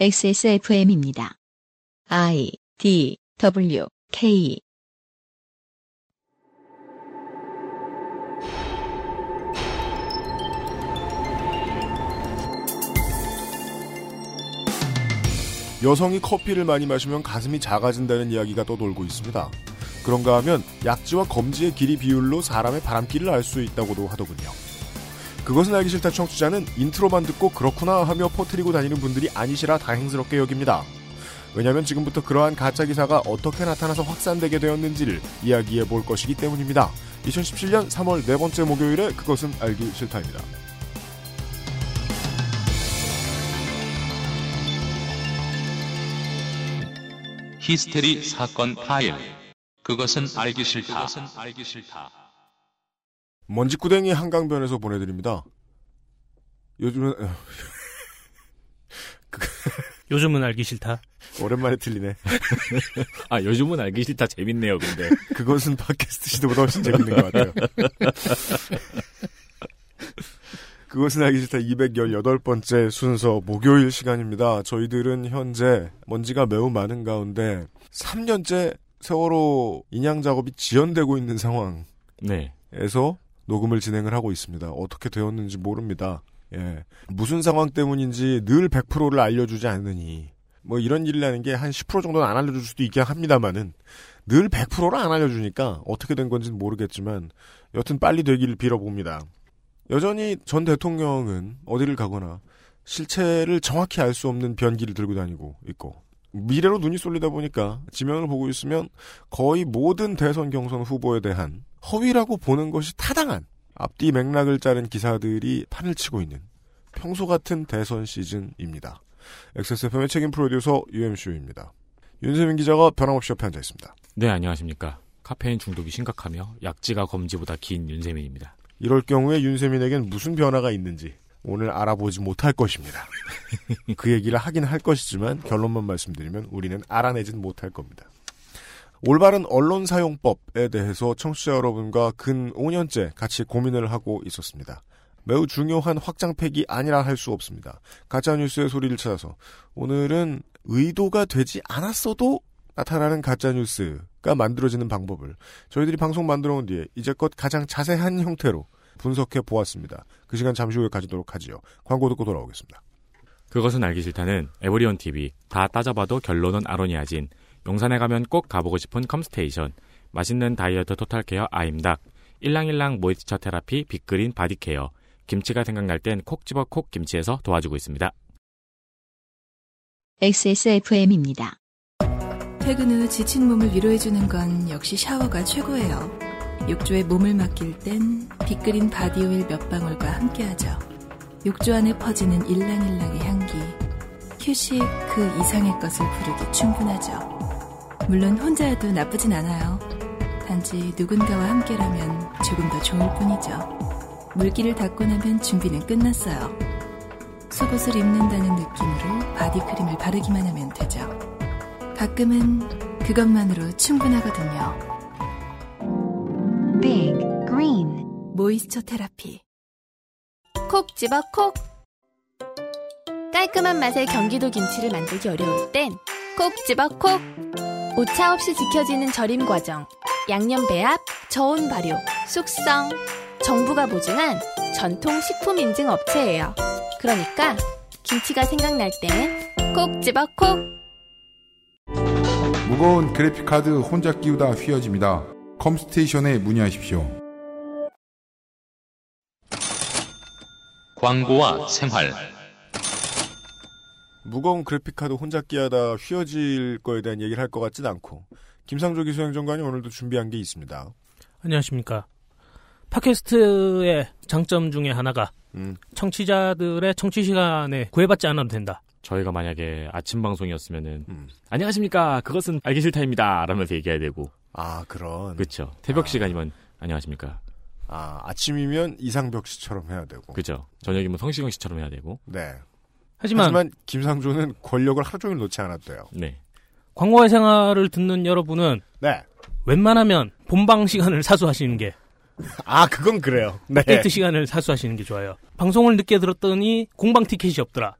XSFM입니다. I D W K 여성이 커피를 많이 마시면 가슴이 작아진다는 이야기가 떠돌고 있습니다. 그런가 하면 약지와 검지의 길이 비율로 사람의 바람길을 알 수 있다고도 하더군요. 그것은 알기 싫다 청취자는 intro만 듣고 그렇구나 하며 퍼뜨리고 다니는 분들이 아니시라 다행스럽게 여깁니다. 왜냐하면 지금부터 그러한 가짜 기사가 어떻게 나타나서 확산되게 되었는지를 이야기해 볼 것이기 때문입니다. 2017년 3월 네 번째 목요일에 그것은 알기 싫다입니다. 히스테리 사건 파일. 그것은 알기 싫다. 먼지구덩이 한강변에서 보내드립니다. 요즘은 요즘은 알기 싫다. 오랜만에 틀리네. 아, 요즘은 알기 싫다 재밌네요, 근데. 그것은 팟캐스트 시대보다 훨씬 재밌는 것 같아요. 그것은 알기 싫다 218번째 순서 목요일 시간입니다. 저희들은 현재 먼지가 매우 많은 가운데 3년째 세월호 인양 작업이 지연되고 있는 상황에서 네. 녹음을 진행을 하고 있습니다. 어떻게 되었는지 모릅니다. 예. 무슨 상황 때문인지 늘 100%를 알려주지 않으니 뭐 이런 일이라는 게 한 10% 정도는 안 알려줄 수도 있긴 합니다만은 늘 100%를 안 알려주니까 어떻게 된 건지는 모르겠지만 여튼 빨리 되기를 빌어봅니다. 여전히 전 대통령은 어디를 가거나 실체를 정확히 알 수 없는 변기를 들고 다니고 있고 미래로 눈이 쏠리다 보니까 지면을 보고 있으면 거의 모든 대선 경선 후보에 대한 허위라고 보는 것이 타당한 앞뒤 맥락을 자른 기사들이 판을 치고 있는 평소 같은 대선 시즌입니다. XSFM의 책임 프로듀서 UMCU입니다. 윤세민 기자가 변함없이 옆에 앉아 있습니다. 네, 안녕하십니까. 카페인 중독이 심각하며 약지가 검지보다 긴 윤세민입니다. 이럴 경우에 윤세민에겐 무슨 변화가 있는지 오늘 알아보지 못할 것입니다. 그 얘기를 하긴 할 것이지만 결론만 말씀드리면 우리는 알아내진 못할 겁니다. 올바른 언론 사용법에 대해서 청취자 여러분과 근 5년째 같이 고민을 하고 있었습니다. 매우 중요한 확장팩이 아니라 할 수 없습니다. 가짜뉴스의 소리를 찾아서 오늘은 의도가 되지 않았어도 나타나는 가짜뉴스가 만들어지는 방법을 저희들이 방송 만들어 온 뒤에 이제껏 가장 자세한 형태로 분석해 보았습니다. 그 시간 잠시 후에 가지도록 하지요. 광고 듣고 돌아오겠습니다. 그것은 알기 싫다는 에브리온 TV 다 따져봐도 결론은 아로니아진 용산에 가면 꼭 가보고 싶은 컴스테이션 맛있는 다이어트 total care 아임닭 일랑일랑 moisture therapy 빅그린 body care 김치가 생각날 땐 콕 집어 콕 김치에서 도와주고 있습니다. XSFM입니다. 퇴근 후 지친 몸을 위로해주는 건 역시 샤워가 최고예요. 욕조에 몸을 맡길 땐 빅그린 body oil 몇 방울과 함께하죠. 욕조 안에 퍼지는 일랑일랑의 향기. 휴식 그 이상의 것을 부르기 충분하죠. 물론 혼자여도 나쁘진 않아요. 단지 누군가와 함께라면 조금 더 좋을 뿐이죠. 물기를 닦고 나면 준비는 끝났어요. 속옷을 입는다는 느낌으로 바디크림을 바르기만 하면 되죠. 가끔은 그것만으로 충분하거든요. 모이스처 테라피. 콕 집어 콕. 깔끔한 맛의 경기도 김치를 만들기 어려울 땐 콕 집어 콕. 오차 없이 지켜지는 절임 과정, 양념 배합, 저온 발효, 숙성. 정부가 보증한 전통 식품 인증 업체예요. 그러니까 김치가 생각날 땐 콕 집어 콕. 무거운 그래픽카드 혼자 끼우다 휘어집니다. 컴스테이션에 문의하십시오. 광고와 생활. 무거운 그래픽카드 혼자 끼하다 휘어질 거에 대한 얘기를 할 것 같진 않고 김상조 기수행정관이 오늘도 준비한 게 있습니다. 안녕하십니까. 팟캐스트의 장점 중에 하나가 음, 청취자들의 청취 시간에 구애받지 않아도 된다. 저희가 만약에 아침 방송이었으면은 음. 안녕하십니까. 그것은 알기 싫다입니다. 라면서 얘기해야 되고 아 그런 그렇죠. 새벽 아. 시간이면 안녕하십니까. 아 아침이면 이상벽 씨처럼 해야 되고 그죠. 저녁이면 성시경 씨처럼 해야 되고. 네. 하지만, 하지만 김상조는 권력을 하루 종일 놓지 않아도 돼요. 네. 광고의 생활을 듣는 여러분은 네. 웬만하면 본방 시간을 사수하시는 게 아 그건 그래요. 네. 데이트 시간을 사수하시는 게 좋아요. 방송을 늦게 들었더니 공방 티켓이 없더라.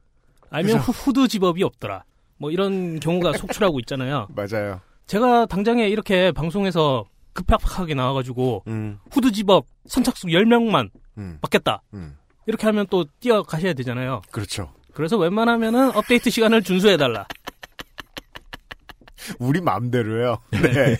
아니면 그죠. 후- 후드 집업이 없더라. 뭐 이런 경우가 속출하고 있잖아요. 맞아요. 제가 당장에 이렇게 방송에서 급박하게 나와가지고 음, 후드 집업 선착순 10명만 음, 받겠다. 음. 이렇게 하면 또 뛰어가셔야 되잖아요. 그렇죠. 그래서 웬만하면은 업데이트 시간을 준수해달라. 우리 마음대로요. 네.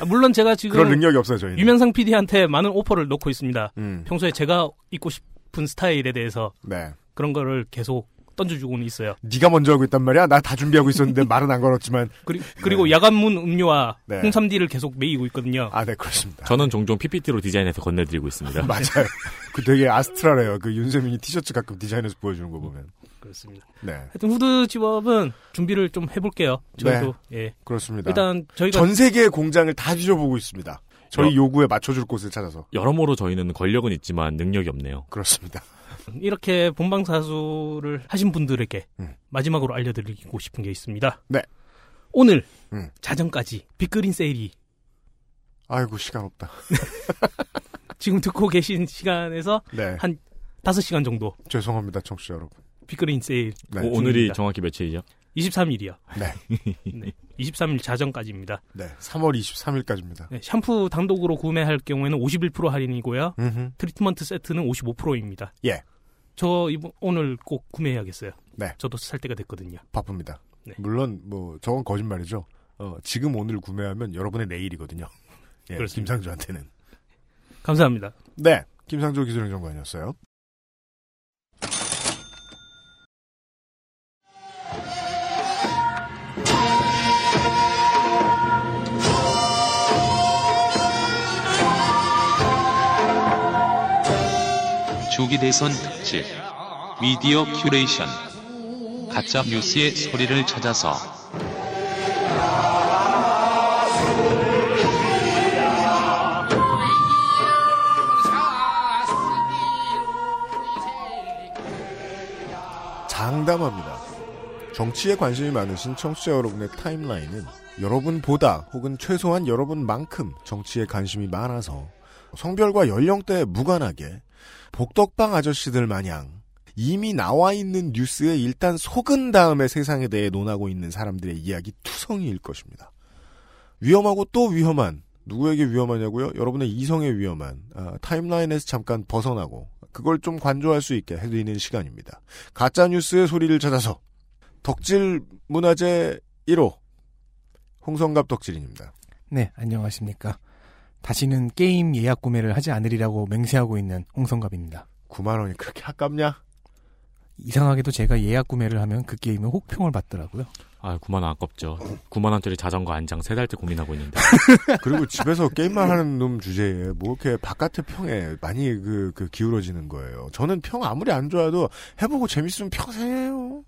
아, 물론 제가 지금 그런 능력이 없어요, 저희는. 유명상 PD한테 많은 오퍼를 넣고 있습니다. 음, 평소에 제가 입고 싶은 스타일에 대해서 네. 그런 거를 계속 던져주고는 있어요. 네가 먼저 하고 있단 말이야. 나 다 준비하고 있었는데 말은 안 걸었지만. 그리, 그리고 야간문 음료와 네. 홍삼디를 계속 메이고 있거든요. 아, 네, 그렇습니다. 저는 종종 PPT로 디자인해서 건네드리고 있습니다. 맞아요. 그 되게 아스트랄해요. 그 윤세민이 티셔츠 가끔 디자인해서 보여주는 거 보면. 그렇습니다. 네, 하여튼 후드 집업은 준비를 좀 해볼게요. 저희도 예. 그렇습니다. 일단 저희가 전 세계의 공장을 다 뒤져보고 있습니다. 저희 어. 요구에 맞춰줄 곳을 찾아서. 여러모로 저희는 권력은 있지만 능력이 없네요. 그렇습니다. 이렇게 본방사수를 하신 분들에게 음. 마지막으로 알려드리고 싶은 게 있습니다. 네. 오늘 음. 자정까지 빅그린 세일이 아이고, 시간 없다. 지금 듣고 계신 시간에서 네. 한 5시간 정도 죄송합니다, 청취자 여러분. 빅그린 세일 네. 오, 늘이. 정확히 며칠이죠? 23일이요. 네. 네. 23일 자정까지입니다. 네. 3월 23일까지입니다. 네, 샴푸 단독으로 구매할 경우에는 51% 할인이고요. 음 트리트먼트 세트는 55%입니다. 예. 저 이번 오늘 꼭 구매해야겠어요. 네. 저도 살 때가 됐거든요. 바쁩니다. 네. 물론, 뭐, 저건 거짓말이죠. 어, 지금 오늘 구매하면 여러분의 내일이거든요. 예, 그렇습니다. 김상조한테는. 감사합니다. 네. 김상조 기술행정관이었어요. 조기 대선 특집 미디어 큐레이션 가짜 뉴스의 소리를 찾아서 장담합니다. 정치에 관심이 많으신 청취자 여러분의 timeline은 여러분보다 혹은 최소한 여러분만큼 정치에 관심이 많아서 성별과 연령대에 무관하게 복덕방 아저씨들 마냥 이미 나와 있는 뉴스에 일단 속은 다음에 세상에 대해 논하고 있는 사람들의 이야기 투성이일 것입니다. 위험하고 또 위험한 누구에게 위험하냐고요? 여러분의 이성에 위험한 아, 타임라인에서 잠깐 벗어나고 그걸 좀 관조할 수 있게 해드리는 시간입니다. 가짜 뉴스의 소리를 찾아서 덕질 문화재 1호 홍성갑 덕질인입니다. 네, 안녕하십니까. 다시는 게임 예약 구매를 하지 않으리라고 맹세하고 있는 홍성갑입니다. 9만 원이 그렇게 아깝냐? 이상하게도 제가 예약 구매를 하면 그 게임은 혹평을 받더라고요. 아, 9만 원 아깝죠. 9만 원짜리 자전거 안장 세 달째 고민하고 있는데. 그리고 집에서 게임만 하는 놈 주제에 뭐 이렇게 바깥의 평에 많이 그, 그 기울어지는 거예요. 저는 평 아무리 안 좋아도 해보고 재밌으면 평생 해요.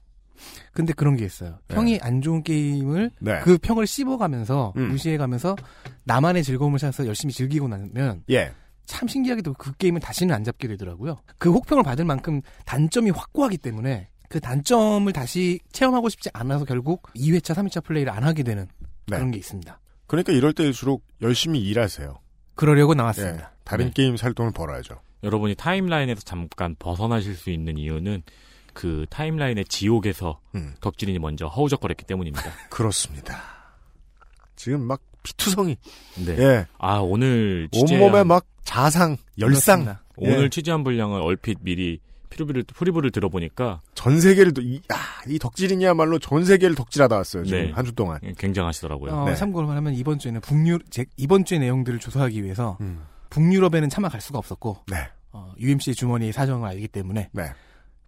근데 그런 게 있어요. 네. 평이 안 좋은 게임을 네. 그 평을 씹어가면서 음. 무시해가면서 나만의 즐거움을 찾아서 열심히 즐기고 나면 예. 참 신기하게도 그 게임은 다시는 안 잡게 되더라고요. 그 혹평을 받을 만큼 단점이 확고하기 때문에 그 단점을 다시 체험하고 싶지 않아서 결국 2회차, 3회차 플레이를 안 하게 되는 네. 그런 게 있습니다. 그러니까 이럴 때일수록 열심히 일하세요. 그러려고 예. 나왔습니다. 다른 네. 게임 살 돈을 벌어야죠. 여러분이 타임라인에서 잠깐 벗어나실 수 있는 이유는 그 timeline의 지옥에서 음, 덕질인이 먼저 허우적거렸기 때문입니다. 그렇습니다. 지금 막 피투성이. 네. 예. 아, 오늘 취재한, 온몸에 막 자상, 열상. 그렇습니다. 오늘 예. 취재한 분량을 얼핏 미리 피루비를, preview를 들어보니까 전 세계를, 또 이, 아, 이 덕질인이야말로 전 세계를 덕질하다 왔어요. 지금 네. 한주 동안. 굉장하시더라고요. 어, 네. 참고로만 하면 이번 주에는 북유 제, 이번 주의 내용들을 조사하기 위해서 음, 북유럽에는 차마 갈 수가 없었고 네. 어, UMC의 주머니의 사정을 알기 때문에 네.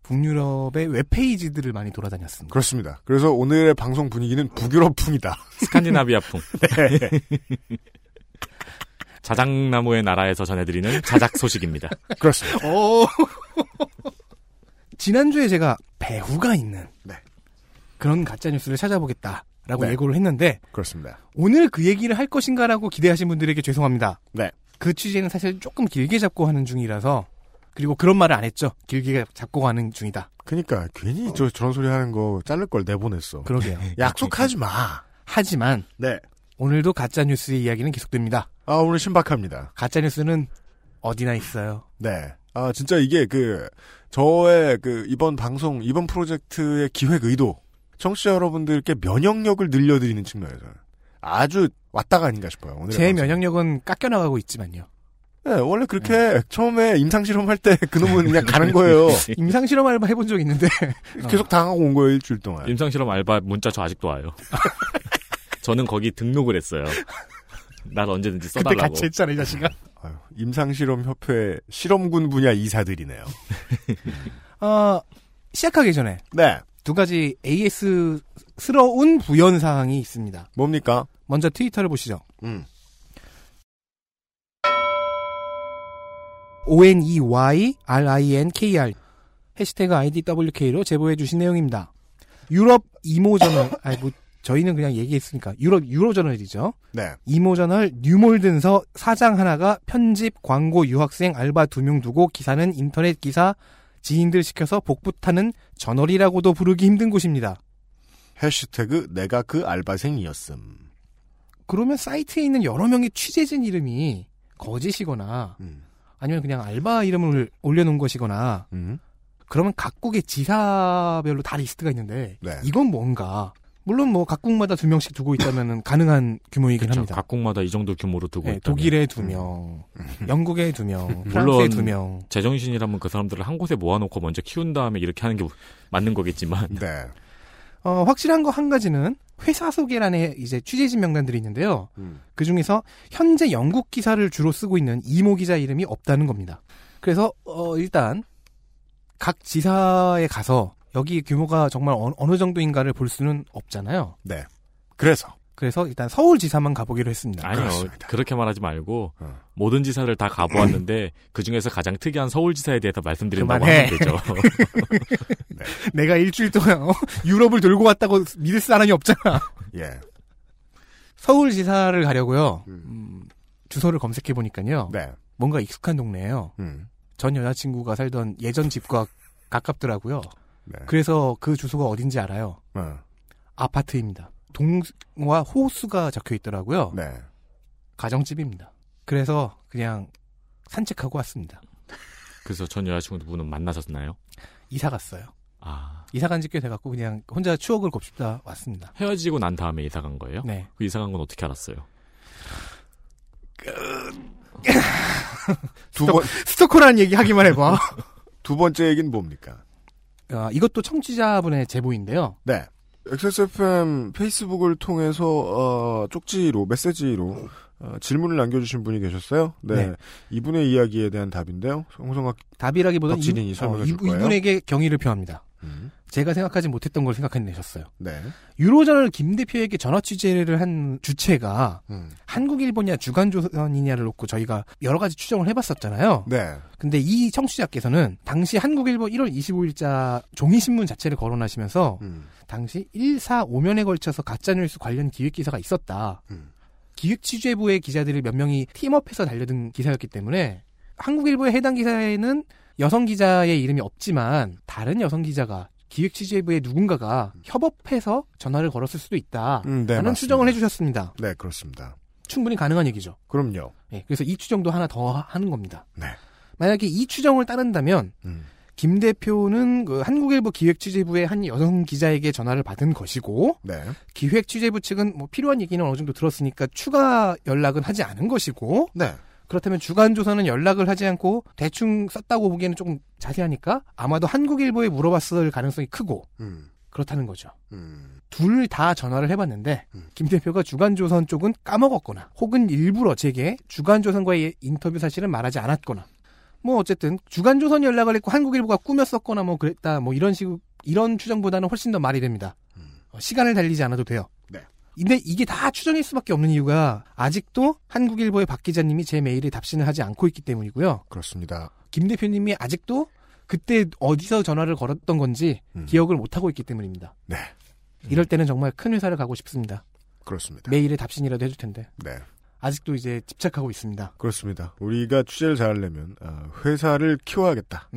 북유럽의 웹페이지들을 많이 돌아다녔습니다. 그렇습니다. 그래서 오늘의 방송 분위기는 북유럽풍이다. 스칸디나비아풍. 자작나무의 나라에서 전해드리는 자작 소식입니다. 그렇습니다. 오. 지난주에 제가 배후가 있는 네. 그런 가짜 뉴스를 찾아보겠다라고 네. 예고를 했는데 그렇습니다. 오늘 그 얘기를 할 것인가라고 기대하신 분들에게 죄송합니다. 네. 그 취재는 사실 조금 길게 잡고 하는 중이라서 그리고 그런 말을 안 했죠. 길게 잡고 가는 중이다. 그니까, 괜히 저, 저런 소리 하는 거 자를 걸 내보냈어. 그러게요. 약속하지 마. 하지만 네. 오늘도 가짜 뉴스의 이야기는 계속됩니다. 아, 오늘 신박합니다. 가짜 뉴스는 어디나 있어요. 네. 아, 진짜 이게 그, 저의 그, 이번 방송, 이번 프로젝트의 기획 의도, 청취자 여러분들께 면역력을 늘려드리는 측면에서 아주 왔다 가 아닌가 싶어요. 오늘 제 면역력은 깎여나가고 있지만요. 네, 원래 그렇게 처음에 임상실험 할 때 그놈은 그냥 가는 거예요. 임상실험 알바 해본 적 있는데. 계속 당하고 온 거예요, 일주일 동안. 임상실험 알바 문자 저 아직도 와요. 저는 거기 등록을 했어요. 날 언제든지 그때 써달라고. 같이 했잖아, 이 자식아. 임상실험협회 실험군 분야 이사들이네요. 어, 시작하기 전에. 네. 두 가지 AS스러운 부연 사항이 있습니다. 뭡니까? 먼저 트위터를 보시죠. 음. O-N-E-Y-R-I-N-K-R 해시태그 IDWK로 제보해 주신 내용입니다. 유럽 이모저널, 아니 뭐 저희는 그냥 얘기했으니까 유럽 유로저널이죠. 네. 이모저널 뉴몰든서 사장 하나가 편집, 광고, 유학생, 알바 두 명 두고 기사는 인터넷 기사 지인들 시켜서 복부 타는 저널이라고도 부르기 힘든 곳입니다. 해시태그 내가 그 알바생이었음. 그러면 사이트에 있는 여러 명의 취재진 이름이 거짓이거나 음. 아니면 그냥 알바 이름을 올려놓은 것이거나 음. 그러면 각국의 지사별로 다 리스트가 있는데 네. 이건 뭔가 물론 뭐 각국마다 두 명씩 두고 있다면 가능한 규모이긴 그쵸, 합니다. 각국마다 이 정도 규모로 두고 네, 있다. 독일에 두 명, 영국에 두 명, 프랑스에 물론 두 명. 제정신이라면 그 사람들을 한 곳에 모아놓고 먼저 키운 다음에 이렇게 하는 게 맞는 거겠지만 네. 어, 확실한 거 한 가지는 회사 소개란에 이제 취재진 명단들이 있는데요. 음. 그 중에서 현재 영국 기사를 주로 쓰고 있는 이모 기자 이름이 없다는 겁니다. 그래서 어, 일단 각 지사에 가서 여기 규모가 정말 어, 어느 정도인가를 볼 수는 없잖아요. 네. 그래서 그래서 일단 서울 지사만 가보기로 했습니다. 아니요 그렇습니다. 그렇게 말하지 말고 어. 모든 지사를 다 가보았는데 그 중에서 가장 특이한 서울지사에 대해서 말씀드린다고 그만해. 하면 되죠. 내가 일주일 동안 어, 유럽을 돌고 왔다고 믿을 사람이 없잖아. 예. 서울 지사를 가려고요. 음. 음, 주소를 검색해 보니까요. 네. 뭔가 익숙한 동네예요. 음. 전 여자친구가 살던 예전 집과 가깝더라고요. 네. 그래서 그 주소가 어딘지 알아요. 어. 아파트입니다. 동과 호수가 적혀 있더라고요. 네. 가정집입니다. 그래서 그냥 산책하고 왔습니다. 그래서 전 여자친구 분은 만나셨나요? 이사 갔어요. 아 이사 간 지 꽤 돼갖고 그냥 혼자 추억을 곱씹다 왔습니다. 헤어지고 난 다음에 이사 간 거예요? 네. 그 이사 간 건 어떻게 알았어요? 두 번, 스토커라는 얘기 하기만 해봐. 두 번째 얘기는 뭡니까? 어, 이것도 청취자분의 제보인데요. 네. XSFM 페이스북을 통해서 어, 쪽지로 메시지로 어, 질문을 남겨주신 분이 계셨어요. 네. 네. 이분의 이야기에 대한 답인데요. 홍성학 답이라기보다는 덕진이 이- 설명해 어, 줄 이- 거예요. 이분에게 경의를 표합니다. 음. 제가 생각하지 못했던 걸 생각해내셨어요. 네. 유로저널 김 대표에게 전화 취재를 한 주체가 음. 한국 일보냐 주간조선이냐를 놓고 저희가 여러 가지 추정을 해봤었잖아요. 네. 근데 이 청취자께서는 당시 한국일보 1월 25일자 종이 신문 자체를 거론하시면서 음. 당시 1, 4, 5면에 걸쳐서 가짜뉴스 관련 기획 기사가 있었다. 음. 기획 취재부의 기자들이 몇 명이 팀업해서 달려든 기사였기 때문에 한국일보의 해당 기사에는 여성 기자의 이름이 없지만 다른 여성 기자가 기획 취재부의 누군가가 협업해서 전화를 걸었을 수도 있다. 음, 네, 라는. 추정을 해주셨습니다. 네, 그렇습니다. 충분히 가능한 얘기죠. 그럼요. 예, 그래서 이 추정도 하나 더 하는 겁니다. 네. 만약에 이 추정을 따른다면 음. 김 대표는 그 한국일보 기획취재부의 한 여성 기자에게 전화를 받은 것이고 네. 기획취재부 측은 뭐 필요한 얘기는 어느 정도 들었으니까 추가 연락은 하지 않은 것이고 네. 그렇다면 주간조선은 연락을 하지 않고 대충 썼다고 보기에는 조금 자세하니까 아마도 한국일보에 물어봤을 가능성이 크고 음. 그렇다는 거죠. 음. 둘 다 전화를 해봤는데 음. 김 대표가 주간조선 쪽은 까먹었거나 혹은 일부러 제게 주간조선과의 인터뷰 사실은 말하지 않았거나 뭐 어쨌든 주간조선 연락을 했고 한국일보가 꾸몄었거나 뭐 그랬다 뭐 이런 식 이런 추정보다는 훨씬 더 말이 됩니다. 음. 어, 시간을 달리지 않아도 돼요. 네. 근데 이게 다 추정일 수밖에 없는 이유가 아직도 한국일보의 박 기자님이 제 메일에 답신을 하지 않고 있기 때문이고요. 그렇습니다. 김 대표님이 아직도 그때 어디서 전화를 걸었던 건지 음. 기억을 못하고 있기 때문입니다. 네. 이럴 때는 정말 큰 회사를 가고 싶습니다. 그렇습니다. 메일에 답신이라도 해줄 텐데 네. 아직도 이제 집착하고 있습니다. 그렇습니다. 우리가 취재를 잘하려면 어, 회사를 키워야겠다.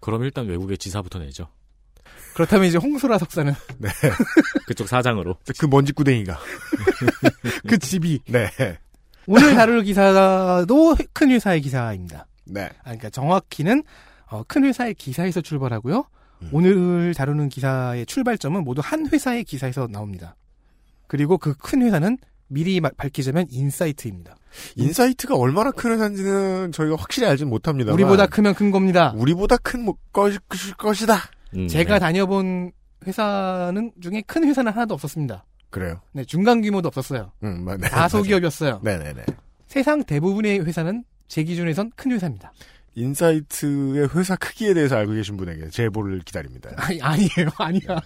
그럼 일단 외국의 지사부터 내죠. 그렇다면 이제 홍소라 석사는 네. 그쪽 사장으로. 그 먼지구덩이가. 그 집이 네. 오늘 다룰 기사도 큰 회사의 기사입니다. 네. 아, 그러니까 정확히는 어, 큰 회사의 기사에서 출발하고요. 음. 오늘 다루는 기사의 출발점은 모두 한 회사의 기사에서 나옵니다. 그리고 그 큰 회사는 미리 마- 밝히자면 인사이트입니다. 인사이트가 얼마나 큰 회사인지는 저희가 확실히 알진 못합니다. 우리보다 크면 큰 겁니다. 우리보다 큰 뭐, 것, 것이다. 음, 제가 네. 다녀본 회사는 중에 큰 회사는 하나도 없었습니다. 그래요. 네, 중간 규모도 없었어요. 음, 맞네. 다 소기업이었어요. 네네네. 세상 대부분의 회사는 제 기준에선 큰 회사입니다. 인사이트의 회사 크기에 대해서 알고 계신 분에게 제보를 기다립니다. 아니, 아니에요, 아니야.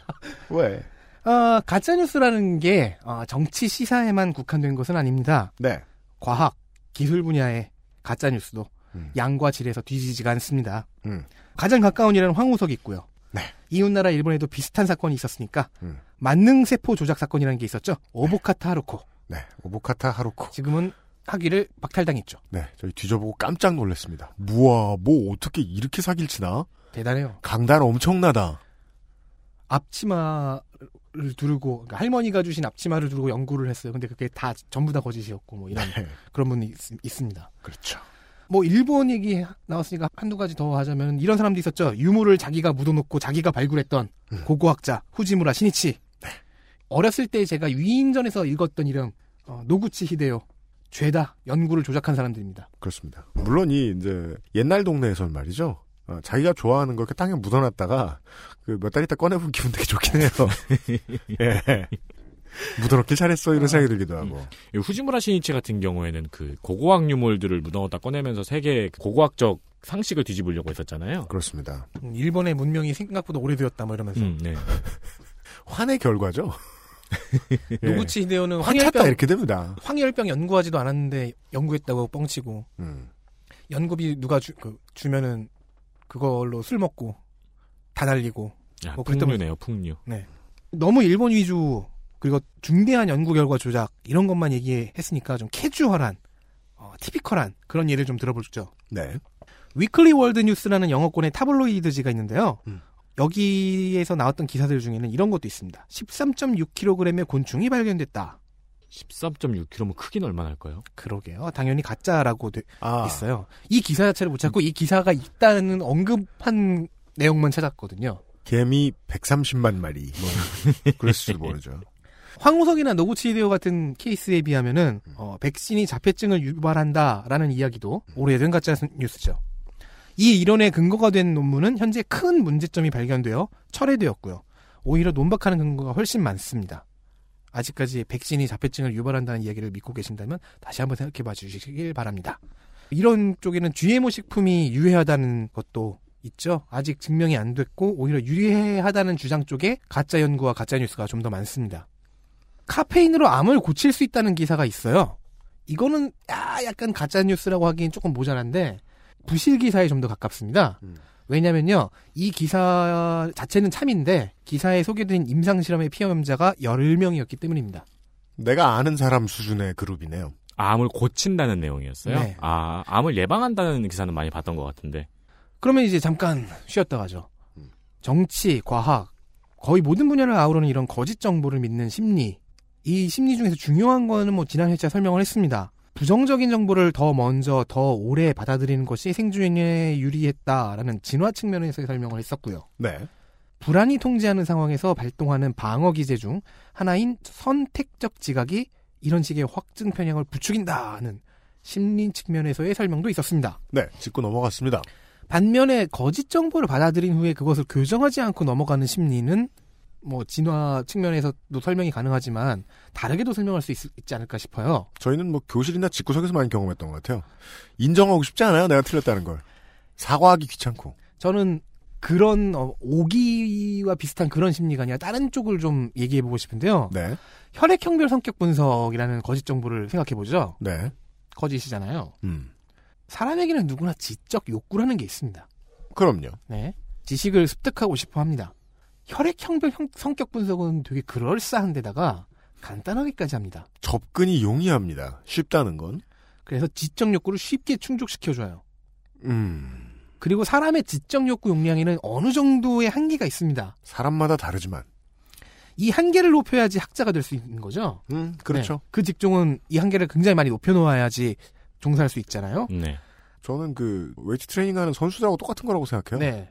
왜? 어, 가짜뉴스라는 게 어, 정치 시사에만 국한된 것은 아닙니다. 네. 과학, 기술 분야의 가짜뉴스도 음. 양과 질에서 뒤지지가 않습니다. 음. 가장 가까운 일은 황우석이 있고요. 네. 이웃나라 일본에도 비슷한 사건이 있었으니까 음. 만능세포 조작 사건이라는 게 있었죠. 오보카타 하루코. 네. 오보카타 하루코. 지금은 학위를 박탈당했죠. 네. 저희 뒤져보고 깜짝 놀랐습니다. 우와, 뭐 어떻게 이렇게 사기를 치나? 대단해요. 강단 엄청나다. 앞치마를 두르고 그러니까 할머니가 주신 앞치마를 두르고 연구를 했어요. 근데 그게 다 전부 다 거짓이었고 뭐 이런 네. 그런 분이 있, 습니다 그렇죠. 뭐 일본 얘기 나왔으니까 한두 가지 더 하자면 이런 사람도 있었죠. 유물을 자기가 묻어놓고 자기가 발굴했던 음. 고고학자 후지무라 시니치. 어렸을 때 제가 위인전에서 읽었던 이름 어, 노구치 히데요. 죄다 연구를 조작한 사람들입니다. 그렇습니다. 물론 이 이제 옛날 동네에선 말이죠. 어, 자기가 좋아하는 걸 이렇게 땅에 묻어놨다가 그 몇 달 있다 꺼내보면 기분 되게 좋긴 해요. 예. 묻어놓길 잘했어 이런 생각이 들기도 하고. 이 후지무라 시니치 같은 경우에는 그 고고학 유물들을 묻어놓다 꺼내면서 세계 고고학적 상식을 뒤집으려고 했었잖아요. 그렇습니다. 음, 일본의 문명이 생각보다 오래되었다 뭐 이러면서 음, 네. 환의 결과죠. 예. 노구치 찼다 황열병 이렇게 됩니다. 황열병 연구하지도 않았는데 연구했다고 뻥치고 음. 연구비 누가 주, 그, 주면은 그걸로 술 먹고 다 날리고 야, 뭐 그랬던 풍류네요, 풍류. 너무 일본 위주 그리고 중대한 연구 결과 조작 이런 것만 얘기했으니까 좀 캐주얼한 어, typical한 그런 예를 좀 들어보죠. 네. Weekly World News라는 영어권의 타블로이드지가 있는데요. 음. 여기에서 나왔던 기사들 중에는 이런 것도 있습니다. 13.6kg의 곤충이 발견됐다. 13.6kg면 크긴 얼마나 할까요? 그러게요. 당연히 가짜라고 돼 아. 있어요. 이 기사 자체를 못 찾고 이 기사가 있다는 언급한 내용만 찾았거든요. 개미 130만 마리. 뭐 그랬을지도 모르죠. 황우석이나 노구치 히데오 같은 케이스에 비하면은 어, 백신이 자폐증을 유발한다라는 이야기도 오래된 가짜 뉴스죠. 이 이론의 근거가 된 논문은 현재 큰 문제점이 발견되어 철회되었고요. 오히려 논박하는 근거가 훨씬 많습니다. 아직까지 백신이 자폐증을 유발한다는 이야기를 믿고 계신다면 다시 한번 생각해 봐 주시길 바랍니다. 이런 쪽에는 GMO 식품이 유해하다는 것도 있죠. 아직 증명이 안 됐고 오히려 유해하다는 주장 쪽에 가짜 연구와 가짜 뉴스가 좀 더 많습니다. 카페인으로 암을 고칠 수 있다는 기사가 있어요. 이거는 야, 약간 가짜 뉴스라고 하기엔 조금 모자란데 부실 기사에 좀 더 가깝습니다. 음. 왜냐면요, 이 기사 자체는 참인데 기사에 소개된 임상 실험의 피험자가 10명이었기 때문입니다. 내가 아는 사람 수준의 그룹이네요. 암을 고친다는 내용이었어요. 네. 아, 암을 예방한다는 기사는 많이 봤던 것 같은데. 그러면 이제 잠깐 쉬었다 가죠. 음. 정치, 과학, 거의 모든 분야를 아우르는 이런 거짓 정보를 믿는 심리. 이 심리 중에서 중요한 거는 뭐 지난 회차 설명을 했습니다. 부정적인 정보를 더 먼저 더 오래 받아들이는 것이 생존에 유리했다라는 진화 측면에서의 설명을 했었고요. 네. 불안이 통제하는 상황에서 발동하는 방어 기제 중 하나인 선택적 지각이 이런 식의 확증 편향을 부추긴다는 심리 측면에서의 설명도 있었습니다. 네. 짚고 넘어갔습니다. 반면에 거짓 정보를 받아들인 후에 그것을 교정하지 않고 넘어가는 심리는 뭐 진화 측면에서도 설명이 가능하지만 다르게도 설명할 수 있, 지 않을까 싶어요. 저희는 뭐 교실이나 집구석에서 많이 경험했던 것 같아요. 인정하고 싶지 않아요. 내가 틀렸다는 걸. 사과하기 귀찮고. 저는 그런 어, 오기와 비슷한 그런 심리가 아니라 다른 쪽을 좀 얘기해 보고 싶은데요. 네. 혈액형별 성격 분석이라는 거짓 정보를 생각해 보죠. 네. 거짓이잖아요. 음. 사람에게는 누구나 지적 욕구라는 게 있습니다. 그럼요. 네. 지식을 습득하고 싶어 합니다. 혈액 형별 형- 성격 분석은 되게 그럴싸한데다가 간단하기까지 합니다. 접근이 용이합니다. 쉽다는 건. 그래서 지적 욕구를 쉽게 충족시켜줘요. 음. 그리고 사람의 지적 욕구 용량에는 어느 정도의 한계가 있습니다. 사람마다 다르지만. 이 한계를 높여야지 학자가 될 수 있는 거죠. 음, 그렇죠. 네. 그 직종은 이 한계를 굉장히 많이 높여놓아야지 종사할 수 있잖아요. 네. 저는 그 웨이트 트레이닝 하는 선수들하고 똑같은 거라고 생각해요. 네.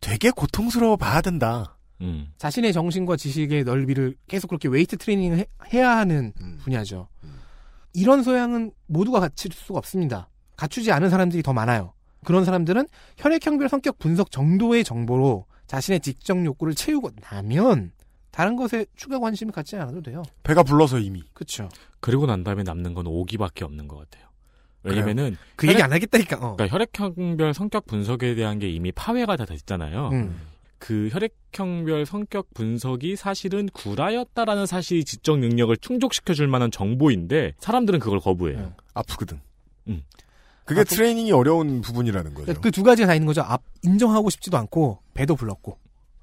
되게 고통스러워 봐야 된다. 음. 자신의 정신과 지식의 넓이를 계속 그렇게 웨이트 트레이닝을 해, 해야 하는 음. 분야죠. 이런 소양은 모두가 갖출 수가 없습니다. 갖추지 않은 사람들이 더 많아요. 그런 사람들은 혈액형별 성격 분석 정도의 정보로 자신의 직접 욕구를 채우고 나면 다른 것에 추가 관심을 갖지 않아도 돼요. 배가 불러서 이미. 그렇죠. 그리고 난 다음에 남는 건 오기밖에 없는 것 같아요. 왜냐면은 그 얘기 안 하겠다니까. 어. 그러니까 혈액형별 성격 분석에 대한 게 이미 파회가 다 됐잖아요. 음. 그 혈액형별 성격 분석이 사실은 구라였다라는 사실이 지적 능력을 충족시켜 줄 만한 정보인데 사람들은 그걸 거부해요. 아프거든. 음. 그게 아프- 트레이닝이 어려운 부분이라는 거죠. 그 두 가지가 다 있는 거죠. 앞, 인정하고 싶지도 않고 배도 불렀고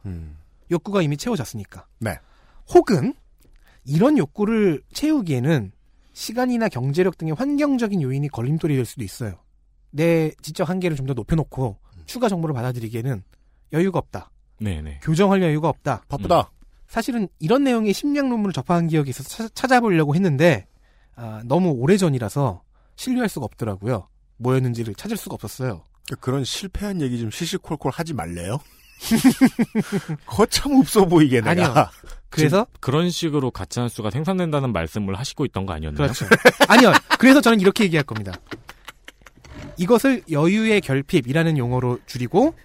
음. 욕구가 이미 채워졌으니까. 네. 혹은 이런 욕구를 채우기에는 시간이나 경제력 등의 환경적인 요인이 걸림돌이 될 수도 있어요. 내 지적 한계를 좀 더 높여놓고 추가 정보를 받아들이기에는 여유가 없다. 네네. 교정할 여유가 없다. 바쁘다. 사실은 이런 내용의 심리학 논문을 접한 기억이 있어서 찾- 찾아 보려고 했는데 아, 너무 오래전이라서 신뢰할 수가 없더라고요. 뭐였는지를 찾을 수가 없었어요. 그런 실패한 얘기 좀 시시콜콜 하지 말래요? 거참 없어 보이게 내가. 아니요. 그래서 그런 식으로 가짜뉴스가 생산된다는 말씀을 하시고 있던 거 아니었나요? 그렇죠. 아니요. 그래서 저는 이렇게 얘기할 겁니다. 이것을 여유의 결핍이라는 용어로 줄이고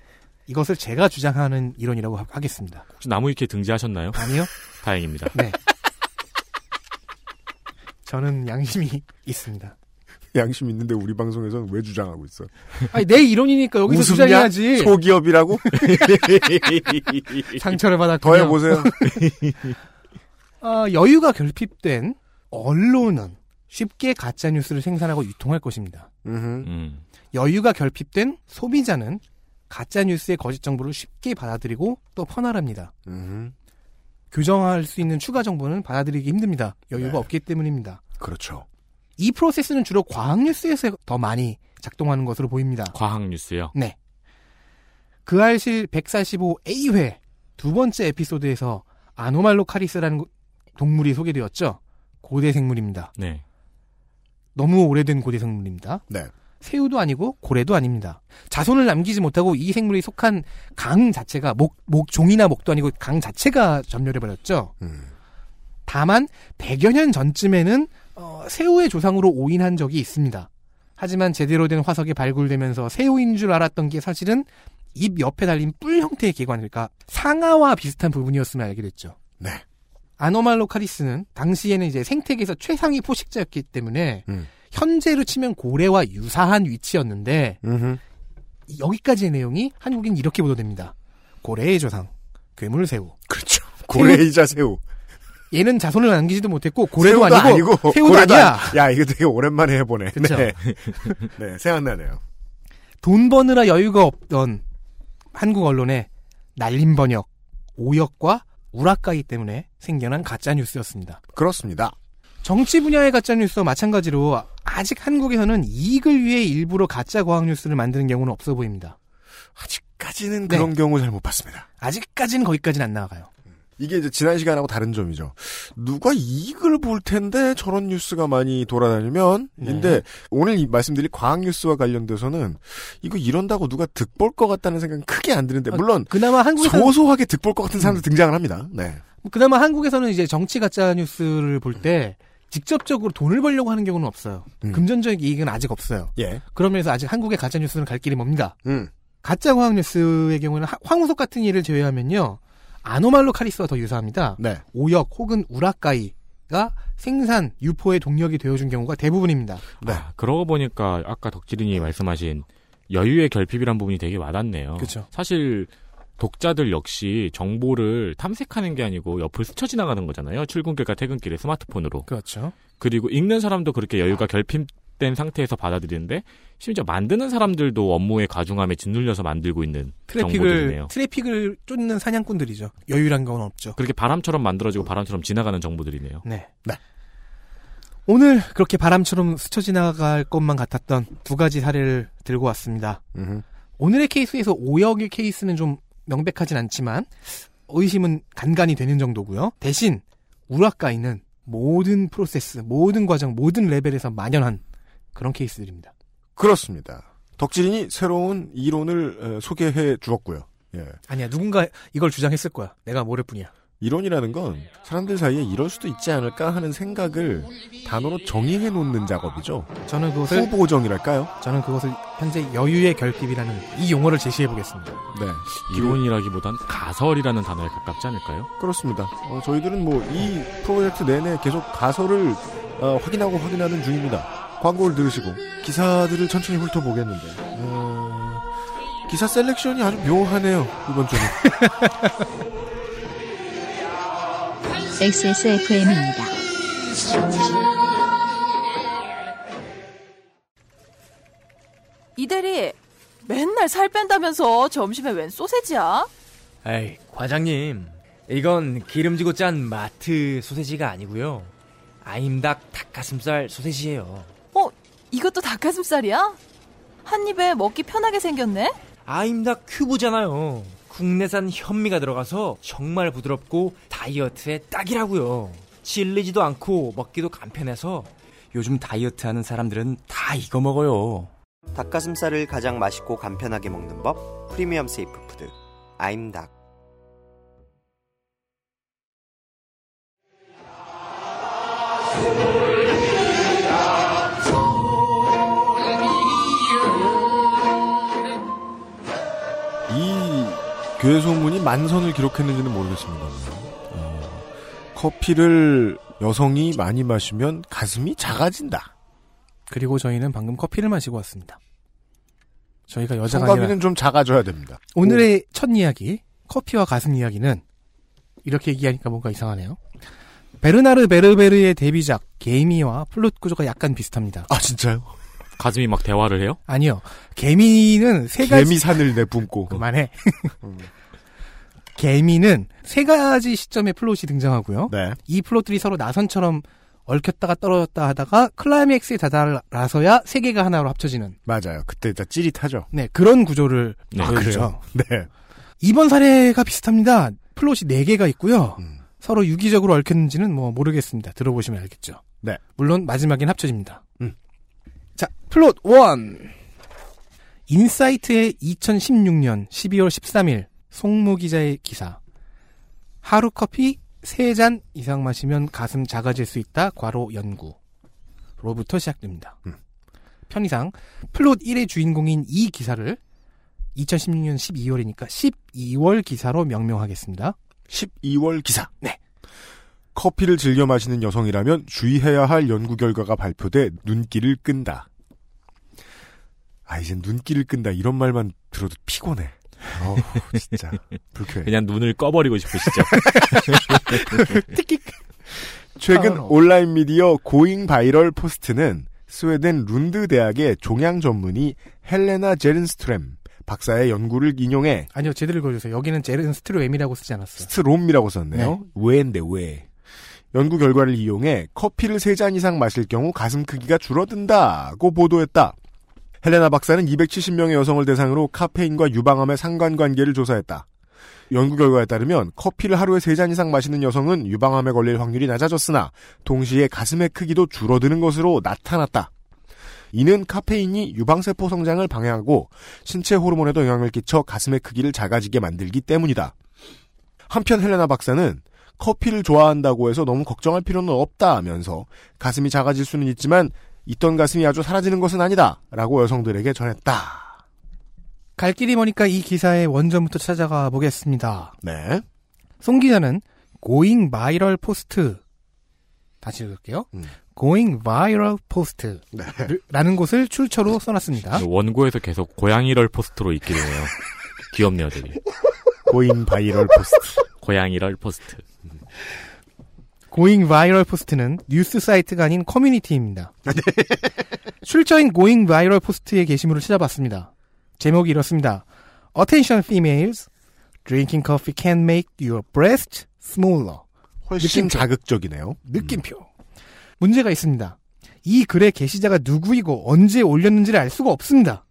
이것을 제가 주장하는 이론이라고 하- 하겠습니다. 혹시 나무 위키에 등재하셨나요? 아니요. 다행입니다. 네. 저는 양심이 있습니다. 양심 있는데 우리 방송에서는 왜 주장하고 있어? 아니 내 이론이니까 여기서 웃음냐? 주장해야지. 소기업이라고? 상처를 받았군요. 더 해 보세요. 어, 여유가 결핍된 언론은 쉽게 가짜 뉴스를 생산하고 유통할 것입니다. 음. 여유가 결핍된 소비자는 가짜 뉴스의 거짓 정보를 쉽게 받아들이고 또 퍼나릅니다. 음. 교정할 수 있는 추가 정보는 받아들이기 힘듭니다. 여유가 네. 없기 때문입니다. 그렇죠. 이 프로세스는 주로 과학 뉴스에서 더 많이 작동하는 것으로 보입니다. 과학 뉴스요. 네. 그 알실 145A회 두 번째 에피소드에서 아노말로 카리스라는 동물이 소개되었죠. 고대 생물입니다. 네. 너무 오래된 고대 생물입니다. 네. 새우도 아니고 고래도 아닙니다. 자손을 남기지 못하고 이 생물이 속한 강 자체가 목, 목 종이나 목도 아니고 강 자체가 점멸해 버렸죠. 음. 다만 100여 년 전쯤에는 어, 새우의 조상으로 오인한 적이 있습니다. 하지만 제대로 된 화석이 발굴되면서 새우인 줄 알았던 게 사실은 입 옆에 달린 뿔 형태의 기관, 그러니까 상아와 비슷한 부분이었음을 알게 됐죠. 네. 아노말로카리스는 당시에는 이제 생태계에서 최상위 포식자였기 때문에 음. 현재로 치면 고래와 유사한 위치였는데 음흠. 여기까지의 내용이 한국인 이렇게 보도됩니다. 고래의 조상, 괴물새우. 그렇죠. 고래이자 새우. 얘는 자손을 남기지도 못했고 고래도 새우도 아니고, 새우도 고래도 아니야. 아니- 야, 이거 되게 오랜만에 해보네. 그쵸. 네. 네, 생각나네요. 돈 버느라 여유가 없던 한국 언론의 날림 번역, 오역과 우라카이 때문에 생겨난 가짜 뉴스였습니다. 그렇습니다. 정치 분야의 가짜 뉴스와 마찬가지로 아직 한국에서는 이익을 위해 일부러 가짜 과학 뉴스를 만드는 경우는 없어 보입니다. 아직까지는 네. 그런 경우 잘 못 봤습니다. 아직까지는 거기까지는 안 나아가요. 이게 이제 지난 시간하고 다른 점이죠. 누가 이익을 볼 텐데 저런 뉴스가 많이 돌아다니면 네. 근데 오늘 이 말씀드릴 과학 뉴스와 관련돼서는 이거 이런다고 누가 득볼 것 같다는 생각은 크게 안 드는데 물론 그나마 한국에서 소소하게 득볼 것 같은 사람도 등장을 합니다. 네. 그나마 한국에서는 이제 정치 가짜 뉴스를 볼 때 직접적으로 돈을 벌려고 하는 경우는 없어요. 음. 금전적 이익은 아직 없어요. 예. 그러면서 아직 한국의 가짜 뉴스는 갈 길이 멉니다. 음. 가짜 과학 뉴스의 경우는 하- 황우석 같은 예를 제외하면요. 아노말로 카리스와 더 유사합니다. 네. 오역 혹은 우라카이 가 생산, 유포의 동력이 되어준 경우가 대부분입니다. 네. 아, 그러고 보니까 아까 덕질인이 말씀하신 여유의 결핍이란 부분이 되게 와닿네요. 그렇죠. 사실 독자들 역시 정보를 탐색하는 게 아니고 옆을 스쳐 지나가는 거잖아요. 출근길과 퇴근길에 스마트폰으로. 그렇죠. 그리고 읽는 사람도 그렇게 여유가 결핍된 상태에서 받아들이는데 심지어 만드는 사람들도 업무의 과중함에 짓눌려서 만들고 있는 트래픽용 정보들이네요. 트래픽을 쫓는 사냥꾼들이죠. 여유란 건 없죠. 그렇게 바람처럼 만들어지고 바람처럼 지나가는 정보들이네요. 네. 네. 오늘 그렇게 바람처럼 스쳐 지나갈 것만 같았던 두 가지 사례를 들고 왔습니다. 음흠. 오늘의 케이스에서 오역의 케이스는 좀 명백하진 않지만 의심은 간간히 되는 정도고요. 대신 우라카이는 모든 프로세스, 모든 과정, 모든 레벨에서 만연한 그런 케이스들입니다. 그렇습니다. 덕질인이 새로운 이론을 에, 소개해 주었고요. 예. 아니야 누군가 이걸 주장했을 거야. 내가 모를 뿐이야. 이론이라는 건 사람들 사이에 이럴 수도 있지 않을까 하는 생각을 단어로 정의해 놓는 작업이죠. 저는 그것을 후보정이랄까요? 저는 그것을 현재 여유의 결핍이라는 이 용어를 제시해 보겠습니다. 네. 이론이라기보단 가설이라는 단어에 가깝지 않을까요? 그렇습니다. 어, 저희들은 뭐 이 프로젝트 내내 계속 가설을 어, 확인하고 확인하는 중입니다. 광고를 들으시고 기사들을 천천히 훑어보겠는데 어, 기사 셀렉션이 아주 묘하네요 이번 주는. XSFM입니다. 이대리 맨날 살 뺀다면서 점심에 웬 소세지야? 에이, 과장님. 이건 기름지고 짠 마트 소세지가 아니고요. 아임닭 닭가슴살 소세지예요. 어, 이것도 닭가슴살이야? 한 입에 먹기 편하게 생겼네? 아임닭 큐브잖아요. 국내산 현미가 들어가서 정말 부드럽고 다이어트에 딱이라고요. 질리지도 않고 먹기도 간편해서 요즘 다이어트 하는 사람들은 다 이거 먹어요. 닭가슴살을 가장 맛있고 간편하게 먹는 법 프리미엄 세이프 푸드 아임닭 교회 소문이 만선을 기록했는지는 모르겠습니다. 어, 커피를 여성이 많이 마시면 가슴이 작아진다. 그리고 저희는 방금 커피를 마시고 왔습니다. 저희가 여자 가성비는 아니라 좀 작아져야 됩니다. 오늘의 첫 이야기 커피와 가슴 이야기는 이렇게 얘기하니까 뭔가 이상하네요. 베르나르 베르베르의 데뷔작 개미와 플롯 구조가 약간 비슷합니다. 아 진짜요? 가슴이 막 대화를 해요? 아니요. 개미는 세 가지 개미산을 내뿜고 그만해. 개미는 세 가지 시점의 플롯이 등장하고요. 네. 이 플롯들이 서로 나선처럼 얽혔다가 떨어졌다 하다가 클라이맥스에 다다라서야 세 개가 하나로 합쳐지는 맞아요. 그때 진짜 찌릿하죠. 네 그런 구조를 네, 보여주죠. 네. 이번 사례가 비슷합니다. 플롯이 네 개가 있고요. 음. 서로 유기적으로 얽혔는지는 뭐 모르겠습니다. 들어보시면 알겠죠. 네. 물론 마지막엔 합쳐집니다. 플롯 1. 인사이트의 2016년 12월 13일 송무 기자의 기사. 하루 커피 3잔 이상 마시면 가슴 작아질 수 있다. 괄호 연구. 로부터 시작됩니다. 음. 편의상 플롯 1의 주인공인 이 기사를 2016년 12월이니까 12월 기사로 명명하겠습니다. 12월 기사. 네. 커피를 즐겨 마시는 여성이라면 주의해야 할 연구 결과가 발표돼 눈길을 끈다. 아, 이젠 눈길을 끈다. 이런 말만 들어도 피곤해. 어우, 진짜. 불쾌해. 그냥 눈을 꺼버리고 싶으시죠? 최근 아, 온라인 미디어 고잉 바이럴 포스트는 스웨덴 룬드 대학의 종양 전문의 헬레나 제른스트렘 박사의 연구를 인용해 아니요, 제대로 읽어주세요. 여기는 제른 스트로엠이라고 쓰지 않았어요. 스트롬이라고 썼네요. 네. 왜인데 왜? 연구 결과를 이용해 커피를 3잔 이상 마실 경우 가슴 크기가 줄어든다고 보도했다. 헬레나 박사는 270명의 여성을 대상으로 카페인과 유방암의 상관관계를 조사했다. 연구 결과에 따르면 커피를 하루에 3잔 이상 마시는 여성은 유방암에 걸릴 확률이 낮아졌으나 동시에 가슴의 크기도 줄어드는 것으로 나타났다. 이는 카페인이 유방세포 성장을 방해하고 신체 호르몬에도 영향을 끼쳐 가슴의 크기를 작아지게 만들기 때문이다. 한편 헬레나 박사는 커피를 좋아한다고 해서 너무 걱정할 필요는 없다 하면서 가슴이 작아질 수는 있지만 있던 가슴이 아주 사라지는 것은 아니다 라고 여성들에게 전했다. 갈 길이 머니까 이 기사의 원전부터 찾아가 보겠습니다. 네. 송 기자는 Going Viral Post 다시 읽을게요. 음. Going Viral Post 네. 라는 곳을 출처로 써놨습니다. 원고에서 계속 고양이럴 포스트로 읽게 되네요. 귀엽네요, 되게. Going Viral 포스트. 고양이럴 포스트. Going Viral Post는 뉴스 사이트가 아닌 커뮤니티입니다. 네. 출처인 Going Viral Post의 게시물을 찾아봤습니다. 제목이 이렇습니다. Attention females, drinking coffee can make your breast smaller. 훨씬 느낌표. 자극적이네요. 느낌표. 문제가 있습니다. 이 글의 게시자가 누구이고 언제 올렸는지를 알 수가 없습니다.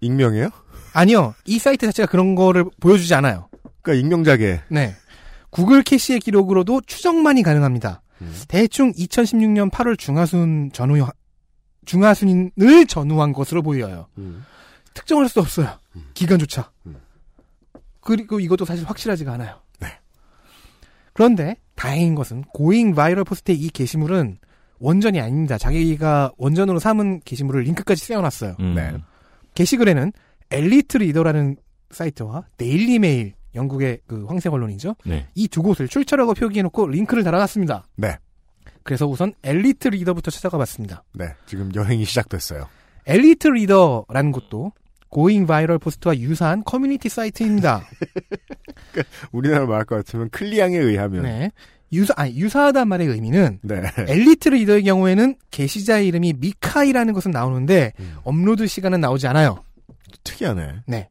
익명이에요? 아니요. 이 사이트 자체가 그런 거를 보여주지 않아요. 그러니까 익명자계. 네. 구글 캐시의 기록으로도 추정만이 가능합니다. 음. 대충 2016년 8월 중하순 전후 중하순인을 전후한 것으로 보여요. 음. 특정할 수 없어요. 기간조차. 그리고 이것도 사실 확실하지가 않아요. 네. 그런데 다행인 것은 Going Viral Post의 이 게시물은 원전이 아닙니다. 자기가 원전으로 삼은 게시물을 링크까지 세워놨어요. 음. 네. 게시글에는 엘리트 리더라는 사이트와 데일리 메일 영국의 그 황색 언론이죠. 네. 이 두 곳을 출처라고 표기해놓고 링크를 달아놨습니다. 네. 그래서 우선 엘리트 리더부터 찾아가 봤습니다. 네. 지금 여행이 시작됐어요. 엘리트 리더라는 곳도 Going Viral Post와 유사한 커뮤니티 사이트입니다. 우리나라 말할 것 같으면 클리앙에 의하면 네. 유사, 아니, 유사하단 말의 의미는 네. 엘리트 리더의 경우에는 게시자의 이름이 미카이라는 것은 나오는데 업로드 시간은 나오지 않아요. 특이하네. 네.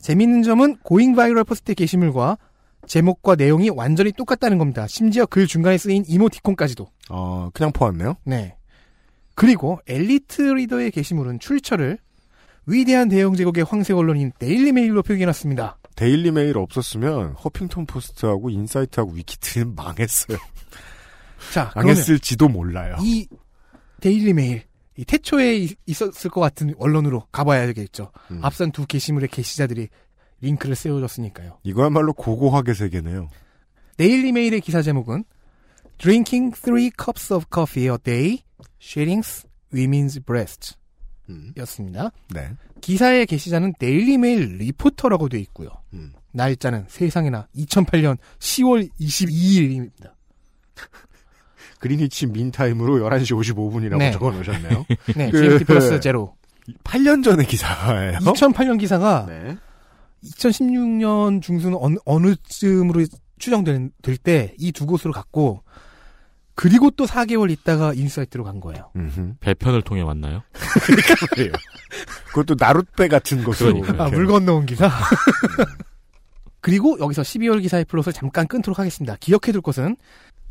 재밌는 점은 Going Viral Post 게시물과 제목과 내용이 완전히 똑같다는 겁니다. 심지어 글 중간에 쓰인 이모티콘까지도. 어, 그냥 펌이네요. 네. 그리고 엘리트 리더의 게시물은 출처를 위대한 대영 제국의 황색 언론인 데일리 메일로 표기해놨습니다. 데일리 메일 없었으면 허핑턴 포스트하고 인사이트하고 위키트리는 망했어요. 자, 망했을지도 몰라요. 이 데일리 메일 이 태초에 이- 있었을 것 같은 언론으로 가봐야겠죠. 음. 앞선 두 게시물의 게시자들이 링크를 세워줬으니까요. 이거야말로 고고학의 세계네요. 데일리 메일의 기사 제목은 Drinking three cups of coffee a day, shrinks women's breasts 였습니다. 네. 기사의 게시자는 데일리 메일 리포터라고 되어 있고요. 음. 날짜는 세상에나 2008년 10월 22일입니다. Greenwich Mean Time으로 11시 55분이라고 네. 적어 놓으셨네요. 네, GMT 플러스 제로. 8년 전의 기사예요. 2008년 기사가 네. 2016년 중순 어느, 어느 쯤으로 추정될 때 이 두 곳으로 갔고 그리고 또 4개월 있다가 인사이트로 간 거예요. 음흠. 배편을 통해 왔나요? 그래요. 그것도 나룻배 같은 것으로. 그러니까요. 아. 물 건너온 기사. 그리고 여기서 12월 기사의 플롯을 잠깐 끊도록 하겠습니다. 기억해둘 것은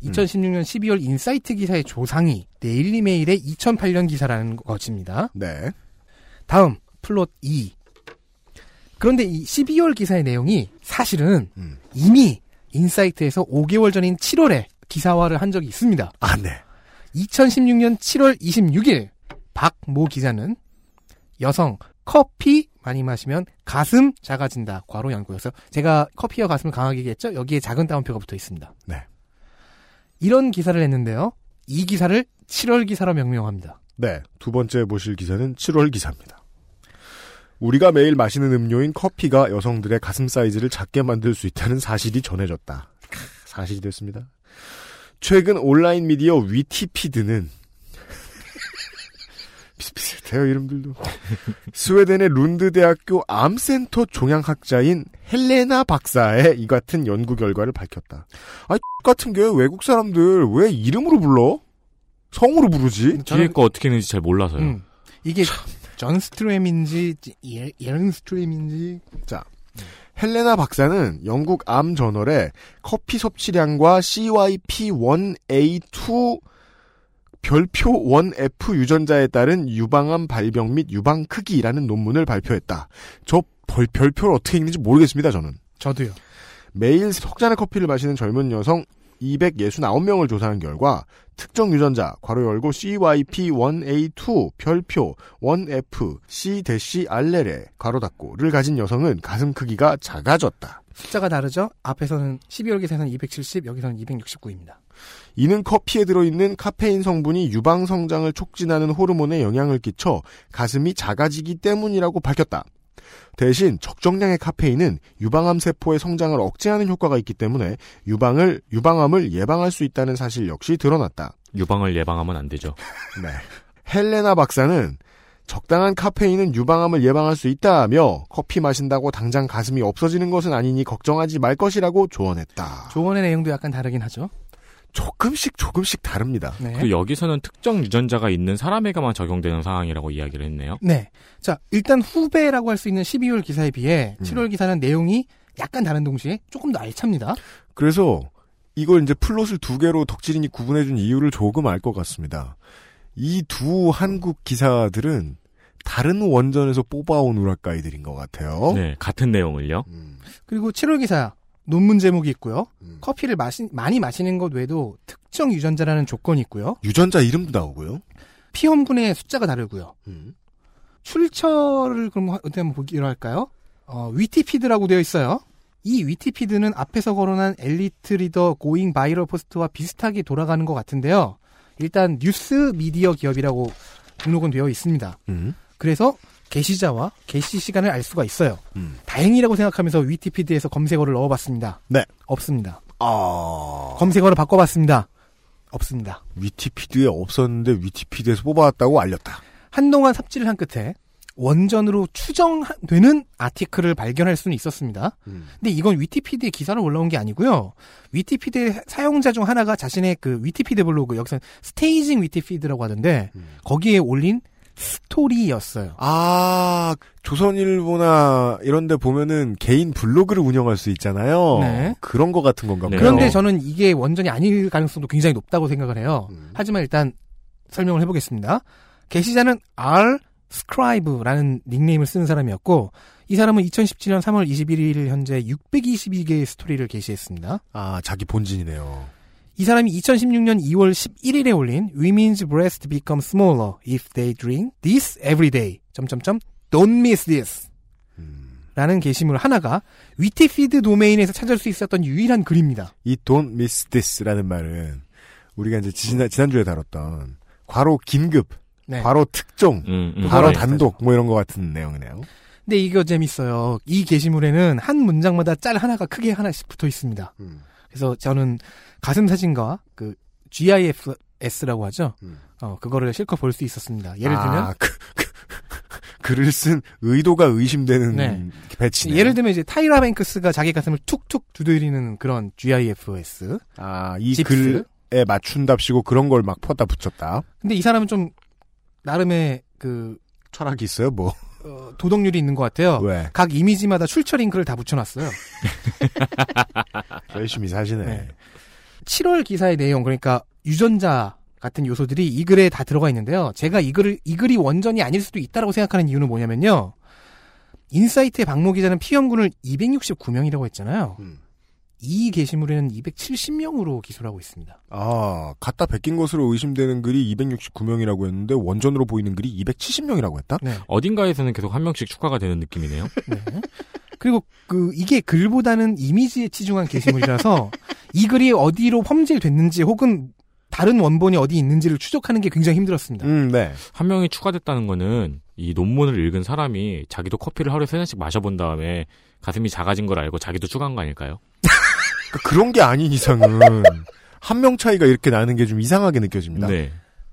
2016년 12월 인사이트 기사의 조상이 데일리 메일의 2008년 기사라는 것입니다. 네. 다음 플롯 2. 그런데 이 12월 기사의 내용이 사실은 음. 이미 인사이트에서 5개월 전인 7월에 기사화를 한 적이 있습니다. 아, 네. 2016년 7월 26일 박 모 기자는 여성 커피 많이 마시면 가슴 작아진다. 괄호 연구여서 제가 커피와 가슴을 강하게 얘기했죠. 여기에 작은 따옴표가 붙어 있습니다. 네. 이런 기사를 냈는데요. 이 기사를 7월 기사로 명명합니다. 네. 두 번째 보실 기사는 7월 기사입니다. 우리가 매일 마시는 음료인 커피가 여성들의 가슴 사이즈를 작게 만들 수 있다는 사실이 전해졌다. 크, 사실이 됐습니다. 최근 온라인 미디어 위티피드는 비슷비슷해요 이름들도 스웨덴의 룬드 대학교 암센터 종양학자인 헬레나 박사의 이 같은 연구 결과를 밝혔다. 아 같은 게 외국 사람들 왜 이름으로 불러? 성으로 부르지? 뒤에 거 어떻게 했는지 잘 몰라서요. 음, 이게 존 스트램인지 예- 예런 스트램인지 자, 헬레나 박사는 영국 암 저널에 커피 섭취량과 CYP1A2 별표 1F 유전자에 따른 유방암 발병 및 유방 크기라는 논문을 발표했다. 저 벌- 별표를 어떻게 읽는지 모르겠습니다, 저는. 저도요. 매일 석잔의 커피를 마시는 젊은 여성 269명을 조사한 결과 특정 유전자 괄호 열고 CYP1A2 별표 1F C 알레레 괄호 닫고를 가진 여성은 가슴 크기가 작아졌다. 숫자가 다르죠? 앞에서는 12월 기사에서는 270, 여기서는 269입니다. 이는 커피에 들어있는 카페인 성분이 유방 성장을 촉진하는 호르몬에 영향을 끼쳐 가슴이 작아지기 때문이라고 밝혔다. 대신 적정량의 카페인은 유방암 세포의 성장을 억제하는 효과가 있기 때문에 유방을 유방암을 예방할 수 있다는 사실 역시 드러났다. 유방을 예방하면 안 되죠. 네. 헬레나 박사는 적당한 카페인은 유방암을 예방할 수 있다며 커피 마신다고 당장 가슴이 없어지는 것은 아니니 걱정하지 말 것이라고 조언했다. 조언의 내용도 약간 다르긴 하죠. 조금씩 조금씩 다릅니다. 네. 그리고 여기서는 특정 유전자가 있는 사람에게만 적용되는 상황이라고 이야기를 했네요. 네. 자, 일단 후배라고 할 수 있는 12월 기사에 비해 음. 7월 기사는 내용이 약간 다른 동시에 조금 더 알찹니다. 그래서 이걸 이제 플롯을 두 개로 덕질인이 구분해준 이유를 조금 알 것 같습니다. 이 두 한국 기사들은 다른 원전에서 뽑아온 우라카이들인 것 같아요. 네, 같은 내용을요. 그리고 7월 기사 논문 제목이 있고요. 음. 커피를 마시, 많이 마시는 것 외에도 특정 유전자라는 조건이 있고요. 유전자 이름도 나오고요. 피험군의 숫자가 다르고요. 음. 출처를 그럼 어떻게 한번 보기로 할까요? 어, 위티피드라고 되어 있어요. 이 위티피드는 앞에서 거론한 엘리트 리더 고잉 바이럴 포스트와 비슷하게 돌아가는 것 같은데요. 일단 뉴스 미디어 기업이라고 등록은 되어 있습니다. 음. 그래서 게시자와 게시 시간을 알 수가 있어요. 음. 다행이라고 생각하면서 위티피드에서 검색어를 넣어봤습니다. 네. 없습니다. 아. 검색어를 바꿔봤습니다. 없습니다. 위티피드에 없었는데 위티피드에서 뽑아왔다고 알렸다. 한동안 삽질을 한 끝에 원전으로 추정되는 article을 발견할 수는 있었습니다. 음. 근데 이건 위티피드에 기사로 올라온 게 아니고요. 위티피드 사용자 중 하나가 자신의 그 위티피드 블로그 여기서 staging 위티피드라고 하던데 거기에 올린 스토리였어요. 아, 조선일보나 이런 데 보면은 개인 블로그를 운영할 수 있잖아요. 네. 그런 거 같은 건가 봐요 그런데 저는 이게 원전이 아닐 가능성도 굉장히 높다고 생각을 해요. 음. 하지만 일단 설명을 해보겠습니다. 게시자는 R scribe라는 닉네임을 쓰는 사람이었고 이 사람은 2017년 3월 21일 현재 622개의 스토리를 게시했습니다. 아, 자기 본진이네요. 이 사람이 2016년 2월 11일에 올린 Women's breast become smaller if they drink this every day. 점점점 don't miss this. 라는 게시물 하나가 위티피드 도메인에서 찾을 수 있었던 유일한 글입니다. 이 don't miss this라는 말은 우리가 이제 지난, 지난주에 다뤘던 과로 긴급, 네. 과로 특종, 음, 음. 과로 네. 단독 뭐 이런 거 같은 내용이네요. 근데 이거 재밌어요. 이 게시물에는 한 문장마다 짤 하나가 크게 하나씩 붙어 있습니다. 음. 그래서 저는 가슴 사진과 그 GIFS라고 하죠. 음. 어, 그거를 실컷 볼 수 있었습니다. 예를 아, 들면 그, 그, 글을 쓴 의도가 의심되는 네. 배치네. 예를 들면 이제 타이라 뱅크스가 자기 가슴을 툭툭 두드리는 그런 GIFS. 아, 이 집스. 글에 맞춘답시고 그런 걸 막 퍼다 붙였다. 근데 이 사람은 좀 나름의 그 철학이 있어요, 뭐. 어, 도덕률이 있는 것 같아요. 왜? 각 이미지마다 출처 링크를 다 붙여놨어요. 열심히 사시네. 네. 7월 기사의 내용 그러니까 유전자 같은 요소들이 이 글에 다 들어가 있는데요. 제가 이 글을 이 글이 원전이 아닐 수도 있다라고 생각하는 이유는 뭐냐면요. 인사이트의 박모 기자는 피험군을 269명이라고 했잖아요. 음. 이 게시물에는 270명으로 기술하고 있습니다. 아, 갖다 베낀 것으로 의심되는 글이 269명이라고 했는데 원전으로 보이는 글이 270명이라고 했다? 네. 어딘가에서는 계속 한 명씩 추가가 되는 느낌이네요. 그리고 그 이게 글보다는 이미지에 치중한 게시물이라서 이 글이 어디로 펌질됐는지 혹은 다른 원본이 어디 있는지를 추적하는 게 굉장히 힘들었습니다. 음, 네. 한 명이 추가됐다는 거는 이 논문을 읽은 사람이 자기도 커피를 하루에 세 잔씩 마셔본 다음에 가슴이 작아진 걸 알고 자기도 추가한 거 아닐까요? 그러니까 그런 게 아닌 이상은 한 명 차이가 이렇게 나는 게 좀 이상하게 느껴집니다. 네.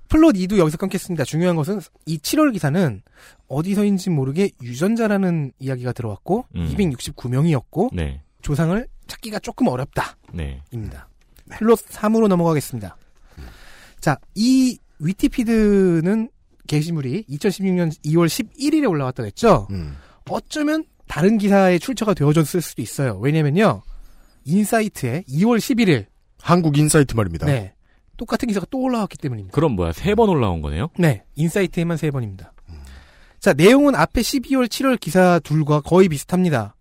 플롯 2도 여기서 끊겠습니다. 중요한 것은 이 7월 기사는 어디서인지 모르게 유전자라는 이야기가 들어왔고 음. 269명이었고 네. 조상을 찾기가 조금 어렵다. 네. 입니다. 플롯 3으로 넘어가겠습니다. 자, 이 위티피드는 게시물이 2016년 2월 11일에 올라왔다고 했죠. 음. 어쩌면 다른 기사에 출처가 되어졌을 수도 있어요. 왜냐면요. 인사이트에 2월 11일 한국 인사이트 말입니다. 네. 똑같은 기사가 또 올라왔기 때문입니다. 그럼 뭐야? 세 번 올라온 거네요? 네. 인사이트에만 세 번입니다. 자, 내용은 앞에 12월, 7월 기사 둘과 거의 비슷합니다.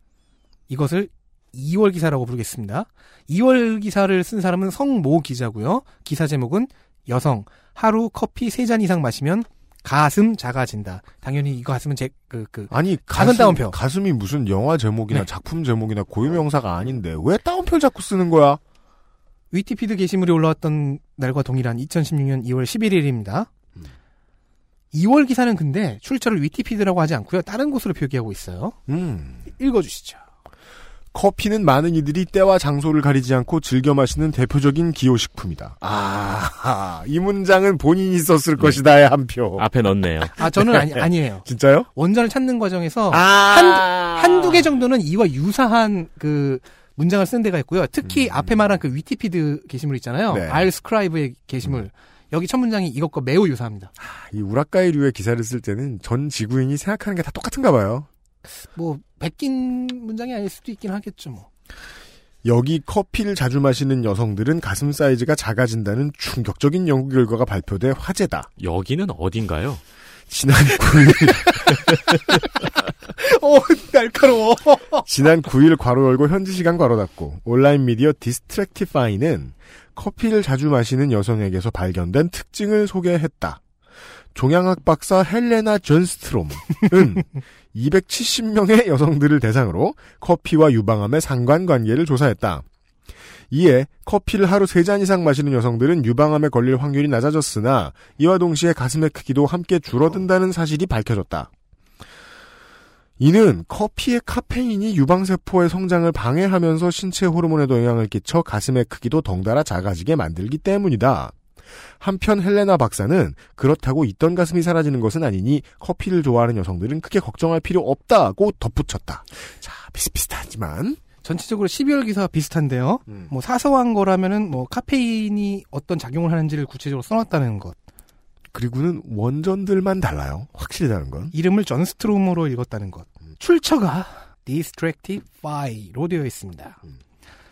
이것을 2월 기사라고 부르겠습니다. 2월 기사를 쓴 사람은 성모 기자고요. 기사 제목은 여성 하루 커피 3잔 이상 마시면 가슴 작아진다. 당연히 이거 가슴은 제 그 그 아니 작은 가슴, 따옴표. 가슴이 무슨 영화 제목이나 네. 작품 제목이나 고유명사가 아닌데 왜 따옴표를 자꾸 쓰는 거야? 위티피드 게시물이 올라왔던 날과 동일한 2016년 2월 11일입니다. 2월 기사는 근데 출처를 위티피드라고 하지 않고요. 다른 곳으로 표기하고 있어요. 음. 읽어주시죠. 커피는 많은 이들이 때와 장소를 가리지 않고 즐겨 마시는 대표적인 기호식품이다. 아, 이 문장은 본인이 썼을 것이다의 한 표. 앞에 넣네요. 아, 저는 아니, 아니에요. 진짜요? 원전을 찾는 과정에서 아. 한, 한두 개 정도는 이와 유사한 그 문장을 쓴 데가 있고요. 특히 앞에 말한 그 위티피드 게시물 있잖아요. 네. R 스크라이브의 게시물. 여기 첫 문장이 이것과 매우 유사합니다. 이 우라카이류의 기사를 쓸 때는 전 지구인이 생각하는 게 다 똑같은가 봐요. 뭐 베낀 문장이 아닐 수도 있긴 하겠죠, 뭐. 여기 커피를 자주 마시는 여성들은 가슴 사이즈가 작아진다는 충격적인 연구 결과가 발표돼 화제다. 여기는 어딘가요? 지난 9일 어, 날카로워. 지난 9일 괄호 열고 현지 시간 괄호 닫고 온라인 미디어 디스트랙티파이는 커피를 자주 마시는 여성에게서 발견된 특징을 소개했다. 종양학 박사 헬레나 존스트롬은 270명의 여성들을 대상으로 커피와 유방암의 상관관계를 조사했다. 이에 커피를 하루 3잔 이상 마시는 여성들은 유방암에 걸릴 확률이 낮아졌으나 이와 동시에 가슴의 크기도 함께 줄어든다는 사실이 밝혀졌다. 이는 커피의 카페인이 유방세포의 성장을 방해하면서 신체 호르몬에도 영향을 끼쳐 가슴의 크기도 덩달아 작아지게 만들기 때문이다. 한편 헬레나 박사는 그렇다고 있던 가슴이 사라지는 것은 아니니 커피를 좋아하는 여성들은 크게 걱정할 필요 없다고 덧붙였다. 자, 비슷비슷하지만 전체적으로 12월 기사와 비슷한데요. 뭐 사소한 거라면은 뭐 카페인이 어떤 작용을 하는지를 구체적으로 써놨다는 것. 그리고는 원전들만 달라요. 확실히 다른 건. 이름을 전스트롬으로 읽었다는 것. 출처가 Distractify로 되어 있습니다.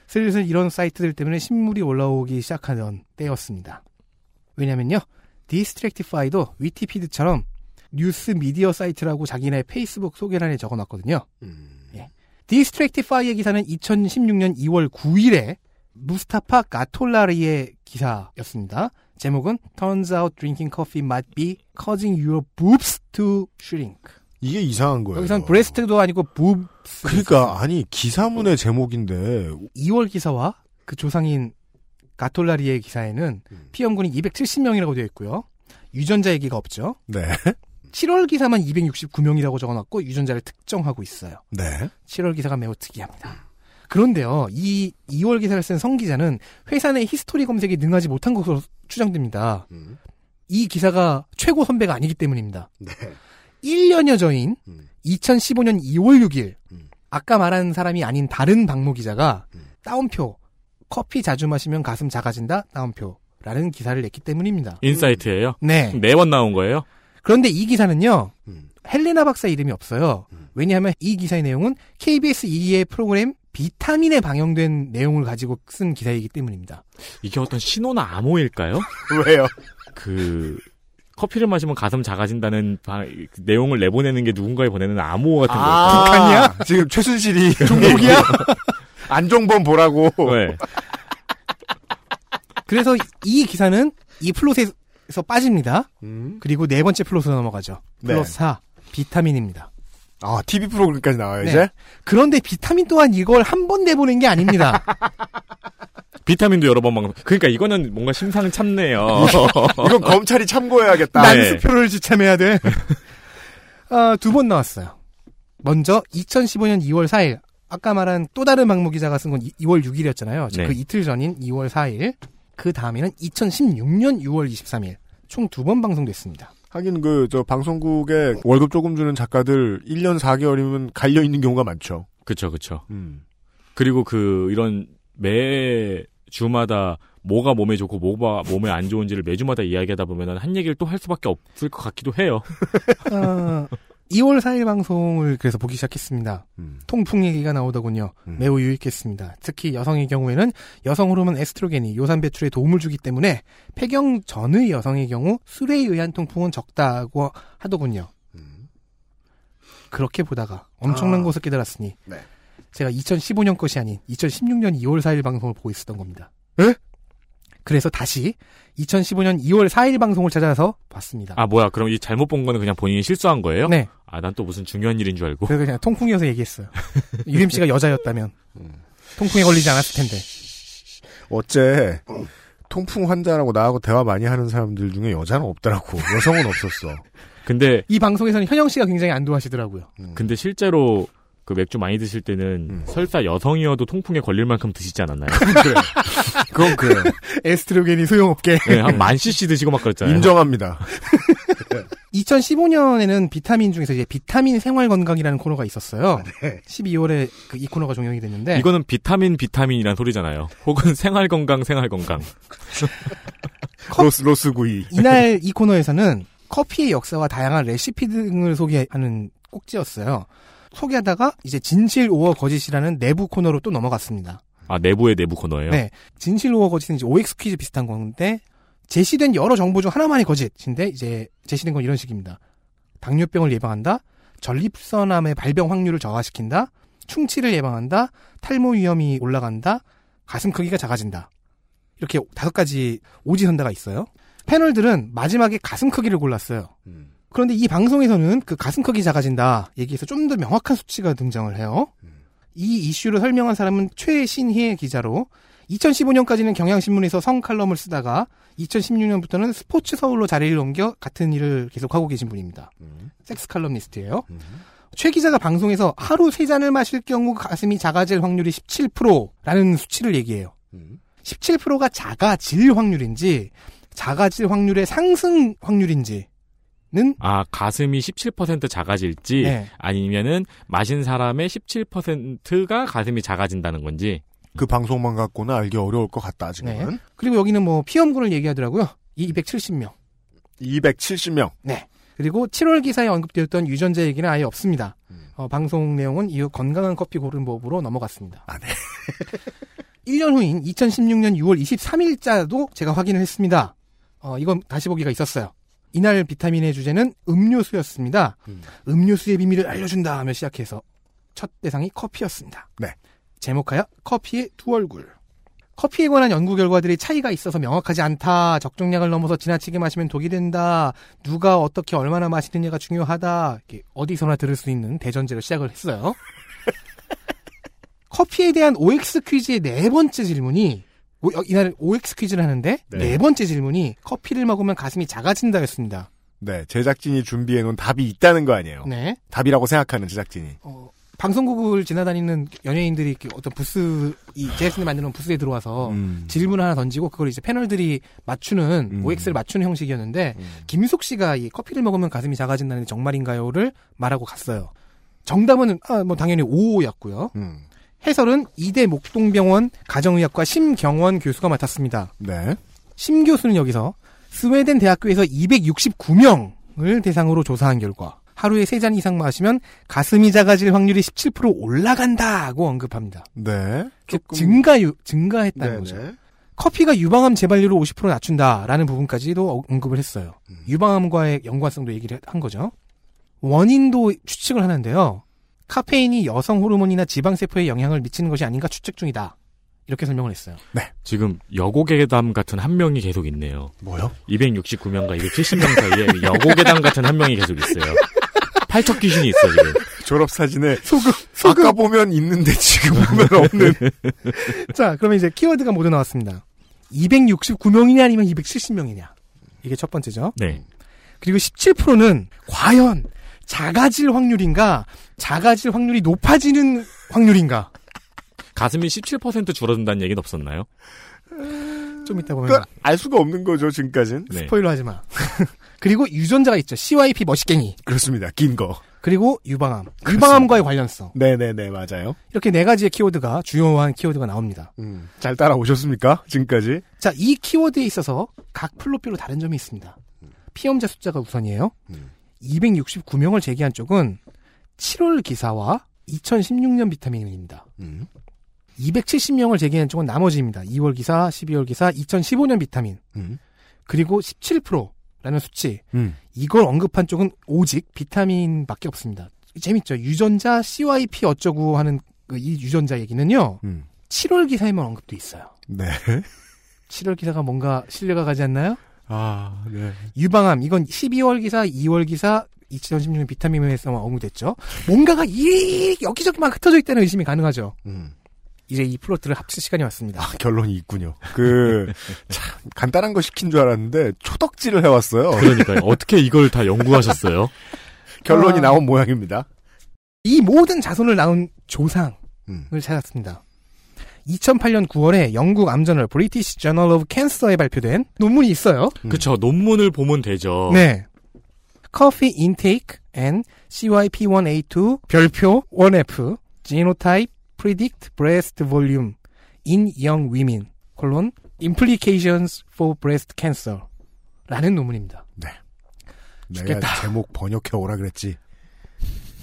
슬슬 이런 사이트들 때문에 신물이 올라오기 시작하던 때였습니다. 왜냐면요. Distractify도 WittyFeed처럼 뉴스 미디어 사이트라고 자기네 페이스북 소개란에 적어놨거든요. 예. Distractify의 기사는 2016년 2월 9일에 무스타파 가톨라리의 기사였습니다. 제목은 Turns out drinking coffee might be causing your boobs to shrink. 이게 이상한 거예요. 여기선 breast도 아니고 boobs. 그러니까 아니 기사문의 제목인데 2월 기사와 그 조상인 가톨라리의 기사에는 피험군이 270명이라고 되어 있고요. 유전자 얘기가 없죠. 네. 7월 기사만 269명이라고 적어놨고 유전자를 특정하고 있어요. 네. 7월 기사가 매우 특이합니다. 그런데요, 이 2월 기사를 쓴 성 기자는 회사 내 history 검색에 능하지 못한 것으로 추정됩니다. 이 기사가 최고 선배가 아니기 때문입니다. 네. 1년여 전인 2015년 2월 6일 아까 말한 사람이 아닌 다른 박모 기자가 따옴표 커피 자주 마시면 가슴 작아진다 따옴표라는 기사를 냈기 때문입니다. 인사이트예요? 네. 네번 나온 거예요? 그런데 이 기사는요. 헬레나 박사 이름이 없어요. 왜냐하면 이 기사의 내용은 KBS 2의 프로그램 비타민에 방영된 내용을 가지고 쓴 기사이기 때문입니다. 이게 어떤 신호나 암호일까요? 왜요? 그 커피를 마시면 가슴 작아진다는 바- 그 내용을 내보내는 게 누군가에 보내는 암호 같은 아, 걸까요? 지금 최순실이 종목이야? 안종범 보라고. 네. 그래서 이 기사는 이 플롯에서 빠집니다. 그리고 네 번째 플롯으로 넘어가죠. 플롯 네. 4 비타민입니다. 아, TV 프로그램까지 나와요, 네. 이제? 그런데 비타민 또한 이걸 한 번 내보낸 게 아닙니다. 비타민도 여러 번 먹는. 그러니까 이거는 뭔가 심상 참네요. 이건 검찰이 참고해야겠다. 난수표를 지참해야 돼. 아, 두 번 나왔어요. 먼저 2015년 2월 4일 아까 말한 또 다른 박모 기자가 쓴 건 2월 6일이었잖아요. 네. 그 이틀 전인 2월 4일. 그 다음에는 2016년 6월 23일. 총 두 번 방송됐습니다. 하긴 그 저 방송국에 월급 조금 주는 작가들 1년 4개월이면 갈려 있는 경우가 많죠. 그쵸, 그쵸. 음. 그리고 그, 이런 매 주마다 뭐가 몸에 좋고 뭐가 몸에 안 좋은지를 매주마다 이야기하다 보면은 한 얘기를 또 할 수밖에 없을 것 같기도 해요. 아, 2월 4일 방송을 그래서 보기 시작했습니다. 음. 통풍 얘기가 나오더군요. 매우 유익했습니다. 특히 여성의 경우에는 여성 호르몬 에스트로겐이 요산 배출에 도움을 주기 때문에 폐경 전의 여성의 경우 술에 의한 통풍은 적다고 하더군요. 그렇게 보다가 엄청난 아. 것을 깨달았으니 네. 제가 2015년 것이 아닌 2016년 2월 4일 방송을 보고 있었던 겁니다. 에? 그래서 다시 2015년 2월 4일 방송을 찾아서 봤습니다. 아, 뭐야. 그럼 이 잘못 본 거는 그냥 본인이 실수한 거예요? 네. 아, 난 또 무슨 중요한 일인 줄 알고. 그래서 그냥 통풍이어서 얘기했어요. 유림 씨가 여자였다면 통풍에 걸리지 않았을 텐데. 어째 통풍 환자라고 나하고 대화 많이 하는 사람들 중에 여자는 없더라고. 여성은 없었어. 근데 이 방송에서는 현영 씨가 굉장히 안도하시더라고요. 근데 실제로 그 맥주 많이 드실 때는 설사 여성이어도 통풍에 걸릴 만큼 드시지 않았나요? 그래. 그건 그래요. 에스트로겐이 소용없게. 네, 한만 cc 드시고 막 그랬잖아요. 인정합니다. 2015년에는 비타민 중에서 이제 비타민 생활 건강이라는 코너가 있었어요. 네. 12월에 그 이 코너가 종영이 됐는데 이거는 비타민 비타민이란 소리잖아요. 혹은 생활 건강 생활 건강. 로스 로스 구이. 이날 이 코너에서는 커피의 역사와 다양한 레시피 등을 소개하는 꼭지였어요. 소개하다가 이제 진실 오어 거짓이라는 내부 코너로 또 넘어갔습니다. 아 내부의 내부 코너예요. 네. 진실 오어 거짓은 이제 OX 퀴즈 비슷한 건데 제시된 여러 정보 중 하나만이 거짓인데 이제 제시된 건 이런 식입니다. 당뇨병을 예방한다. 전립선암의 발병 확률을 저하시킨다. 충치를 예방한다. 탈모 위험이 올라간다. 가슴 크기가 작아진다. 이렇게 다섯 가지 오지선다가 있어요. 패널들은 마지막에 가슴 크기를 골랐어요. 그런데 이 방송에서는 그 가슴 크기 작아진다 얘기해서 좀 더 명확한 수치가 등장을 해요. 이 이슈를 설명한 사람은 최신희 기자로 2015년까지는 경향신문에서 성 칼럼을 쓰다가 2016년부터는 스포츠 서울로 자리를 옮겨 같은 일을 계속하고 계신 분입니다. 섹스 칼럼니스트예요. 최 기자가 방송에서 하루 세 잔을 마실 경우 가슴이 작아질 확률이 17%라는 수치를 얘기해요. 17%가 작아질 확률인지 작아질 확률의 상승 확률인지는 아, 가슴이 17% 작아질지 네. 아니면은 마신 사람의 17%가 가슴이 작아진다는 건지. 그 방송만 갖고는 알기 어려울 것 같다, 지금은. 네. 그리고 여기는 뭐 피험군을 얘기하더라고요. 이 270명. 270명. 네. 그리고 7월 기사에 언급되었던 유전자 얘기는 아예 없습니다. 어, 방송 내용은 이후 건강한 커피 고른 법으로 넘어갔습니다. 아, 네. 1년 후인 2016년 6월 23일자도 제가 확인을 했습니다. 어, 이건 다시 보기가 있었어요. 이날 비타민의 주제는 음료수였습니다. 음 료수의 비밀을 알려준다 하며 시작해서 첫 대상이 커피였습니다. 네. 제목하여 커피의 두 얼굴. 커피에 관한 연구 결과들이 차이가 있어서 명확하지 않다. 적정량을 넘어서 지나치게 마시면 독이 된다. 누가 어떻게 얼마나 마시느냐가 중요하다. 이렇게 어디서나 들을 수 있는 대전제로 시작을 했어요. 커피에 대한 OX 퀴즈의 네 번째 질문이 오- 어, 이날 OX 퀴즈를 하는데 네. 네 번째 질문이 커피를 먹으면 가슴이 작아진다였습니다. 네, 제작진이 준비해 놓은 답이 있다는 거 아니에요. 네. 답이라고 생각하는 제작진이. 방송국을 지나다니는 연예인들이 어떤 부스 이 제작진이 만드는 부스에 들어와서 음. 질문을 하나 던지고 그걸 이제 패널들이 맞추는 OX를 맞추는 형식이었는데 음. 김숙 씨가 이 커피를 먹으면 가슴이 작아진다는 게 정말인가요를 말하고 갔어요. 정답은 아, 뭐 당연히 O였고요. 음. 해설은 이대 목동병원 가정의학과 심경원 교수가 맡았습니다. 네. 심 교수는 여기서 스웨덴 대학교에서 269명을 대상으로 조사한 결과 하루에 세 잔 이상 마시면 가슴이 작아질 확률이 17% 올라간다고 언급합니다. 네. 즉 증가 증가했다는 네네. 거죠. 커피가 유방암 재발률을 50% 낮춘다라는 부분까지도 어- 언급을 했어요. 음. 유방암과의 연관성도 얘기를 한 거죠. 원인도 추측을 하는데요. 카페인이 여성 호르몬이나 지방세포에 영향을 미치는 것이 아닌가 추측 중이다. 이렇게 설명을 했어요. 지금 여고괴담 같은 한 명이 계속 있네요. 뭐요? 269명과 270명 사이에 여고괴담 같은 한 명이 계속 있어요. 팔척 귀신이 있어 지금. 졸업 사진에 소금, 아까 보면 있는데 지금 보면 없는. 자, 그러면 이제 키워드가 모두 나왔습니다. 269명이냐 아니면 270명이냐. 이게 첫 번째죠. 네. 그리고 17%는 과연 작아질 확률인가, 작아질 확률이 높아지는 확률인가. 가슴이 17% 줄어든다는 얘기는 없었나요? 좀 이따 보면 그러니까 알 수가 없는 거죠, 지금까지는. 네. 스포일러 하지 마. 그리고 유전자가 있죠. CYP 머시갱이. 그렇습니다. 긴 거. 그리고 유방암. 유방암과의 관련성. 네네네, 맞아요. 이렇게 네 가지의 키워드가 주요한 키워드가 나옵니다. 음, 잘 따라오셨습니까? 지금까지? 자, 이 키워드에 있어서 각 플로피로 다른 점이 있습니다. 피험자 숫자가 우선이에요. 269명을 제기한 쪽은 7월 기사와 2016년 비타민입니다. 270명을 제기한 쪽은 나머지입니다. 2월 기사, 12월 기사, 2015년 비타민. 음. 그리고 17%라는 수치. 음. 이걸 언급한 쪽은 오직 비타민밖에 없습니다. 재밌죠. 유전자 CYP 어쩌고 하는 그 이 유전자 얘기는요. 7월 기사에만 언급돼 있어요. 네. 7월 기사가 뭔가 신뢰가 가지 않나요? 아, 네. 유방암 이건 12월 기사, 2월 기사, 2016년 비타민에서만 언급됐죠. 뭔가가 이 여기저기만 흩어져 있다는 의심이 가능하죠. 이제 이 플로트를 합칠 시간이 왔습니다. 아, 결론이 있군요. 그, 참, 간단한 거 시킨 줄 알았는데, 초덕질을 해왔어요. 그러니까요. 어떻게 이걸 다 연구하셨어요? 결론이 아. 나온 모양입니다. 이 모든 자손을 낳은 조상을 음. 찾았습니다. 2008년 9월에 영국 암저널 British Journal of Cancer에 발표된 논문이 있어요. 그쵸. 논문을 보면 되죠. 네. Coffee Intake and CYP1A2 별표 1F Genotype Predict Breast Volume in Young Women 콜론 Implications for Breast Cancer 라는 논문입니다. 네. 죽겠다. 내가 제목 번역해 오라 그랬지.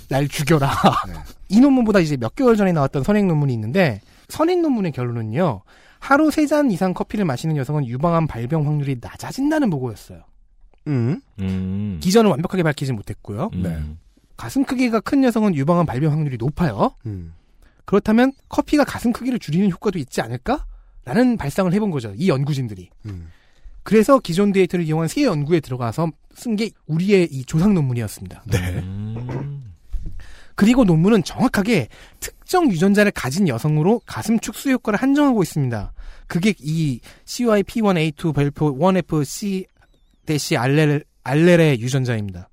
날 죽여라. 네. 이 논문보다 이제 몇 개월 전에 나왔던 선행 논문이 있는데 선행 논문의 결론은요. 하루 세잔 이상 커피를 마시는 여성은 유방암 발병 확률이 낮아진다는 보고였어요. 음. 음. 기전을 완벽하게 밝히지 못했고요. 음. 네. 가슴 크기가 큰 여성은 유방암 발병 확률이 높아요. 음. 그렇다면 커피가 가슴 크기를 줄이는 효과도 있지 않을까? 라는 발상을 해본 거죠. 이 연구진들이. 음. 그래서 기존 데이터를 이용한 새 연구에 들어가서 쓴 게 우리의 이 조상 논문이었습니다. 네. 음. 그리고 논문은 정확하게 특정 유전자를 가진 여성으로 가슴 축소 효과를 한정하고 있습니다. 그게 이 CYP1A2 별표 1FC 대시 알렐 알렐의 유전자입니다.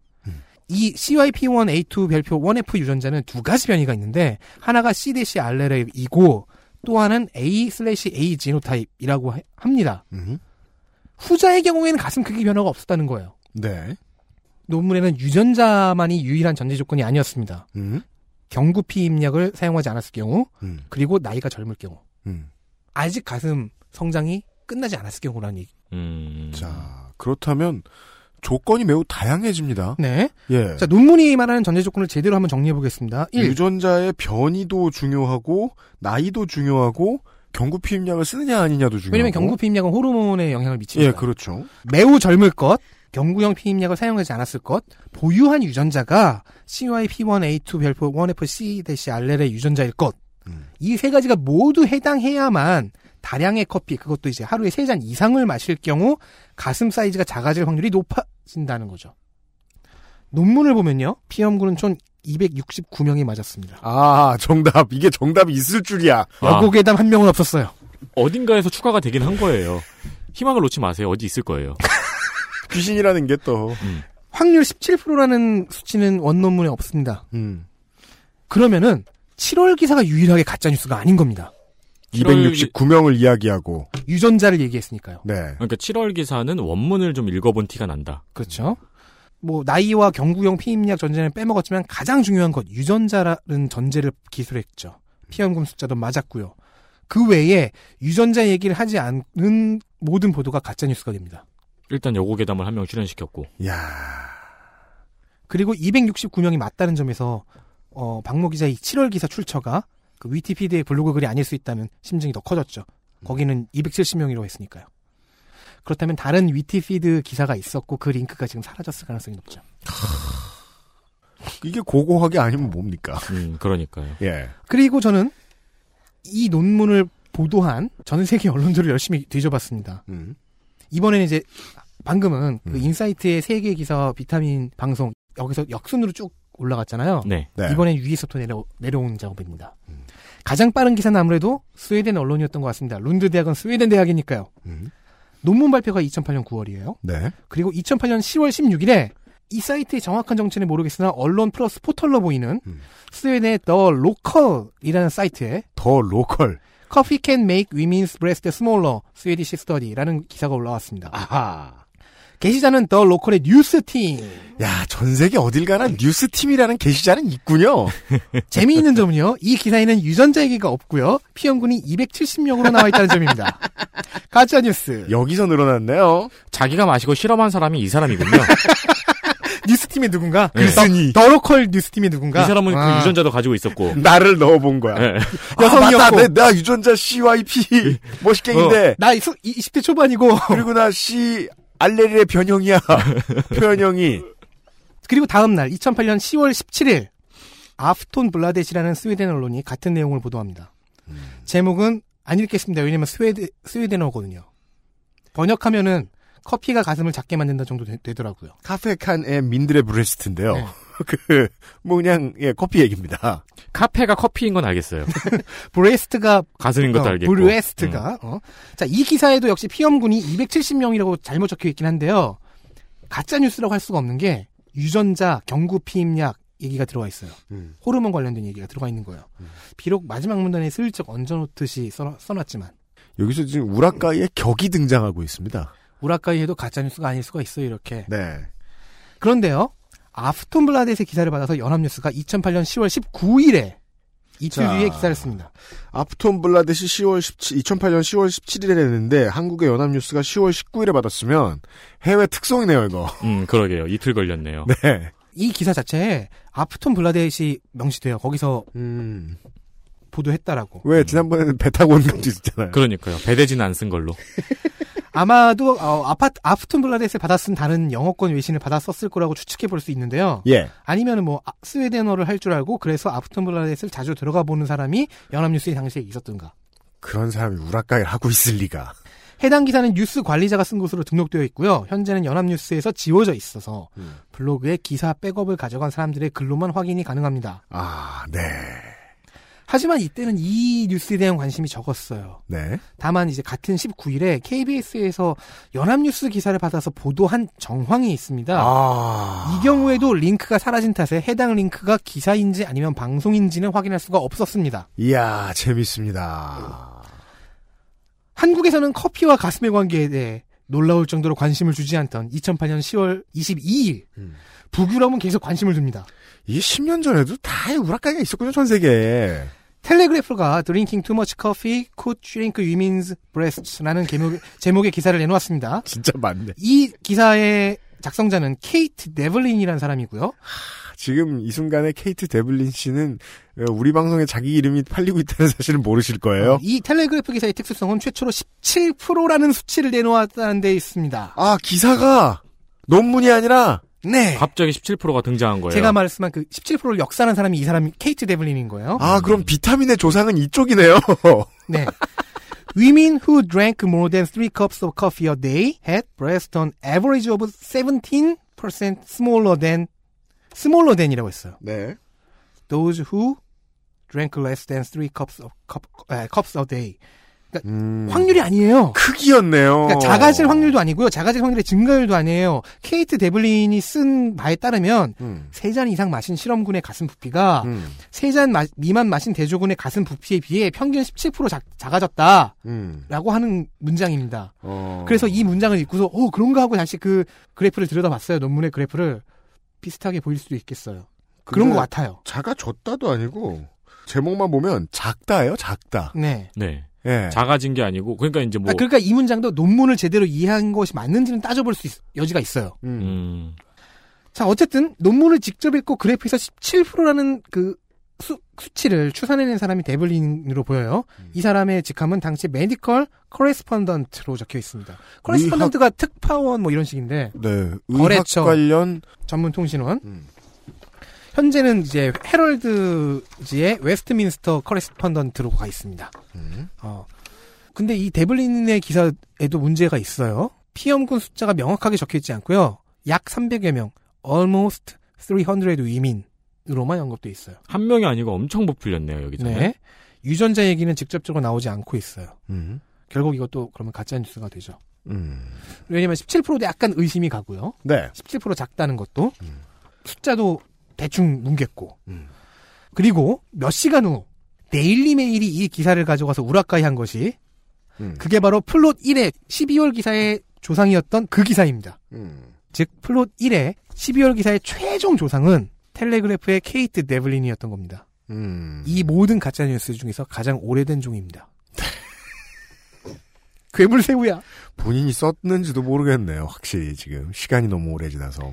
이 CYP1A2 별표 1F 유전자는 두 가지 변이가 있는데 하나가 C 대시 allele이고 또 하나는 A 슬래시 A 지노타입이라고 하- 합니다. 음. 후자의 경우에는 가슴 크기 변화가 없었다는 거예요. 네. 논문에는 유전자만이 유일한 전제 조건이 아니었습니다. 음. 경구 피임약을 사용하지 않았을 경우, 음. 그리고 나이가 젊을 경우, 음. 아직 가슴 성장이 끝나지 않았을 경우라는 얘기. 음. 자, 그렇다면 조건이 매우 다양해집니다. 네. 예. 자, 논문이 말하는 전제 조건을 제대로 한번 정리해 보겠습니다. 1. 유전자의 변이도 중요하고 나이도 중요하고 경구 피임약을 쓰느냐 아니냐도 중요하고. 왜냐면 경구 피임약은 호르몬에 영향을 미치니까. 예, 그렇죠. 매우 젊을 것, 경구형 피임약을 사용하지 않았을 것, 보유한 유전자가 CYP1A2 별표 1FC 알렐의 유전자일 것. 이세 가지가 모두 해당해야만 다량의 커피, 그것도 이제 하루에 세 잔 이상을 마실 경우 가슴 사이즈가 작아질 확률이 높아진다는 거죠. 논문을 보면요. 피험군은 총 269명이 맞았습니다. 아, 정답. 이게 정답이 있을 줄이야. 여고괴담 한 명은 없었어요. 어딘가에서 추가가 되긴 한 거예요. 희망을 놓지 마세요. 어디 있을 거예요. 귀신이라는 게 또. 확률 17%라는 수치는 원논문에 없습니다. 음. 그러면은 7월 기사가 유일하게 가짜 뉴스가 아닌 겁니다. 269명을 이야기하고. 유전자를 얘기했으니까요. 네. 그러니까 7월 기사는 원문을 좀 읽어본 티가 난다. 그렇죠. 뭐 나이와 경구형 피임약 전제는 빼먹었지만 가장 중요한 것 유전자라는 전제를 기술했죠. 피험금 숫자도 맞았고요. 그 외에 유전자 얘기를 하지 않은 모든 보도가 가짜 뉴스가 됩니다. 일단 여고 괴담을 한 명 출연시켰고. 야 그리고 269명이 맞다는 점에서 어, 박모 기자의 7월 기사 출처가 그 위티피드의 블로그 글이 아닐 수 있다는 심증이 더 커졌죠. 거기는 270명이라고 했으니까요. 그렇다면 다른 위티피드 기사가 있었고 그 링크가 지금 사라졌을 가능성이 높죠. 이게 고고하게 아니면 뭡니까? 음, 그러니까요. 예. 그리고 저는 이 논문을 보도한 전 세계 언론들을 열심히 뒤져봤습니다. 음. 이번에는 이제 방금은 그 인사이트의 세계 기사 비타민 방송 여기서 역순으로 쭉 올라갔잖아요. 네. 네. 이번엔 위에서부터 내려, 내려온 작업입니다. 가장 빠른 기사는 아무래도 스웨덴 언론이었던 것 같습니다. 룬드 대학은 스웨덴 대학이니까요. 음. 논문 발표가 2008년 9월이에요. 네. 그리고 2008년 10월 16일에 이 사이트의 정확한 정체는 모르겠으나 언론 플러스 포털로 보이는 스웨덴의 The Local이라는 사이트에 The Local. Coffee can make women's breast smaller Swedish study라는 기사가 올라왔습니다. 아하. 게시자는 The Local의 뉴스팀. 야, 전 세계 어딜 가나 뉴스팀이라는 게시자는 있군요. 재미있는 점은요, 이 기사에는 유전자 얘기가 없고요, 피험군이 270명으로 나와 있다는 점입니다. 가짜 뉴스. 여기서 늘어났네요. 자기가 마시고 실험한 사람이 이 사람이군요. 뉴스팀의 누군가? 네. 글쓴이. The Local 뉴스팀의 누군가? 이 사람은 아. 그 유전자도 가지고 있었고. 나를 넣어본 거야. 네. 여성이었고. 아, 맞다. 내, 나 유전자 CYP 뭐시깽인데. 나 20대 초반이고. 그리고 나 C allele의 변형이야. 표현형이. 그리고 다음 날 2008년 10월 17일 Aftonbladet이라는 스웨덴 언론이 같은 내용을 보도합니다. 제목은 안 읽겠습니다. 왜냐면 스웨드, 스웨덴어거든요. 번역하면은 커피가 가슴을 작게 만든다 정도 되, 더라고요 Kaffe kan ge mindre bröst인데요. 네. 그, 뭐 그냥, 예, 커피 얘기입니다. Kaffe가 커피인 건 알겠어요. bröst가 가슴인 것도 어, 알겠고. bröst가 어. 자, 이 기사에도 역시 피험군이 270명이라고 잘못 적혀 있긴 한데요. 가짜 뉴스라고 할 수가 없는 게 유전자, 경구 피임약 얘기가 들어가 있어요. 음. 호르몬 관련된 얘기가 들어가 있는 거예요. 비록 마지막 문단에 슬쩍 얹어놓듯이 써, 써놨지만 여기서 지금 우라카이의 격이 등장하고 있습니다. 우라카이에도 가짜 뉴스가 아닐 수가 있어요. 이렇게. 네. 그런데요. 아프톤 블라데스의 기사를 받아서 연합뉴스가 2008년 10월 19일에 이틀 자. 뒤에 기사를 씁니다. 아프톤 블라데시 10월 17, 2008년 10월 17일에 냈는데 한국의 연합뉴스가 10월 19일에 받았으면 해외 특성이네요, 이거. 음, 그러게요. 이틀 걸렸네요. 네. 이 기사 자체에 아프톤 블라데시 명시돼요. 거기서 음. 보도했다라고. 왜 지난번에는 배 타고 온 것도 있었잖아요. 그러니까요. 배대지는 안 쓴 걸로. 아마도 어, 아파 Aftonbladet을 받아 쓴 다른 영어권 외신을 받아 썼을 거라고 추측해 볼 수 있는데요. 예. 아니면은 뭐 아, 스웨덴어를 할 줄 알고 그래서 Aftonbladet을 자주 들어가 보는 사람이 연합뉴스에 당시에 있었던가. 그런 사람이 우라카이를 하고 있을 리가. 해당 기사는 뉴스 관리자가 쓴 것으로 등록되어 있고요. 현재는 연합뉴스에서 지워져 있어서 음. 블로그에 기사 백업을 가져간 사람들의 글로만 확인이 가능합니다. 아, 네. 하지만 이때는 이 뉴스에 대한 관심이 적었어요. 네. 다만 이제 같은 19일에 KBS에서 연합뉴스 기사를 받아서 보도한 정황이 있습니다. 아. 이 경우에도 링크가 사라진 탓에 해당 링크가 기사인지 아니면 방송인지는 확인할 수가 없었습니다. 이야, 재밌습니다. 한국에서는 커피와 가슴의 관계에 대해 놀라울 정도로 관심을 주지 않던 2008년 10월 22일 북유럽은 계속 관심을 줍니다. 이게 10년 전에도 다 우락가게 있었군요, 전 세계에. 텔레그래프가 Drinking Too Much Coffee Could Shrink Women's Breasts라는 제목, 제목의 기사를 내놓았습니다. 진짜 많네. 이 기사의 작성자는 케이트 데블린이라는 사람이고요. 지금 이 순간에 케이트 데블린 씨는 어, 우리 방송에 자기 이름이 팔리고 있다는 사실은 모르실 거예요. 어, 이 텔레그래프 기사의 특수성은 최초로 17%라는 수치를 내놓았다는 데 있습니다. 아, 기사가 논문이 아니라 네. 갑자기 17%가 등장한 거예요. 제가 말씀한 그 17%를 역사하는 사람이 이 사람이 케이트 데블린인 거예요. 아, 그럼 비타민의 조상은 이쪽이네요. 네. Women who drank more than 3 cups of coffee a day had breasts on average of 17% smaller than smaller than이라고 했어요. 네. Those who drank less than 3 cups of cup, 에, cups a day. 그러니까 음, 확률이 아니에요. 크기였네요. 그러니까 작아질 확률도 아니고요. 작아질 확률의 증가율도 아니에요. 케이트 데블린이 쓴 바에 따르면 음, 세잔 이상 마신 실험군의 가슴 부피가 음, 세잔 미만 마신 대조군의 가슴 부피에 비해 평균 17% 작, 작아졌다라고 음. 하는 문장입니다. 어. 그래서 이 문장을 읽고서 어 그런가 하고 다시 그 그래프를 들여다봤어요. 논문의 그래프를 비슷하게 보일 수도 있겠어요. 그런 것 같아요. 작아졌다도 아니고 제목만 보면 작다예요, 작다. 네. 네. 예. 작아진 게 아니고 그러니까 이제 뭐 아, 그러니까 이 문장도 논문을 제대로 이해한 것이 맞는지는 따져볼 수 있, 여지가 있어요. 음. 음. 자, 어쨌든 논문을 직접 읽고 그래프에서 17%라는 그 수, 수치를 추산해낸 사람이 데블린으로 보여요. 이 사람의 직함은 당시 medical correspondent로 적혀 있습니다. correspondent가 특파원 뭐 이런 식인데 네. 의학 거래처. 관련 전문 통신원. 음. 현재는 이제 헤럴드지의 Westminster correspondent로 가 있습니다. 음. 어. 근데 이 데블린의 기사에도 문제가 있어요. 피험군 숫자가 명확하게 적혀 있지 않고요. 약 300여 명, almost 300 women으로만 언급돼 있어요. 한 명이 아니고 엄청 부풀렸네요 여기서. 네. 유전자 얘기는 직접적으로 나오지 않고 있어요. 음. 결국 이것도 그러면 가짜 뉴스가 되죠. 음. 왜냐면 17%도 약간 의심이 가고요. 네. 17% 작다는 것도 음. 숫자도 대충 뭉갰고 음. 그리고 몇 시간 후 데일리 메일이 이 기사를 가져가서 우라카이 한 것이 음. 그게 바로 플롯 1의 12월 기사의 조상이었던 그 기사입니다. 음. 즉 플롯 1의 12월 기사의 최종 조상은 텔레그래프의 케이트 데블린이었던 겁니다. 음. 이 모든 가짜 뉴스 중에서 가장 오래된 종입니다. 괴물새우야. 본인이 썼는지도 모르겠네요. 확실히 지금 시간이 너무 오래 지나서.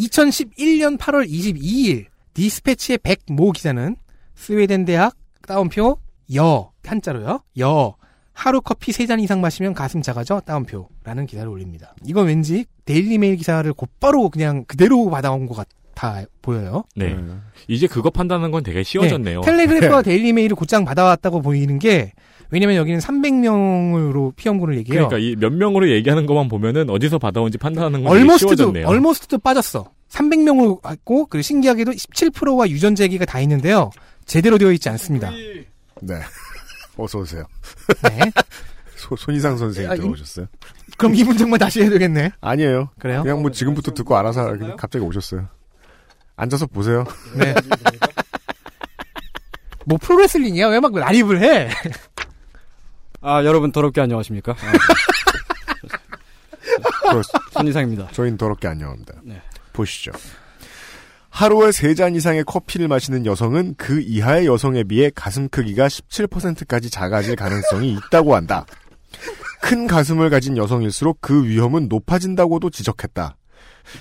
2011년 8월 22일 디스패치의 백모 기자는 스웨덴 대학 따옴표 여 한자로요. 여 하루 커피 3잔 이상 마시면 가슴 작아져 따옴표라는 기사를 올립니다. 이건 왠지 데일리메일 기사를 곧바로 그냥 그대로 받아온 것 같아 보여요. 네. 이제 그거 판단하는 건 되게 쉬워졌네요. 네, 텔레그래프와 데일리메일을 곧장 받아왔다고 보이는 게 왜냐면 여기는 300명으로 피험군을 얘기해요. 그러니까 이 몇 명으로 얘기하는 것만 보면은 어디서 받아온지 판단하는 건 얼머스트도 쉬워졌네요. 얼머스트도 빠졌어. 300명으로 왔고 그리고 신기하게도 17%와 유전자 얘기가 다 있는데요. 제대로 되어 있지 않습니다. 네. 어서 오세요. 네. 소, 손이상 선생님 아, 이- 들어오셨어요? 그럼 이 문장만 다시 해야 되겠네. 아니에요. 그래요? 그냥 뭐 지금부터 듣고 알아서 그냥 갑자기 오셨어요. 앉아서 보세요. 네. 뭐 프로레슬링이야? 왜 막 라립을 해? 아 여러분 더럽게 안녕하십니까? 손이상입니다. 저희는 더럽게 안녕합니다. 네. 보시죠. 하루에 세 잔 이상의 커피를 마시는 여성은 그 이하의 여성에 비해 가슴 크기가 17%까지 작아질 가능성이 있다고 한다. 큰 가슴을 가진 여성일수록 그 위험은 높아진다고도 지적했다.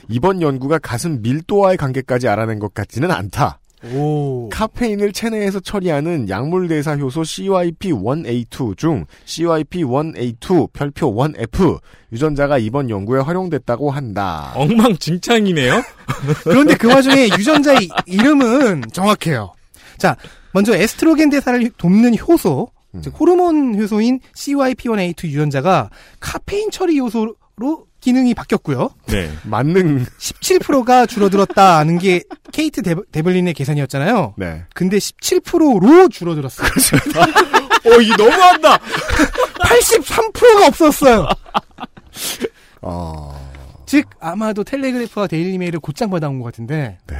이번 연구가 가슴 밀도와의 관계까지 알아낸 것 같지는 않다. 오. 카페인을 체내에서 처리하는 약물 대사 효소 CYP1A2 중 CYP1A2 별표 1F 유전자가 이번 연구에 활용됐다고 한다. 엉망진창이네요. 그런데 그 와중에 유전자의 이름은 정확해요. 자, 먼저 에스트로겐 대사를 돕는 효소 즉 호르몬 효소인 CYP1A2 유전자가 카페인 처리 요소로 기능이 바뀌었고요. 네. 만능 17%가 줄어들었다는 게 케이트 데브, 데블 린의 계산이었잖아요. 네. 근데 17%로 줄어들었어요. 어, 이 너무한다. 83%가 없었어요. 어. 즉 아마도 텔레그래프와 데일리메일을 곧장 받아온 것 같은데 네.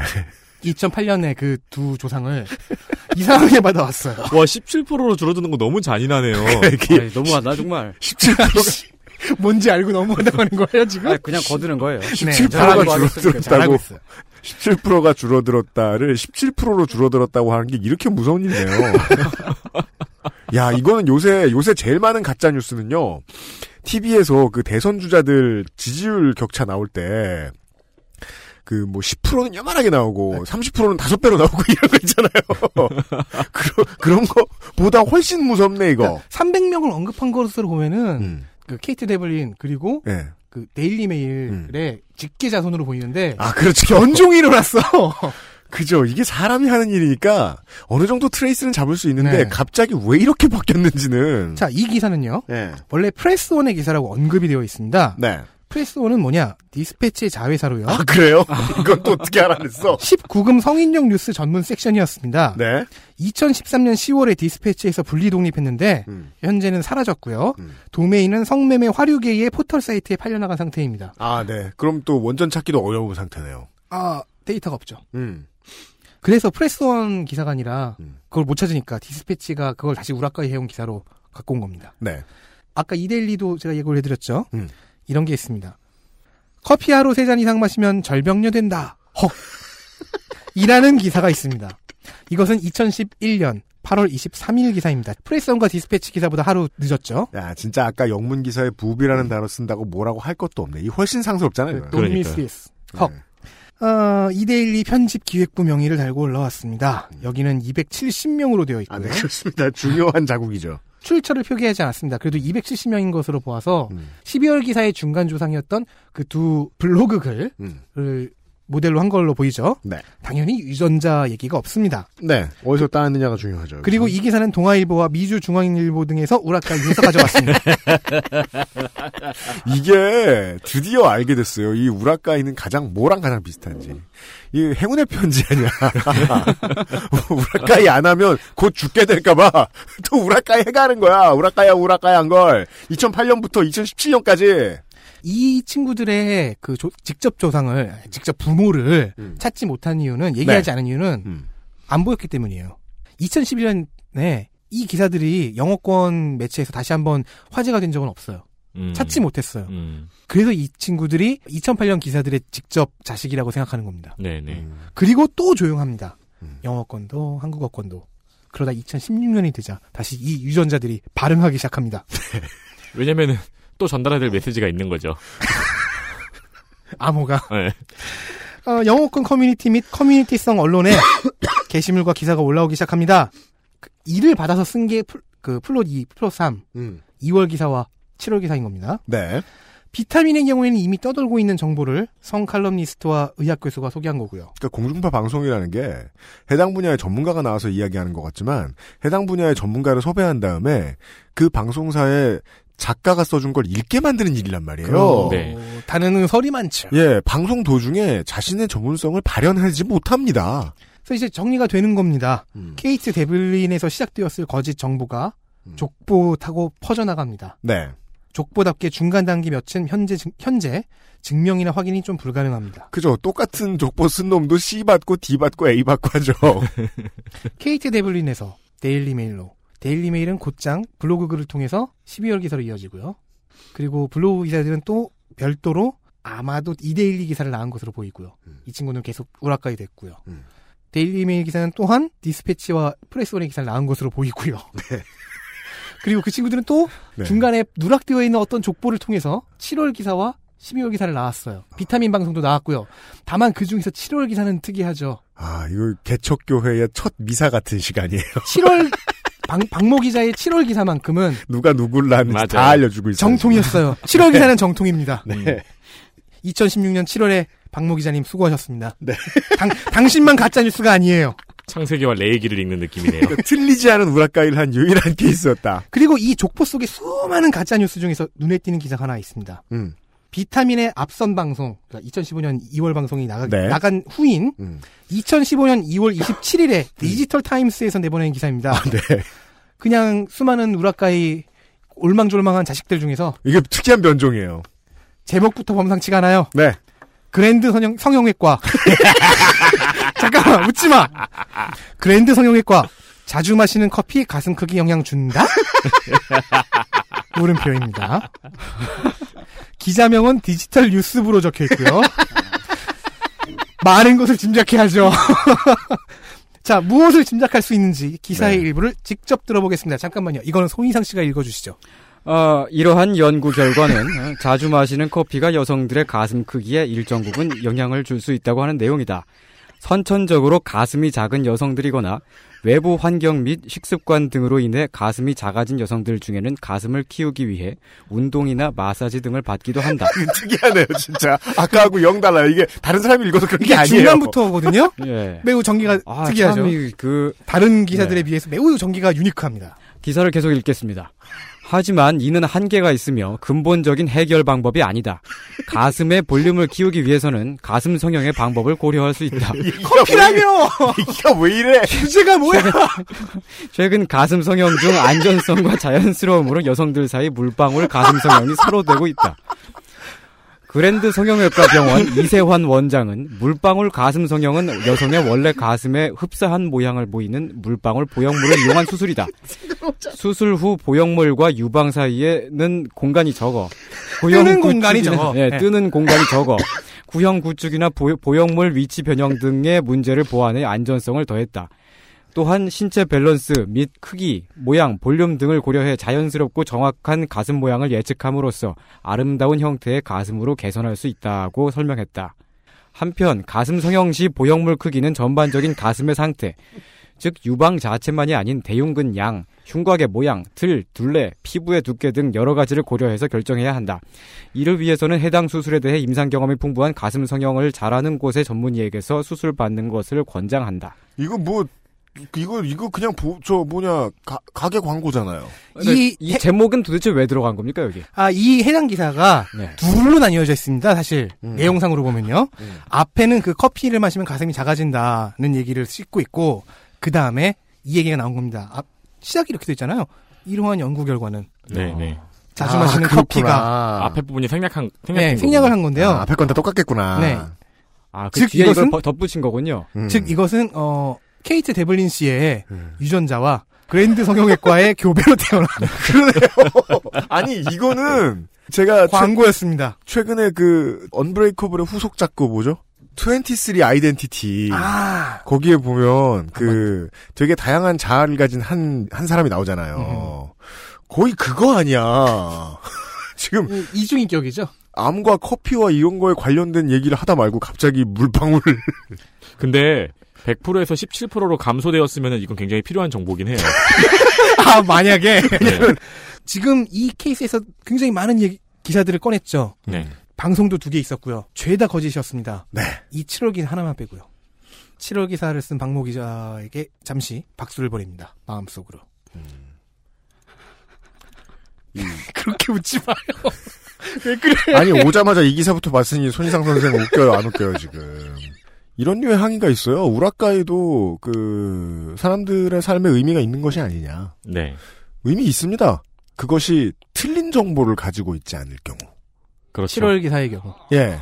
2008년에 그 두 조상을 이상하게 받아왔어요. 와 17%로 줄어드는 거 너무 잔인하네요. 이게 아이, 너무하다 정말. 17%가 뭔지 알고 넘어가는 거예요 지금? 아, 그냥 거두는 거예요. 17%가 잘하고 있으니까 잘하고 줄어들었다고 있어요. 17%가 줄어들었다를 17%로 줄어들었다고 하는 게 이렇게 무서운 일이네요. 야, 이거는 요새 요새 제일 많은 가짜 뉴스는요. TV에서 그 대선 주자들 지지율 격차 나올 때 그 뭐 10%는 요만하게 나오고 30%는 다섯 배로 나오고 이런 거 있잖아요. 그런 그런 거 보다 훨씬 무섭네 이거. 300명을 언급한 것으로 보면은 음. 그 케이트 데블린 그리고 예. 그 데일리 메일의 직계 자손으로 보이는데 아, 그렇죠. 변종이 일어났어. 그죠. 이게 사람이 하는 일이니까 어느 정도 trace는 잡을 수 있는데 네. 갑자기 왜 이렇게 바뀌었는지는. 자, 이 기사는요. 네. 원래 프레스원의 기사라고 언급이 되어 있습니다. 네. 프레스원은 뭐냐? 디스패치의 자회사로요. 아, 그래요? 이건 또 어떻게 알아냈어? 19금 성인용 뉴스 전문 섹션이었습니다. 네. 2013년 10월에 디스패치에서 분리 독립했는데 음. 현재는 사라졌고요. 도메인은 성매매 화류계의 포털 사이트에 팔려나간 상태입니다. 아, 네. 그럼 또 원전 찾기도 어려운 상태네요. 아, 데이터가 없죠. 음. 그래서 프레스원 기사가 아니라 그걸 못 찾으니까 디스패치가 그걸 다시 우라카이 해온 기사로 갖고 온 겁니다. 네. 아까 이데일리도 제가 예고를 해드렸죠. 음. 이런 게 있습니다. 커피 하루 세 잔 이상 마시면 절벽녀 된다. 헉. 이라는 기사가 있습니다. 이것은 2011년 8월 23일 기사입니다. 프레스원과 디스패치 기사보다 하루 늦었죠. 야, 진짜 아까 영문 기사에 boobie라는 단어 쓴다고 뭐라고 할 것도 없네. 이 훨씬 상스럽잖아요. Don't miss this. 헉. 어, 이데일리 편집 기획부 명의를 달고 올라왔습니다. 여기는 270명으로 되어 있고요. 아, 네, 그렇습니다. 중요한 자국이죠. 출처를 표기하지 않았습니다. 그래도 270명인 것으로 보아서 12월 기사의 중간 조상이었던 그 두 블로그 글을 모델로 한 걸로 보이죠. 네. 당연히 유전자 얘기가 없습니다. 네. 어디서 따느냐가 중요하죠. 그리고 이 기사는 동아일보와 미주 중앙일보 등에서 우라카이에서 가져왔습니다. 이게 드디어 알게 됐어요. 이 우라카이는 가장 뭐랑 가장 비슷한지. 이 행운의 편지 아니야. 우라카이 안 하면 곧 죽게 될까봐 또 우라카이 해가는 거야. 우라카이야 우라카이 한 걸. 2008년부터 2017년까지. 이 친구들의 그 조- 직접 조상을 직접 부모를 찾지 못한 이유는 얘기하지 네. 않은 이유는 안 보였기 때문이에요. 2011년에 이 기사들이 영어권 매체에서 다시 한번 화제가 된 적은 없어요. 음. 찾지 못했어요. 음. 그래서 이 친구들이 2008년 기사들의 직접 자식이라고 생각하는 겁니다. 네네. 그리고 또 조용합니다. 영어권도 한국어권도. 그러다 2016년이 되자 다시 이 유전자들이 발응하기 시작합니다. 왜냐면은 또 전달해야 될 메시지가 있는 거죠. 암호가. 네. 어, 영어권 커뮤니티 및 커뮤니티성 언론에 게시물과 기사가 올라오기 시작합니다. 그 이를 받아서 쓴 게 그 플롯 2, 플롯 3, 음. 2월 기사와 7월 기사인 겁니다. 네. 비타민의 경우에는 이미 떠돌고 있는 정보를 성 칼럼니스트와 의학 교수가 소개한 거고요. 그러니까 공중파 방송이라는 게 해당 분야의 전문가가 나와서 이야기하는 것 같지만 해당 분야의 전문가를 섭외한 다음에 그 방송사에 작가가 써준 걸 읽게 만드는 일이란 말이에요. 네. 다는 설이 많죠. 예, 방송 도중에 자신의 전문성을 발현하지 못합니다. 그래서 이제 정리가 되는 겁니다. 음. 케이트 데블린에서 시작되었을 거짓 정보가 족보 타고 퍼져나갑니다. 네. 족보답게 중간 단계 몇은 현재 증- 현재 증명이나 확인이 좀 불가능합니다. 그죠. 똑같은 족보 쓴 놈도 C 받고 D 받고 A 받고 하죠. 케이트 데블린에서 데일리 메일로 데일리 메일은 곧장 블로그 글을 통해서 12월 기사로 이어지고요. 그리고 블로그 기사들은 또 별도로 아마도 이데일리 기사를 낳은 것으로 보이고요. 이 친구는 계속 우라카이 됐고요. 데일리 메일 기사는 또한 디스패치와 프레스원의 기사를 낳은 것으로 보이고요. 그리고 그 친구들은 또 네. 중간에 누락되어 있는 어떤 족보를 통해서 7월 기사와 12월 기사를 낳았어요. 비타민 방송도 낳았고요. 다만 그 중에서 7월 기사는 특이하죠. 아, 이거 개척교회의 첫 미사 같은 시간이에요. 7월 방, 박모 기자의 7월 기사만큼은 누가 누굴 낳는지. 다 알려주고 있어요. 정통이었어요. 7월 기사는 정통입니다. 네. 2016년 7월에 박모 기자님 수고하셨습니다. 네. 당, 당신만 가짜 뉴스가 아니에요. 창세기와 레이기를 읽는 느낌이네요. 그러니까 틀리지 않은 우라카이를 한 유일한 케이스였다. 그리고 이 족보 속에 수많은 가짜 뉴스 중에서 눈에 띄는 기사가 하나 있습니다. 음. 비타민의 앞선 방송, 그러니까 2015년 2월 방송이 나가, 네. 나간 후인 음. 2015년 2월 27일에 디지털 타임스에서 내보낸 기사입니다. 아, 네. 그냥 수많은 우라카이 올망졸망한 자식들 중에서 이게 특이한 변종이에요. 제목부터 범상치가 않아요. 네. 그랜드 성형, 성형외과. 잠깐만, 웃지 마! 그랜드 성형외과. 자주 마시는 커피 가슴 크기 영향 준다? 물음표입니다. 기자명은 디지털 뉴스부로 적혀 있고요. 많은 것을 짐작해야죠. 자, 무엇을 짐작할 수 있는지 기사의 네. 일부를 직접 들어보겠습니다. 잠깐만요. 이거는 손희상 씨가 읽어주시죠. 어, 이러한 연구 결과는 어, 자주 마시는 커피가 여성들의 가슴 크기에 일정 부분 영향을 줄 수 있다고 하는 내용이다. 선천적으로 가슴이 작은 여성들이거나 외부 환경 및 식습관 등으로 인해 가슴이 작아진 여성들 중에는 가슴을 키우기 위해 운동이나 마사지 등을 받기도 한다. 특이하네요, 진짜. 아까하고 영 달라요. 이게 다른 사람이 읽어서 그런 게 아니에요. 중간부터거든요. 예. 매우 전기가 아, 특이하죠. 그, 다른 기사들에 비해서 매우 전기가 유니크합니다. 기사를 계속 읽겠습니다. 하지만 이는 한계가 있으며 근본적인 해결 방법이 아니다. 가슴의 볼륨을 키우기 위해서는 가슴 성형의 방법을 고려할 수 있다. 커피라며! 이가 왜 이래? 주제가 뭐야? 최근 가슴 성형 중 안전성과 자연스러움으로 여성들 사이 물방울 가슴 성형이 서로 되고 있다. 그랜드 성형외과 병원 이세환 원장은 물방울 가슴 성형은 여성의 원래 가슴에 흡사한 모양을 보이는 물방울 보형물을 이용한 수술이다. 수술 후 보형물과 유방 사이에는 공간이 적어. 뜨는 공간이 적어. 예, 네. 뜨는 공간이 적어. 구형 구축이나 보, 보형물 위치 변형 등의 문제를 보완해 안전성을 더했다. 또한 신체 밸런스 및 크기, 모양, 볼륨 등을 고려해 자연스럽고 정확한 가슴 모양을 예측함으로써 아름다운 형태의 가슴으로 개선할 수 있다고 설명했다. 한편 가슴 성형 시 보형물 크기는 전반적인 가슴의 상태, 즉 유방 자체만이 아닌 대흉근 양, 흉곽의 모양, 틀, 둘레, 피부의 두께 등 여러 가지를 고려해서 결정해야 한다. 이를 위해서는 해당 수술에 대해 임상 경험이 풍부한 가슴 성형을 잘하는 곳의 전문의에게서 수술 받는 것을 권장한다. 이거 뭐, 이거, 이거 그냥 보, 저 뭐냐, 가, 가게 광고잖아요. 이, 이 제목은 도대체 왜 들어간 겁니까 여기? 아, 이 해당 기사가 네. 둘로 나뉘어져 있습니다, 사실. 음. 내용상으로 보면요. 앞에는 그 커피를 마시면 가슴이 작아진다는 얘기를 싣고 있고, 그 다음에 이 얘기가 나온 겁니다. 앞, 시작이 이렇게 돼 있잖아요. 이러한 연구 결과는. 네, 네. 자주 아, 마시는 그렇구나. 커피가. 앞에 부분이 생략한, 생략된 네, 생략을 한 건데요. 아, 앞에 건 다 똑같겠구나. 네. 아, 그 즉, 이것은- 덧붙인 거군요. 음. 즉, 이것은, 어, 케이트 데블린 씨의 유전자와 그랜드 성형외과의 교배로 태어난 그러네요. 아니, 이거는 제가 광고였습니다. 최, 근에 그 언브레이커블의 후속 작고 뭐죠? 23 아이덴티티. 아. 거기에 보면 그 되게 다양한 자아를 가진 한, 한 사람이 나오잖아요. 거의 그거 아니야. 지금 이중인격이죠. 암과 커피와 이런 거에 관련된 얘기를 하다 말고 갑자기 물방울. 근데 100%에서 17%로 감소되었으면 이건 굉장히 필요한 정보긴 해요. 아, 만약에. 네. 지금 이 케이스에서 굉장히 많은 얘기, 기사들을 꺼냈죠. 네. 방송도 두 개 있었고요. 죄다 거짓이었습니다. 네. 이 7월 기사 하나만 빼고요. 7월 기사를 쓴 박모 기자에게 잠시 박수를 보냅니다. 마음속으로. 그렇게 웃지 마요. 왜 그래? 아니 오자마자 이 기사부터 봤으니 손희상 선생 웃겨요 안 웃겨요 지금. 이런 류의 항의가 있어요. 우라카이도 그 사람들의 삶에 의미가 있는 것이 아니냐. 네. 의미 있습니다. 그것이 틀린 정보를 가지고 있지 않을 경우. 그렇죠. 7월 기사의 경우. 예.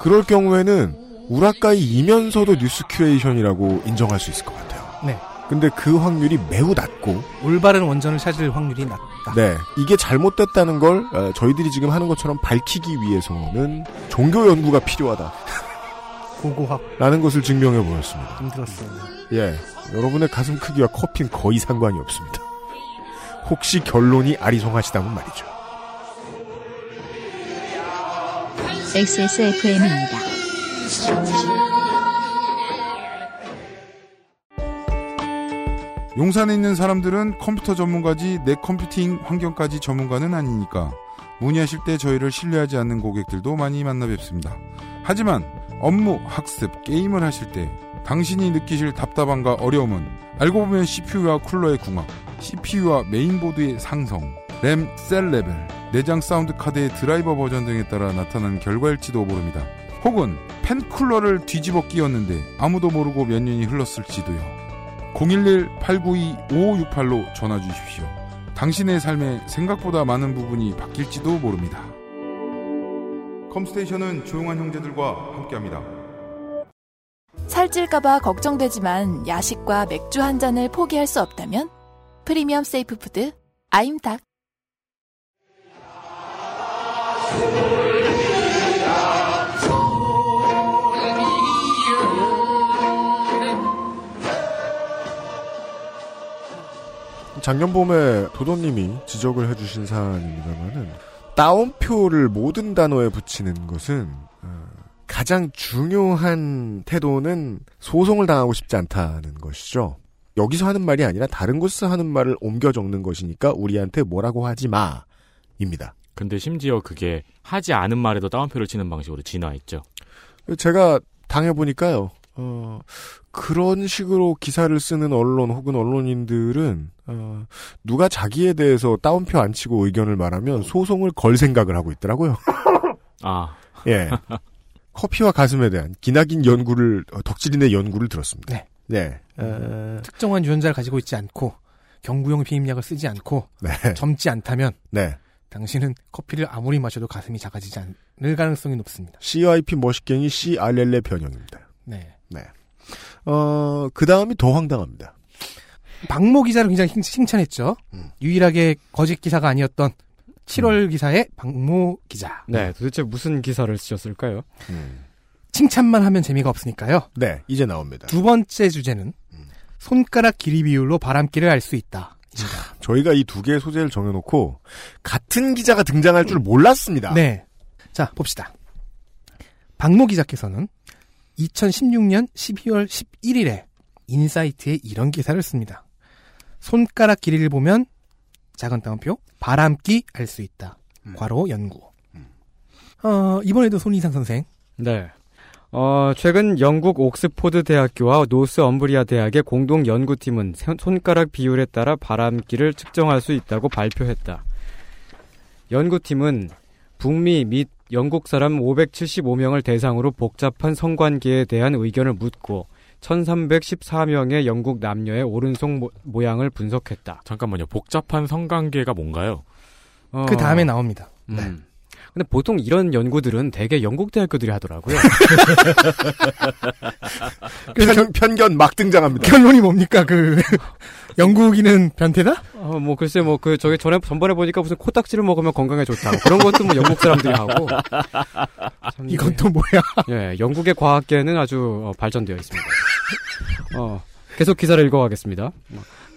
그럴 경우에는 우라카이이면서도 뉴스 큐레이션이라고 인정할 수 있을 것 같아요. 네. 근데 그 확률이 매우 낮고 올바른 원전을 찾을 확률이 낮다. 네. 이게 잘못됐다는 걸 어, 저희들이 지금 하는 것처럼 밝히기 위해서는 족보 연구가 필요하다. 고고학. 라는 것을 증명해 보였습니다. 힘들었어요. 예. 여러분의 가슴 크기와 커피는 거의 상관이 없습니다. 혹시 결론이 아리송하시다면 말이죠. XSFM입니다. 용산에 있는 사람들은 컴퓨터 전문가지 내 컴퓨팅 환경까지 전문가는 아니니까 문의하실 때 저희를 신뢰하지 않는 고객들도 많이 만나 뵙습니다. 하지만 업무, 학습, 게임을 하실 때 당신이 느끼실 답답함과 어려움은 알고 보면 CPU와 쿨러의 궁합, CPU와 메인보드의 상성, 램 셀 레벨, 내장 사운드 카드의 드라이버 버전 등에 따라 나타난 결과일지도 모릅니다. 혹은 팬 쿨러를 뒤집어 끼웠는데 아무도 모르고 몇 년이 흘렀을지도요. 011-892-5568로 전화 주십시오. 당신의 삶에 생각보다 많은 부분이 바뀔지도 모릅니다. 컴스테이션은 조용한 형제들과 함께합니다. 살찔까봐 걱정되지만 야식과 맥주 한 잔을 포기할 수 없다면 프리미엄 safe food 아임닭. 작년 봄에 도도님이 지적을 해주신 사안입니다만은 따옴표를 모든 단어에 붙이는 것은 어, 가장 중요한 태도는 소송을 당하고 싶지 않다는 것이죠. 여기서 하는 말이 아니라 다른 곳에서 하는 말을 옮겨 적는 것이니까 우리한테 뭐라고 하지 마입니다. 근데 심지어 그게 하지 않은 말에도 따옴표를 치는 방식으로 진화했죠. 제가 당해보니까요. 어, 그런 식으로 기사를 쓰는 언론 혹은 언론인들은 어, 누가 자기에 대해서 따옴표 안 치고 의견을 말하면 소송을 걸 생각을 하고 있더라고요. 아. 예. 커피와 가슴에 대한 기나긴 연구를 어, 덕질인의 연구를 들었습니다. 네. 네. 어, 특정한 유전자를 가지고 있지 않고 경구용 비임약을 쓰지 않고 네. 젊지 않다면 네. 당신은 커피를 아무리 마셔도 가슴이 작아지지 않을 가능성이 높습니다. CIP 머시갱이 CRL의 변형입니다. 네. 네. 어, 그 다음이 더 황당합니다. 박모 기자를 굉장히 칭- 칭찬했죠. 음. 유일하게 거짓 기사가 아니었던 7월 기사의 박모 기자. 네, 도대체 무슨 기사를 쓰셨을까요? 칭찬만 하면 재미가 없으니까요. 네, 이제 나옵니다. 두 번째 주제는 손가락 길이 비율로 바람길을 알 수 있다. 저희가 이 두 개의 소재를 정해놓고 같은 기자가 등장할 줄 몰랐습니다. 네. 자, 봅시다. 박모 기자께서는 2016년 12월 11일에 인사이트에 이런 기사를 씁니다. 손가락 길이를 보면 작은 따옴표 바람기 알 수 있다. 괄호 연구. 어, 이번에도 손이상 선생. 네. 어, 최근 영국 옥스포드 대학교와 노스 엄브리아 대학의 공동 연구팀은 세- 손가락 비율에 따라 바람길을 측정할 수 있다고 발표했다. 연구팀은 북미 및 영국 사람 575명을 대상으로 복잡한 성관계에 대한 의견을 묻고 1314명의 영국 남녀의 오른손 모, 모양을 분석했다. 잠깐만요. 복잡한 성관계가 뭔가요? 어, 그 다음에 나옵니다. 음. 근데 보통 이런 연구들은 대개 영국 대학교들이 하더라고요. 편, 편견 막 등장합니다. 결론이 뭡니까? 그 영국인은 변태다? 어, 뭐 글쎄 뭐 그 저기 전에 전번에 보니까 무슨 코딱지를 먹으면 건강에 좋다. 뭐 그런 것도 뭐 영국 사람들이 하고. 참, 이건 또 뭐야? 예, 영국의 과학계는 아주 어, 발전되어 있습니다. 어, 계속 기사를 읽어가겠습니다.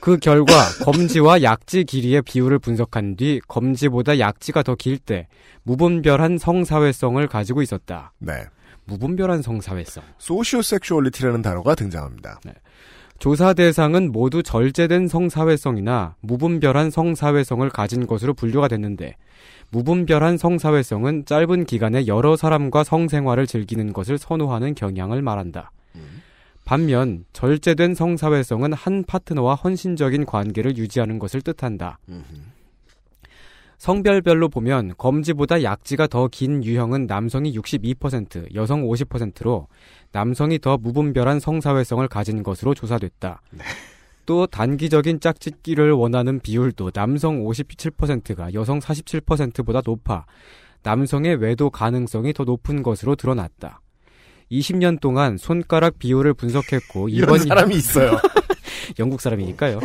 그 결과 검지와 약지 길이의 비율을 분석한 뒤 검지보다 약지가 더 길 때 무분별한 성사회성을 가지고 있었다. 네. 무분별한 성사회성. 소시오섹슈얼리티라는 단어가 등장합니다. 조사 대상은 모두 절제된 성사회성이나 무분별한 성사회성을 가진 것으로 분류가 됐는데 무분별한 성사회성은 짧은 기간에 여러 사람과 성생활을 즐기는 것을 선호하는 경향을 말한다. 반면 절제된 성사회성은 한 파트너와 헌신적인 관계를 유지하는 것을 뜻한다. 성별별로 보면 검지보다 약지가 더 긴 유형은 남성이 62%, 여성 50%로 남성이 더 무분별한 성사회성을 가진 것으로 조사됐다. 또 단기적인 짝짓기를 원하는 비율도 남성 57%가 여성 47%보다 높아 남성의 외도 가능성이 더 높은 것으로 드러났다. 20년 동안 손가락 비율을 분석했고 이런 사람이 있어요. 영국 사람이니까요. 어,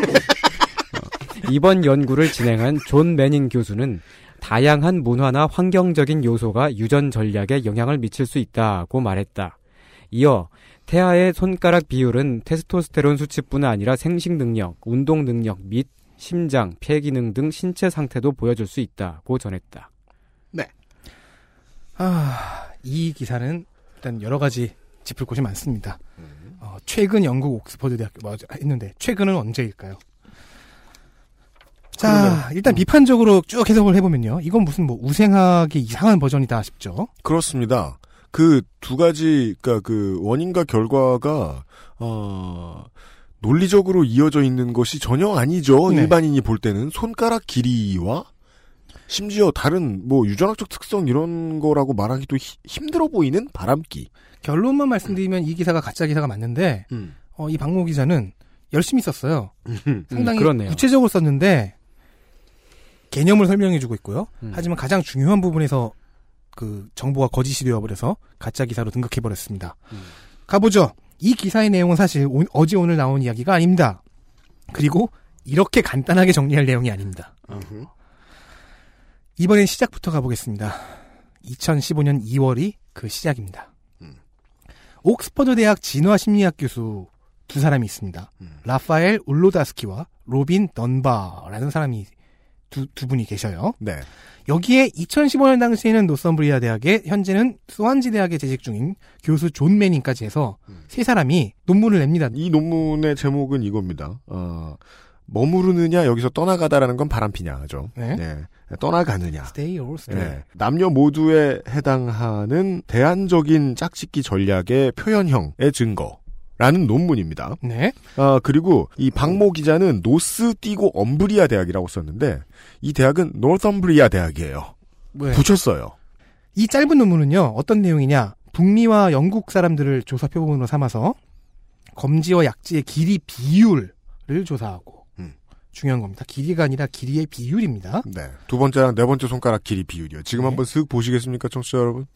이번 연구를 진행한 존 매닝 교수는 다양한 문화나 환경적인 요소가 유전 전략에 영향을 미칠 수 있다고 말했다. 이어 태아의 손가락 비율은 테스토스테론 수치뿐 아니라 생식 능력, 운동 능력 및 심장, 폐 기능 등 신체 상태도 보여줄 수 있다고 전했다. 아, 이 기사는 일단 여러 가지 짚을 곳이 많습니다. 어, 최근 영국 옥스퍼드 대학교 뭐 했는데 최근은 언제일까요? 자, 일단 비판적으로 쭉 해석을 해보면요. 이건 무슨 뭐 우생학의 이상한 버전이다 싶죠. 그렇습니다. 그 두 가지, 그니까 그 원인과 결과가, 어, 논리적으로 이어져 있는 것이 전혀 아니죠. 네. 일반인이 볼 때는 손가락 길이와 심지어 다른 뭐 유전학적 특성 이런 거라고 말하기도 히- 힘들어 보이는 바람기. 결론만 말씀드리면 이 기사가 가짜 기사가 맞는데 음. 어, 이 박모 기자는 열심히 썼어요. 상당히 그렇네요. 구체적으로 썼는데 개념을 설명해주고 있고요. 음. 하지만 가장 중요한 부분에서 그 정보가 거짓이 되어버려서 가짜 기사로 등극해버렸습니다. 가보죠. 이 기사의 내용은 사실 오- 어제 오늘 나온 이야기가 아닙니다. 그리고 이렇게 간단하게 정리할 내용이 아닙니다. 이번엔 시작부터 가보겠습니다. 2015년 2월이 그 시작입니다. 옥스퍼드 대학 진화 심리학 교수 두 사람이 있습니다. 라파엘 울로다스키와 로빈 던바라는 사람이 두, 두 분이 계셔요. 네. 여기에 2015년 당시에는 노썸브리아 대학에 현재는 스완지 대학에 재직 중인 교수 존 매닝까지 해서 세 사람이 논문을 냅니다. 이 논문의 제목은 이겁니다. 어, 머무르느냐 여기서 떠나가다라는 건 바람피냐죠. 네. 떠나가느냐. Stay or stray. 네. 남녀 모두에 해당하는 대안적인 짝짓기 전략의 표현형의 증거 라는 논문입니다. 네. 아, 그리고 이 박모 기자는 노스 띄고 엄브리아 대학이라고 썼는데 이 대학은 노스엄브리아 대학이에요. 네. 붙였어요. 이 짧은 논문은요, 어떤 내용이냐, 북미와 영국 사람들을 조사 표본으로 삼아서 검지와 약지의 길이 비율을 조사하고, 중요한 겁니다. 길이가 아니라 길이의 비율입니다. 네. 두 번째랑 네 번째 손가락 길이 비율이요. 지금 네. 한번 쓱 보시겠습니까, 청취자 여러분?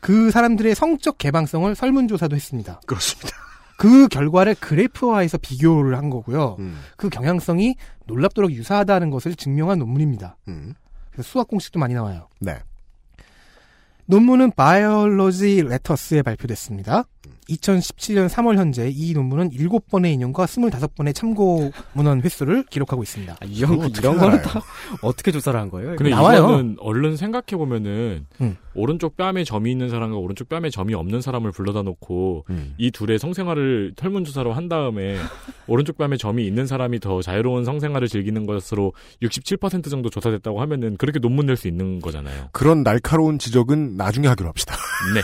그 사람들의 성적 개방성을 설문조사도 했습니다. 그렇습니다. 그 결과를 그래프화해서 비교를 한 거고요. 음. 그 경향성이 놀랍도록 유사하다는 것을 증명한 논문입니다. 음. 그래서 수학 공식도 많이 나와요. 네. 논문은 바이올로지 레터스에 발표됐습니다. 2017년 3월 현재 이 논문은 7번의 인용과 25번의 참고 문헌 횟수를 기록하고 있습니다. 이런, 이런 거는 다 어떻게 조사를 한 거예요? 근데 나와요. 이거는 얼른 생각해 보면은 음. 오른쪽 뺨에 점이 있는 사람과 오른쪽 뺨에 점이 없는 사람을 불러다 놓고 음. 이 둘의 성생활을 설문조사로 한 다음에 오른쪽 뺨에 점이 있는 사람이 더 자유로운 성생활을 즐기는 것으로 67% 정도 조사됐다고 하면은 그렇게 논문 낼 수 있는 거잖아요. 그런 날카로운 지적은 나중에 하기로 합시다. 네.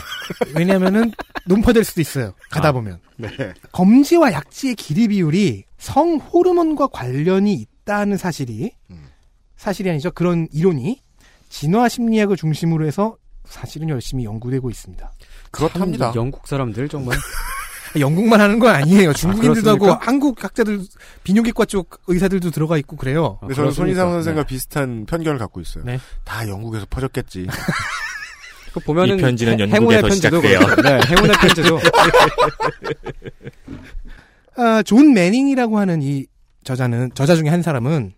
왜냐면은 논파될 수도 있어요. 가다 아. 보면. 네. 검지와 약지의 길이 비율이 성 호르몬과 관련이 있다는 사실이 사실이 아니죠. 그런 이론이 진화 심리학을 중심으로 해서 사실은 열심히 연구되고 있습니다. 그렇답니다. 참 영국 사람들 정말 영국만 하는 건 아니에요. 중국인들도 하고 그렇습니까? 한국 학자들 비뇨기과 쪽 의사들도 들어가 있고 그래요. 근데 저는 손희상? 선생과 네. 비슷한 편견을 갖고 있어요. 네. 다 영국에서 퍼졌겠지. 그 보면은 이 편지는 해- 영국에서 행운의 편지도 시작돼요. 네, 행운의 편지도 아, 존 매닝이라고 하는 이 저자는 저자 중에 한 사람은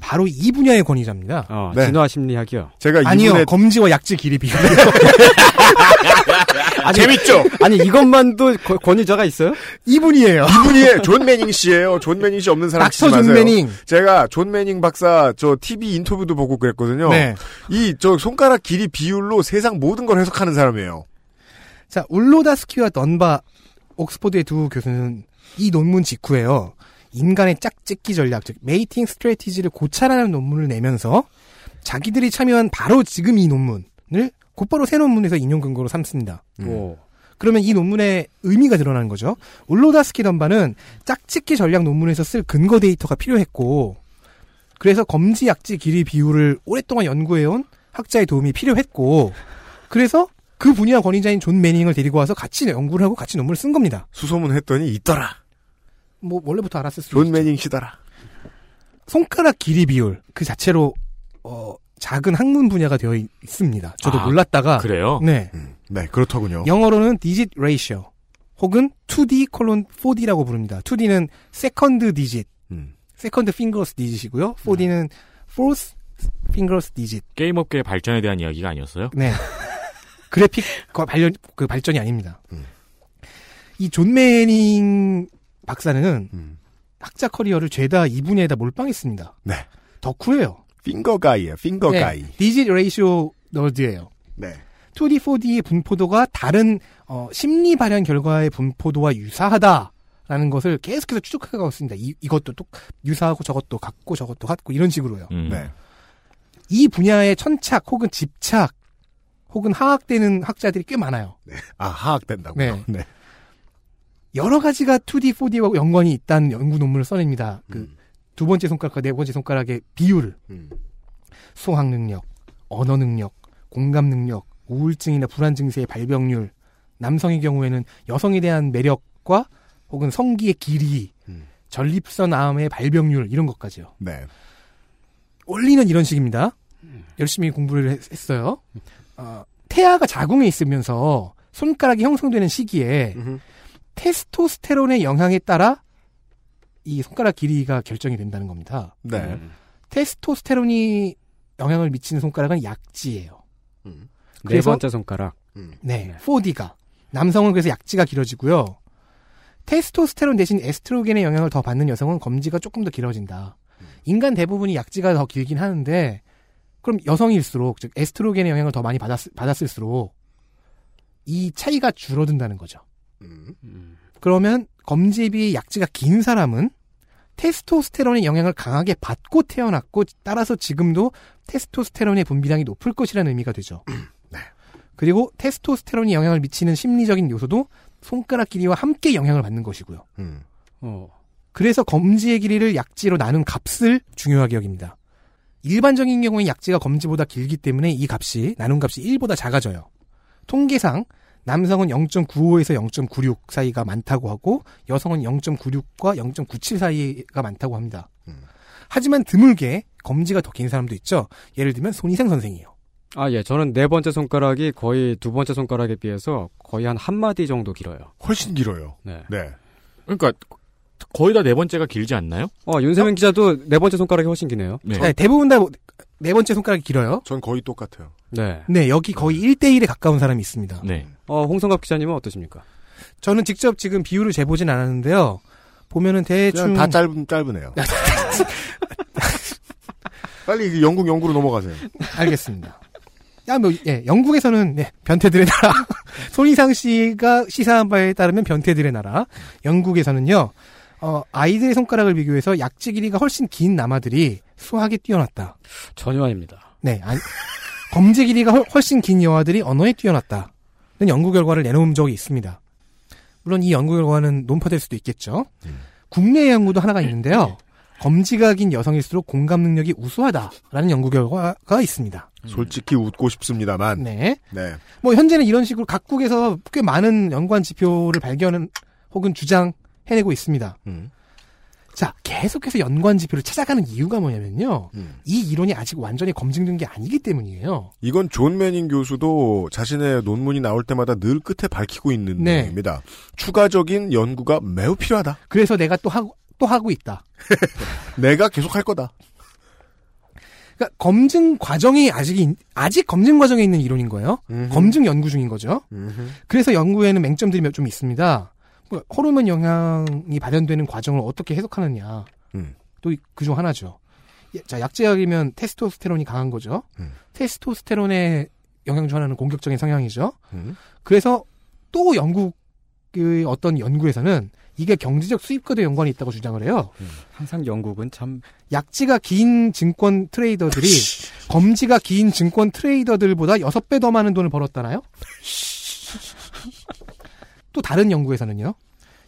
바로 이 분야의 권위자입니다. 어, 네. 진화 심리학이요. 제가 아니요, 이분의 검지와 약지 길이 비율. 아니, 재밌죠? 아니 이것만도 거- 권위자가 있어요? 이분이에요. 이분이 존 매닝 씨예요. 존 매닝 씨 없는 사람 치지 doctor 존 마세요. 매닝. 제가 존 매닝 박사 저 TV 인터뷰도 보고 그랬거든요. 네. 이 저 손가락 길이 비율로 세상 모든 걸 해석하는 사람이에요. 자, 울로다스키와 던바 옥스퍼드의 두 교수는 이 논문 직후에요. 인간의 짝짓기 전략, 즉 mating strategy를 고찰하는 논문을 내면서 자기들이 참여한 바로 지금 이 논문을 곧바로 새 논문에서 인용 근거로 삼습니다. 오. 그러면 이 논문의 의미가 드러나는 거죠. 울로다스키 던바는 짝짓기 전략 논문에서 쓸 근거 데이터가 필요했고, 그래서 검지 약지 길이 비율을 오랫동안 연구해온 학자의 도움이 필요했고, 그래서 그 분야 권위자인 존 매닝을 데리고 와서 같이 연구를 하고 같이 논문을 쓴 겁니다. 수소문 했더니 있더라. 뭐 원래부터 알았을 수도 존 있죠. 매닝 씨더라. 손가락 길이 비율 그 자체로 어, 작은 학문 분야가 되어 있- 있습니다. 저도 아, 몰랐다가 그래요? 네 네, 그렇더군요. 영어로는 digit ratio 혹은 2D 콜론 4D라고 부릅니다. 2D는 second digit, 음. second fingers digit이고요. 4D는 fourth fingers digit. 게임 업계의 발전에 대한 이야기가 아니었어요? 네. 그래픽 과 발전 그 발전이 아닙니다. 음. 이존 매닝 박사는 음. 학자 커리어를 죄다 이 분야에다 몰빵했습니다. 네. 덕후예요. finger guy예요. finger 네. guy. 디짓 레이쇼 너드예요. 네. 2D, 4D의 분포도가 다른 어, 심리 발현 결과의 분포도와 유사하다라는 것을 계속해서 추적해가고 있습니다. 이, 이것도 또 유사하고 저것도 같고 저것도 같고 이런 식으로요. 음. 네. 이 분야의 천착 혹은 집착 혹은 하악되는 학자들이 꽤 많아요. 아, 하악된다고요? 네. 여러 가지가 2D, 4D와 연관이 있다는 연구 논문을 써냅니다. 그 두 번째 손가락과 네 번째 손가락의 비율을 음. 수학 능력, 언어 능력, 공감 능력, 우울증이나 불안 증세의 발병률, 남성의 경우에는 여성에 대한 매력과 혹은 성기의 길이, 전립선 암의 발병률 이런 것까지요. 네. 원리는 이런 식입니다. 열심히 공부를 했- 했어요. 어, 태아가 자궁에 있으면서 손가락이 형성되는 시기에 테스토스테론의 영향에 따라 이 손가락 길이가 결정이 된다는 겁니다. 네. 테스토스테론이 영향을 미치는 손가락은 약지예요. 네 그래서- 번째 손가락. 네, 4D가 남성은 그래서 약지가 길어지고요. 테스토스테론 대신 에스트로겐의 영향을 더 받는 여성은 검지가 조금 더 길어진다. 인간 대부분이 약지가 더 길긴 하는데 그럼 여성일수록 즉 에스트로겐의 영향을 더 많이 받았, 받았을수록 이 차이가 줄어든다는 거죠. 그러면 검지에 비해 약지가 긴 사람은 테스토스테론의 영향을 강하게 받고 태어났고 따라서 지금도 테스토스테론의 분비량이 높을 것이라는 의미가 되죠. 그리고 테스토스테론이 영향을 미치는 심리적인 요소도 손가락 길이와 함께 영향을 받는 것이고요. 어. 그래서 검지의 길이를 약지로 나눈 값을 중요하게 여깁니다. 일반적인 경우에 약지가 검지보다 길기 때문에 이 값이 나눈 값이 1보다 작아져요. 통계상 남성은 0.95에서 0.96 사이가 많다고 하고 여성은 0.96과 0.97 사이가 많다고 합니다. 하지만 드물게 검지가 더 긴 사람도 있죠. 예를 들면 손희상 선생이요. 아, 예. 저는 네 번째 손가락이 거의 두 번째 손가락에 비해서 거의 한 한마디 정도 길어요. 훨씬 길어요. 네. 네. 그러니까 거의 다 네 번째가 길지 않나요? 어, 윤세민 기자도 네 번째 손가락이 훨씬 기네요. 네, 대부분 다 네 번째 손가락이 길어요. 전 거의 똑같아요. 네. 네, 여기 거의 1대1에 가까운 사람이 있습니다. 네. 어, 홍성갑 기자님은 어떠십니까? 저는 직접 지금 비율을 재보진 않았는데요. 보면은 대충 다 짧은, 짧으네요. 빨리 영국 연구로 넘어가세요. 알겠습니다. 야, 뭐, 예, 영국에서는, 네, 변태들의 나라. 손희상 씨가 시사한 바에 따르면 변태들의 나라. 영국에서는요, 어, 아이들의 손가락을 비교해서 약지 길이가 훨씬 긴 남아들이 수학에 뛰어났다. 전혀 아닙니다. 네, 아니, 검지 길이가 훨- 훨씬 긴 여아들이 언어에 뛰어났다는 연구 결과를 내놓은 적이 있습니다. 물론 이 연구 결과는 논파될 수도 있겠죠. 국내 연구도 하나가 있는데요. 검지가 긴 여성일수록 공감 능력이 우수하다라는 연구 결과가 있습니다. 솔직히 웃고 싶습니다만. 네. 네. 뭐 현재는 이런 식으로 각국에서 꽤 많은 연관 지표를 발견 혹은 주장 해내고 있습니다. 음. 자, 계속해서 연관 지표를 찾아가는 이유가 뭐냐면요. 음. 이 이론이 아직 완전히 검증된 게 아니기 때문이에요. 이건 존 매닝 교수도 자신의 논문이 나올 때마다 늘 끝에 밝히고 있는 네. 내용입니다. 추가적인 연구가 매우 필요하다. 그래서 내가 또 하고 또 하고 있다. 내가 계속 할 거다. 그러니까 검증 과정이 아직 인- 아직 검증 과정에 있는 이론인 거예요. 검증 연구 중인 거죠. 그래서 연구에는 맹점들이 몇 좀 있습니다. 뭐, 호르몬 영향이 발현되는 과정을 어떻게 해석하느냐. 음. 또그중 하나죠. 예, 자, 약제약이면 테스토스테론이 강한 거죠. 음. 테스토스테론의 영향 중 하나는 공격적인 성향이죠. 음. 그래서 또 영국의 어떤 연구에서는 이게 경제적 수입과도 연관이 있다고 주장을 해요. 항상 영국은 참 약지가 긴 증권 트레이더들이 검지가 긴 증권 트레이더들보다 6배 더 많은 돈을 벌었다나요? 또 다른 연구에서는요.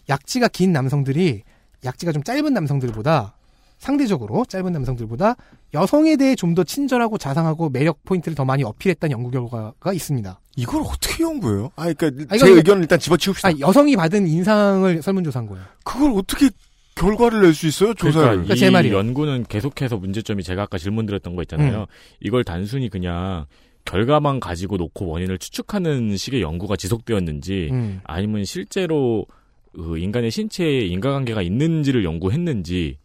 약지가 긴 남성들이 약지가 좀 짧은 남성들보다 상대적으로 짧은 남성들보다 여성에 대해 좀 더 친절하고 자상하고 매력 포인트를 더 많이 어필했다는 연구 결과가 있습니다. 이걸 어떻게 연구해요? 아, 그러니까 아, 제 이건- 의견을 일단 집어치웁시다. 아, 여성이 받은 인상을 설문조사한 거예요. 그걸 어떻게 결과를 낼 수 있어요? 조사를. 그러니까 이 연구는 계속해서 문제점이 제가 아까 질문 드렸던 거 있잖아요. 음. 이걸 단순히 그냥 결과만 가지고 놓고 원인을 추측하는 식의 연구가 지속되었는지 음. 아니면 실제로 그 인간의 신체에 인과관계가 있는지를 연구했는지가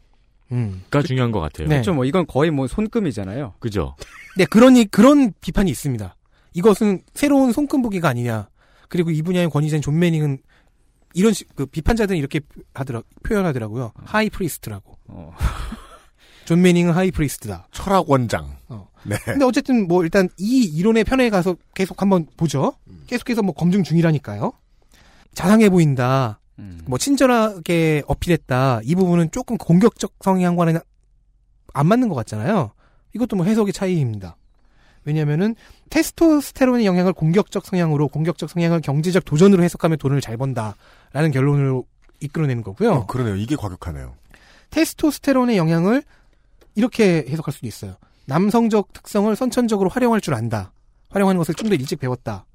음. 중요한 것 같아요. 그렇죠. 뭐 이건 거의 뭐 손금이잖아요. 그죠? 네, 그런, 이- 그런 비판이 있습니다. 이것은 새로운 손금보기가 아니냐. 그리고 이 분야의 권위자인 존 매닝은 이런 식, 그 비판자들은 이렇게 하더라, 표현하더라고요. high priest라고. 존 매닝은 high priest다. 철학 원장. 어. 네. 근데 어쨌든 뭐 일단 이 이론의 편에 가서 계속 한번 보죠. 계속해서 뭐 검증 중이라니까요. 자상해 보인다. 뭐 친절하게 어필했다. 이 부분은 조금 공격적 성향과는 안 맞는 것 같잖아요. 이것도 뭐 해석의 차이입니다. 왜냐면은 테스토스테론의 영향을 공격적 성향으로 공격적 성향을 경제적 도전으로 해석하면 돈을 잘 번다라는 결론으로 이끌어내는 거고요. 어, 그러네요. 이게 과격하네요. 테스토스테론의 영향을 이렇게 해석할 수도 있어요. 남성적 특성을 선천적으로 활용할 줄 안다. 활용하는 것을 좀 더 일찍 배웠다.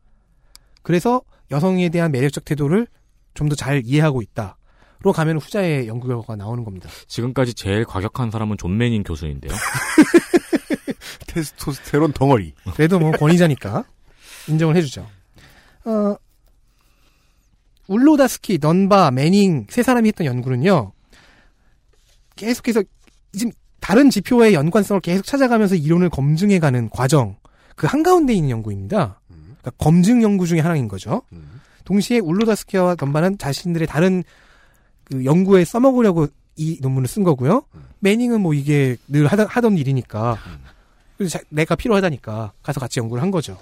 그래서 여성에 대한 매력적 태도를 좀 더 잘 이해하고 있다. 로 가면 후자의 연구 결과가 나오는 겁니다. 지금까지 제일 과격한 사람은 존 매닝 교수인데요. 테스토스테론 덩어리. 그래도 뭐 권위자니까 인정을 해주죠. 어, 울로다스키, 넌바, 매닝 세 사람이 했던 연구는요. 계속해서 지금 다른 지표의 연관성을 계속 찾아가면서 이론을 검증해가는 과정 그 한가운데 있는 연구입니다. 그러니까 검증 연구 중에 하나인 거죠. 동시에 울로다스키와 넌바는 자신들의 다른 그 연구에 써먹으려고 이 논문을 쓴 거고요. 매닝은 뭐 이게 늘 하던, 하던 일이니까 그래서 자- 내가 필요하다니까 가서 같이 연구를 한 거죠.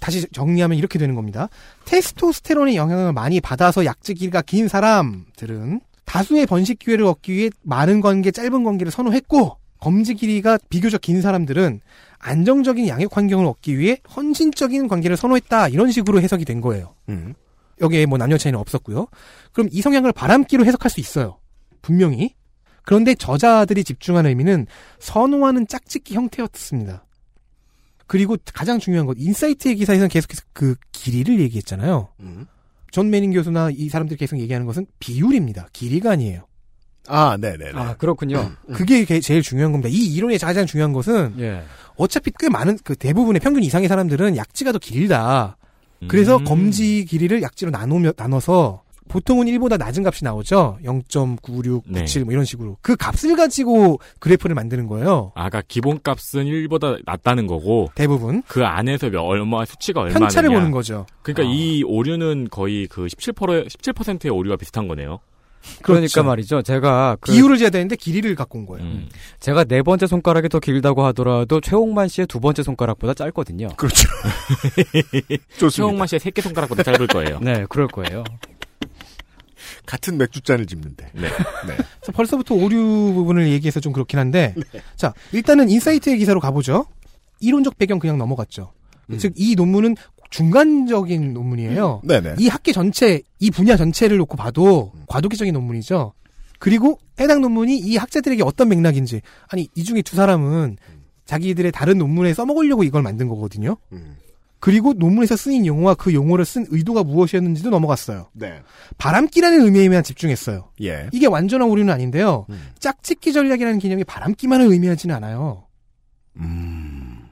다시 정리하면 이렇게 되는 겁니다. 테스토스테론의 영향을 많이 받아서 약지 길이가 긴 사람들은 다수의 번식 기회를 얻기 위해 많은 관계, 짧은 관계를 선호했고 검지 길이가 비교적 긴 사람들은 안정적인 양육 환경을 얻기 위해 헌신적인 관계를 선호했다 이런 식으로 해석이 된 거예요. 음. 여기에 뭐 남녀 차이는 없었고요. 그럼 이 성향을 바람기로 해석할 수 있어요. 분명히. 그런데 저자들이 집중한 의미는 선호하는 짝짓기 형태였습니다. 그리고 가장 중요한 것, 인사이트의 기사에서는 계속해서 그 길이를 얘기했잖아요. 존 매닝 교수나 이 사람들이 계속 얘기하는 것은 비율입니다. 길이가 아니에요. 아, 네네. 아, 그렇군요. 그게 게- 제일 중요한 겁니다. 이 이론의 가장 중요한 것은 예. 어차피 꽤 많은 그 대부분의 평균 이상의 사람들은 약지가 더 길다. 그래서 음. 검지 길이를 약지로 나누며 나눠서 보통은 1보다 낮은 값이 나오죠. 0.96, 네. 97뭐 이런 식으로. 그 값을 가지고 그래프를 만드는 거예요. 아까 기본 값은 1보다 낮다는 거고 대부분 그 안에서 몇- 얼마 수치가 얼마냐 편차를 보는 거죠. 그러니까 이 오류는 거의 그 17% 17%의 오류와 비슷한 거네요. 그러니까 그렇죠. 말이죠. 제가 그- 비율을 재야 되는데 길이를 갖고 온 음. 거예요. 제가 네 번째 손가락이 더 길다고 하더라도 최홍만 씨의 두 번째 손가락보다 짧거든요. 그렇죠. 최홍만 씨의 새끼 손가락보다 짧을 거예요. 네, 그럴 거예요. 같은 맥주잔을 집는데. 네. 그래서 벌써부터 오류 부분을 얘기해서 좀 그렇긴 한데, 네. 자 일단은 인사이트의 기사로 가보죠. 이론적 배경 그냥 넘어갔죠. 즉이 논문은 중간적인 논문이에요. 음. 네네. 이 학계 전체, 이 분야 전체를 놓고 봐도 과도기적인 논문이죠. 그리고 해당 논문이 이 학자들에게 어떤 맥락인지, 아니 이 중에 두 사람은 자기들의 다른 논문에 써먹으려고 이걸 만든 거거든요. 음. 그리고 논문에서 쓰인 용어와 그 용어를 쓴 의도가 무엇이었는지도 넘어갔어요. 네. 바람기라는 의미에만 집중했어요. 예. 이게 완전한 오류는 아닌데요. 음. 짝짓기 전략이라는 개념이 바람기만을 의미하지는 않아요.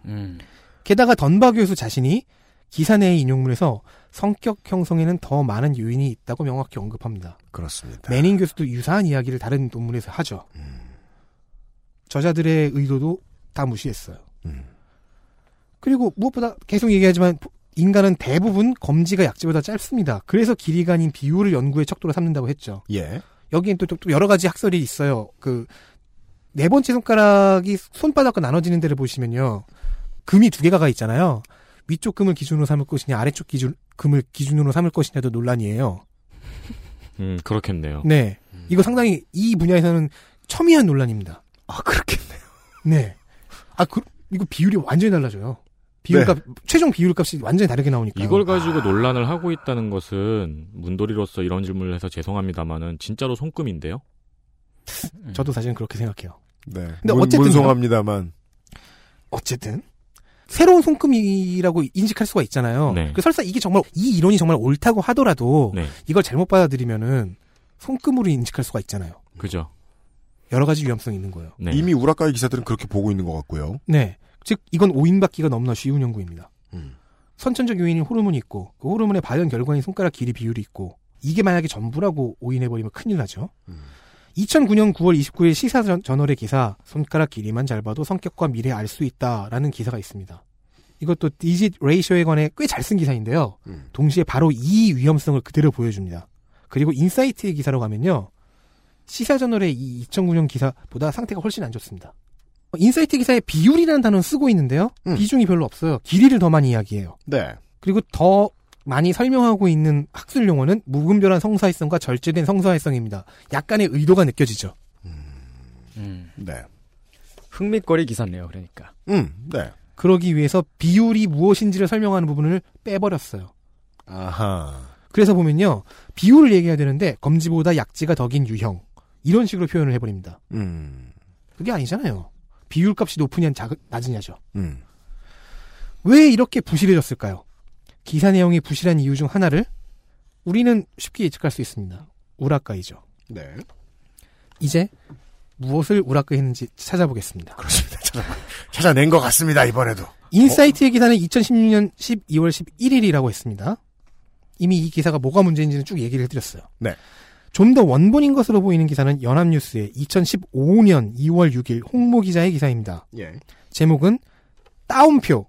음. 게다가 던바 교수 자신이 기사 내의 인용문에서 성격 형성에는 더 많은 요인이 있다고 명확히 언급합니다. 그렇습니다. 매닝 교수도 유사한 이야기를 다른 논문에서 하죠. 저자들의 의도도 다 무시했어요. 그리고 무엇보다 계속 얘기하지만 인간은 대부분 검지가 약지보다 짧습니다. 그래서 길이가 아닌 비율을 연구의 척도로 삼는다고 했죠. 예. 여기엔 또, 또, 또 여러 가지 학설이 있어요. 그, 네 번째 손가락이 손바닥과 나눠지는 데를 보시면요. 금이 두 개가 가 있잖아요. 위쪽 금을 기준으로 삼을 것이냐, 아래쪽 기준, 금을 기준으로 삼을 것이냐도 논란이에요. 음, 그렇겠네요. 네. 이거 상당히 이 분야에서는 첨예한 논란입니다. 아, 그렇겠네요. 네. 아, 그, 이거 비율이 완전히 달라져요. 비율값, 최종 비율값이 완전히 다르게 나오니까. 이걸 가지고 논란을 하고 있다는 것은 문돌이로서 이런 질문을 해서 죄송합니다만은 진짜로 손금인데요. 저도 사실은 그렇게 생각해요. 네. 근데 문- 어쨌든 문송합니다만. 어쨌든 새로운 손금이라고 인식할 수가 있잖아요. 네. 그 설사 이게 정말 이 이론이 정말 옳다고 하더라도 네. 이걸 잘못 받아들이면은 손금으로 인식할 수가 있잖아요. 그죠. 여러 가지 위험성이 있는 거예요. 네. 이미 우라카이 기사들은 그렇게 보고 있는 것 같고요. 네. 즉 이건 오인받기가 너무나 쉬운 연구입니다. 음. 선천적 요인인 호르몬이 있고 그 호르몬의 발현 결과인 손가락 길이 비율이 있고 이게 만약에 전부라고 오인해버리면 큰일 나죠. 2009년 9월 29일 시사 전- 저널의 기사 손가락 길이만 잘 봐도 성격과 미래 알 수 있다라는 기사가 있습니다. 이것도 디짓 레이쇼에 관해 꽤 잘 쓴 기사인데요. 동시에 바로 이 위험성을 그대로 보여줍니다. 그리고 인사이트의 기사로 가면요. 시사저널의 이 2009년 기사보다 상태가 훨씬 안 좋습니다. 인사이트 기사에 비율이라는 단어는 쓰고 있는데요. 비중이 별로 없어요. 길이를 더 많이 이야기해요. 네. 그리고 더 많이 설명하고 있는 학술 용어는 무분별한 성사회성과 절제된 성사회성입니다. 약간의 의도가 느껴지죠. 음. 네. 흥미거리 기사네요, 그러니까. 음, 네. 그러기 위해서 비율이 무엇인지를 설명하는 부분을 빼버렸어요. 아하. 그래서 보면요. 비율을 얘기해야 되는데 검지보다 약지가 덕인 유형. 이런 식으로 표현을 해버립니다. 음. 그게 아니잖아요. 비율값이 높으냐 작, 낮으냐죠. 음. 왜 이렇게 부실해졌을까요? 기사 내용이 부실한 이유 중 하나를 우리는 쉽게 예측할 수 있습니다. 우라카이죠. 네. 이제 무엇을 우라카이했는지 찾아보겠습니다. 그렇습니다. 찾아, 찾아낸 것 같습니다, 이번에도. 인사이트의 기사는 2016년 12월 11일이라고 했습니다. 이미 이 기사가 뭐가 문제인지는 쭉 얘기를 해드렸어요. 네. 좀 더 원본인 것으로 보이는 기사는 연합뉴스의 2015년 2월 6일 홍모 기자의 기사입니다. 예. 제목은 따옴표.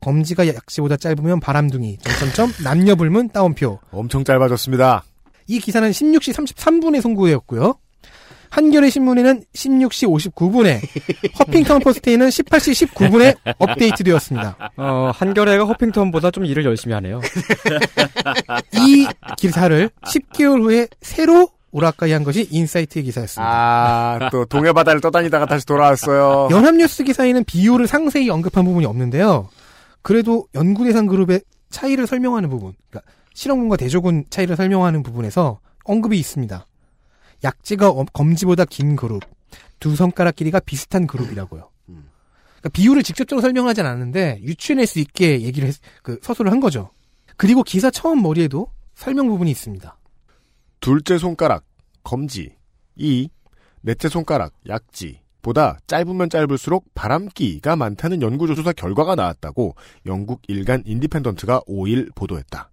검지가 약지보다 짧으면 바람둥이. 점점점 남녀 불문 따옴표. 엄청 짧아졌습니다. 이 기사는 16시 33분에 송고되었고요. 한겨레 신문에는 16시 59분에, 허핑턴 포스트에는 18시 19분에 업데이트되었습니다. 어, 한겨레가 허핑턴보다 좀 일을 열심히 하네요. 이 기사를 10개월 후에 새로 우라카이 한 것이 인사이트의 기사였습니다. 아, 또 동해 바다를 떠다니다가 다시 돌아왔어요. 연합뉴스 기사에는 비율을 상세히 언급한 부분이 없는데요. 그래도 연구대상 그룹의 차이를 설명하는 부분, 그러니까 실험군과 대조군 차이를 설명하는 부분에서 언급이 있습니다. 약지가 엄- 검지보다 긴 그룹, 두 손가락 길이가 비슷한 그룹이라고요. 그러니까 비율을 직접적으로 설명하진 않았는데 유추해낼 수 있게 얘기를 했, 그 서술을 한 거죠. 그리고 기사 처음 머리에도 설명 부분이 있습니다. 둘째 손가락, 검지. 이, 넷째 손가락, 약지. 보다 짧으면 짧을수록 바람기가 많다는 연구조사 결과가 나왔다고 영국 일간 인디펜던트가 5일 보도했다.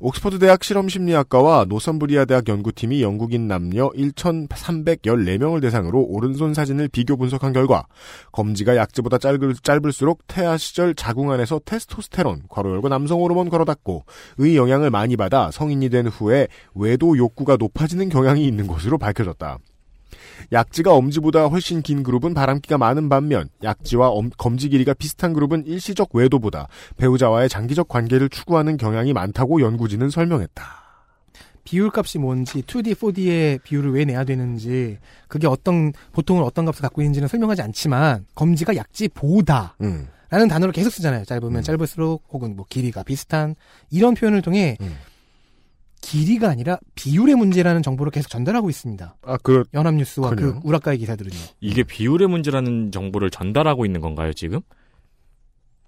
옥스퍼드 대학 실험심리학과와 노섬브리아 대학 연구팀이 영국인 남녀 1,314명을 대상으로 오른손 사진을 비교 분석한 결과 검지가 약지보다 짧을, 짧을수록 태아 시절 자궁 안에서 테스토스테론 괄호 열고 남성 호르몬 괄호 닫고 의 영향을 많이 받아 성인이 된 후에 외도 욕구가 높아지는 경향이 있는 것으로 밝혀졌다. 약지가 엄지보다 훨씬 긴 그룹은 바람기가 많은 반면 약지와 엄- 검지 길이가 비슷한 그룹은 일시적 외도보다 배우자와의 장기적 관계를 추구하는 경향이 많다고 연구진은 설명했다. 비율값이 뭔지, 2D, 4D의 비율을 왜 내야 되는지, 그게 어떤, 보통은 어떤 값을 갖고 있는지는 설명하지 않지만, 검지가 약지보다, 음. 라는 단어를 계속 쓰잖아요. 짧으면 짧을수록, 혹은 뭐 길이가 비슷한, 이런 표현을 통해, 음. 길이가 아니라 비율의 문제라는 정보를 계속 전달하고 있습니다. 아, 그, 연합뉴스와 그 그래요? 우라카이 기사들은요. 이게 비율의 문제라는 정보를 전달하고 있는 건가요, 지금?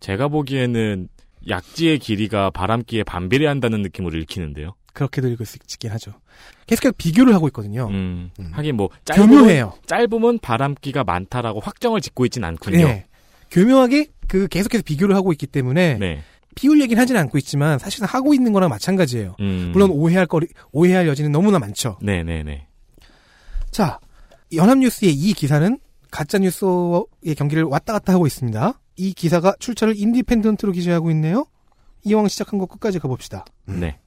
제가 보기에는 약지의 길이가 바람기에 반비례한다는 느낌으로 읽히는데요. 그렇게도 읽을 수 있긴 하죠. 계속 비교를 하고 있거든요. 음, 하긴 뭐 짧으면, 교묘해요. 짧으면 바람기가 많다라고 확정을 짓고 있진 않군요. 네. 교묘하게 그 계속해서 비교를 하고 있기 때문에 네. 비율 얘기는 하진 않고 있지만 사실상 하고 있는 거랑 마찬가지예요. 음. 물론 오해할 거리 오해할 여지는 너무나 많죠. 네네네. 자, 연합뉴스의 이 기사는 가짜 뉴스의 경계를 왔다 갔다 하고 있습니다. 이 기사가 출처를 인디펜던트로 기재하고 있네요. 이왕 시작한 거 끝까지 가봅시다. 네.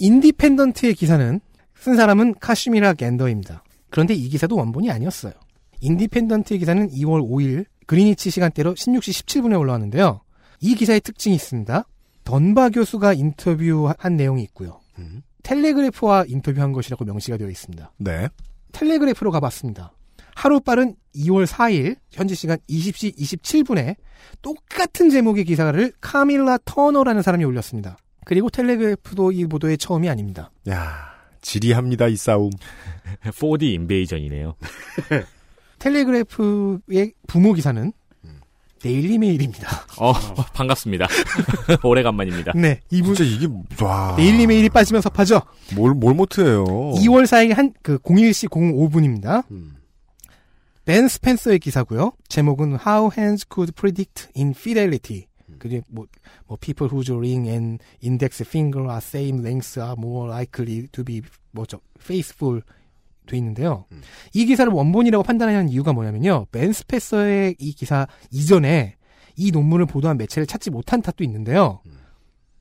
인디펜던트의 기사는 쓴 사람은 카슈미라 겐더입니다. 그런데 이 기사도 원본이 아니었어요. 인디펜던트의 기사는 2월 5일 그리니치 시간대로 16시 17분에 올라왔는데요. 이 기사의 특징이 있습니다. 던바 교수가 인터뷰한 내용이 있고요. 텔레그래프와 인터뷰한 것이라고 명시가 되어 있습니다. 네. 텔레그래프로 가봤습니다. 하루 빠른 2월 4일 현지 시간 20시 27분에 똑같은 제목의 기사를 카밀라 터너라는 사람이 올렸습니다. 그리고 텔레그래프도 이 보도의 처음이 아닙니다. 야 지리합니다, 이 싸움. 4D invasion이네요. 텔레그래프의 부모 기사는 데일리 메일입니다. 어, 반갑습니다. 오래간만입니다. 네, 이분 진짜 이게 와. 데일리 메일이 빠지면 섭하죠. 뭘, 뭘 못해요. 2월 4일 한그 01시 05분입니다. 벤 스펜서의 기사고요. 제목은 How Hands Could Predict Infidelity. 그게 뭐, 뭐 people whose ring and index finger are same lengths are more likely to be 뭐죠 faithful 돼 있는데요. 이 기사를 원본이라고 판단하는 이유가 뭐냐면요. 벤 스펜서의 이 기사 이전에 이 논문을 보도한 매체를 찾지 못한 탓도 있는데요.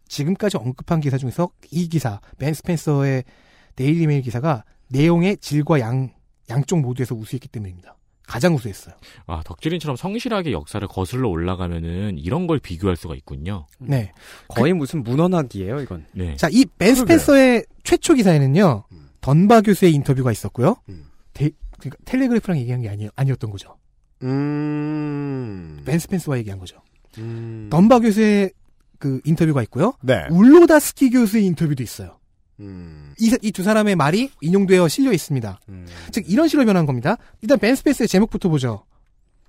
지금까지 언급한 기사 중에서 이 기사 벤 스펜서의 데일리 메일 기사가 내용의 질과 양 양쪽 모두에서 우수했기 때문입니다. 가장 우수했어요. 아, 덕질인처럼 성실하게 역사를 거슬러 올라가면은 이런 걸 비교할 수가 있군요. 네. 거의 무슨 문헌학이에요, 이건. 네. 자, 이 벤 스펜서의 최초 기사에는요. 던바 교수의 인터뷰가 있었고요. 데- 그러니까 텔레그래프랑 얘기한 게 아니, 아니었던 거죠. 음. 벤 스펜서와 얘기한 거죠. 던바 교수의 그 인터뷰가 있고요. 네. 울로다스키 교수의 인터뷰도 있어요. 음. 이두 사람의 말이 인용되어 실려 있습니다. 즉 이런 식으로 변한 겁니다. 일단 벤 스펜서의 제목부터 보죠.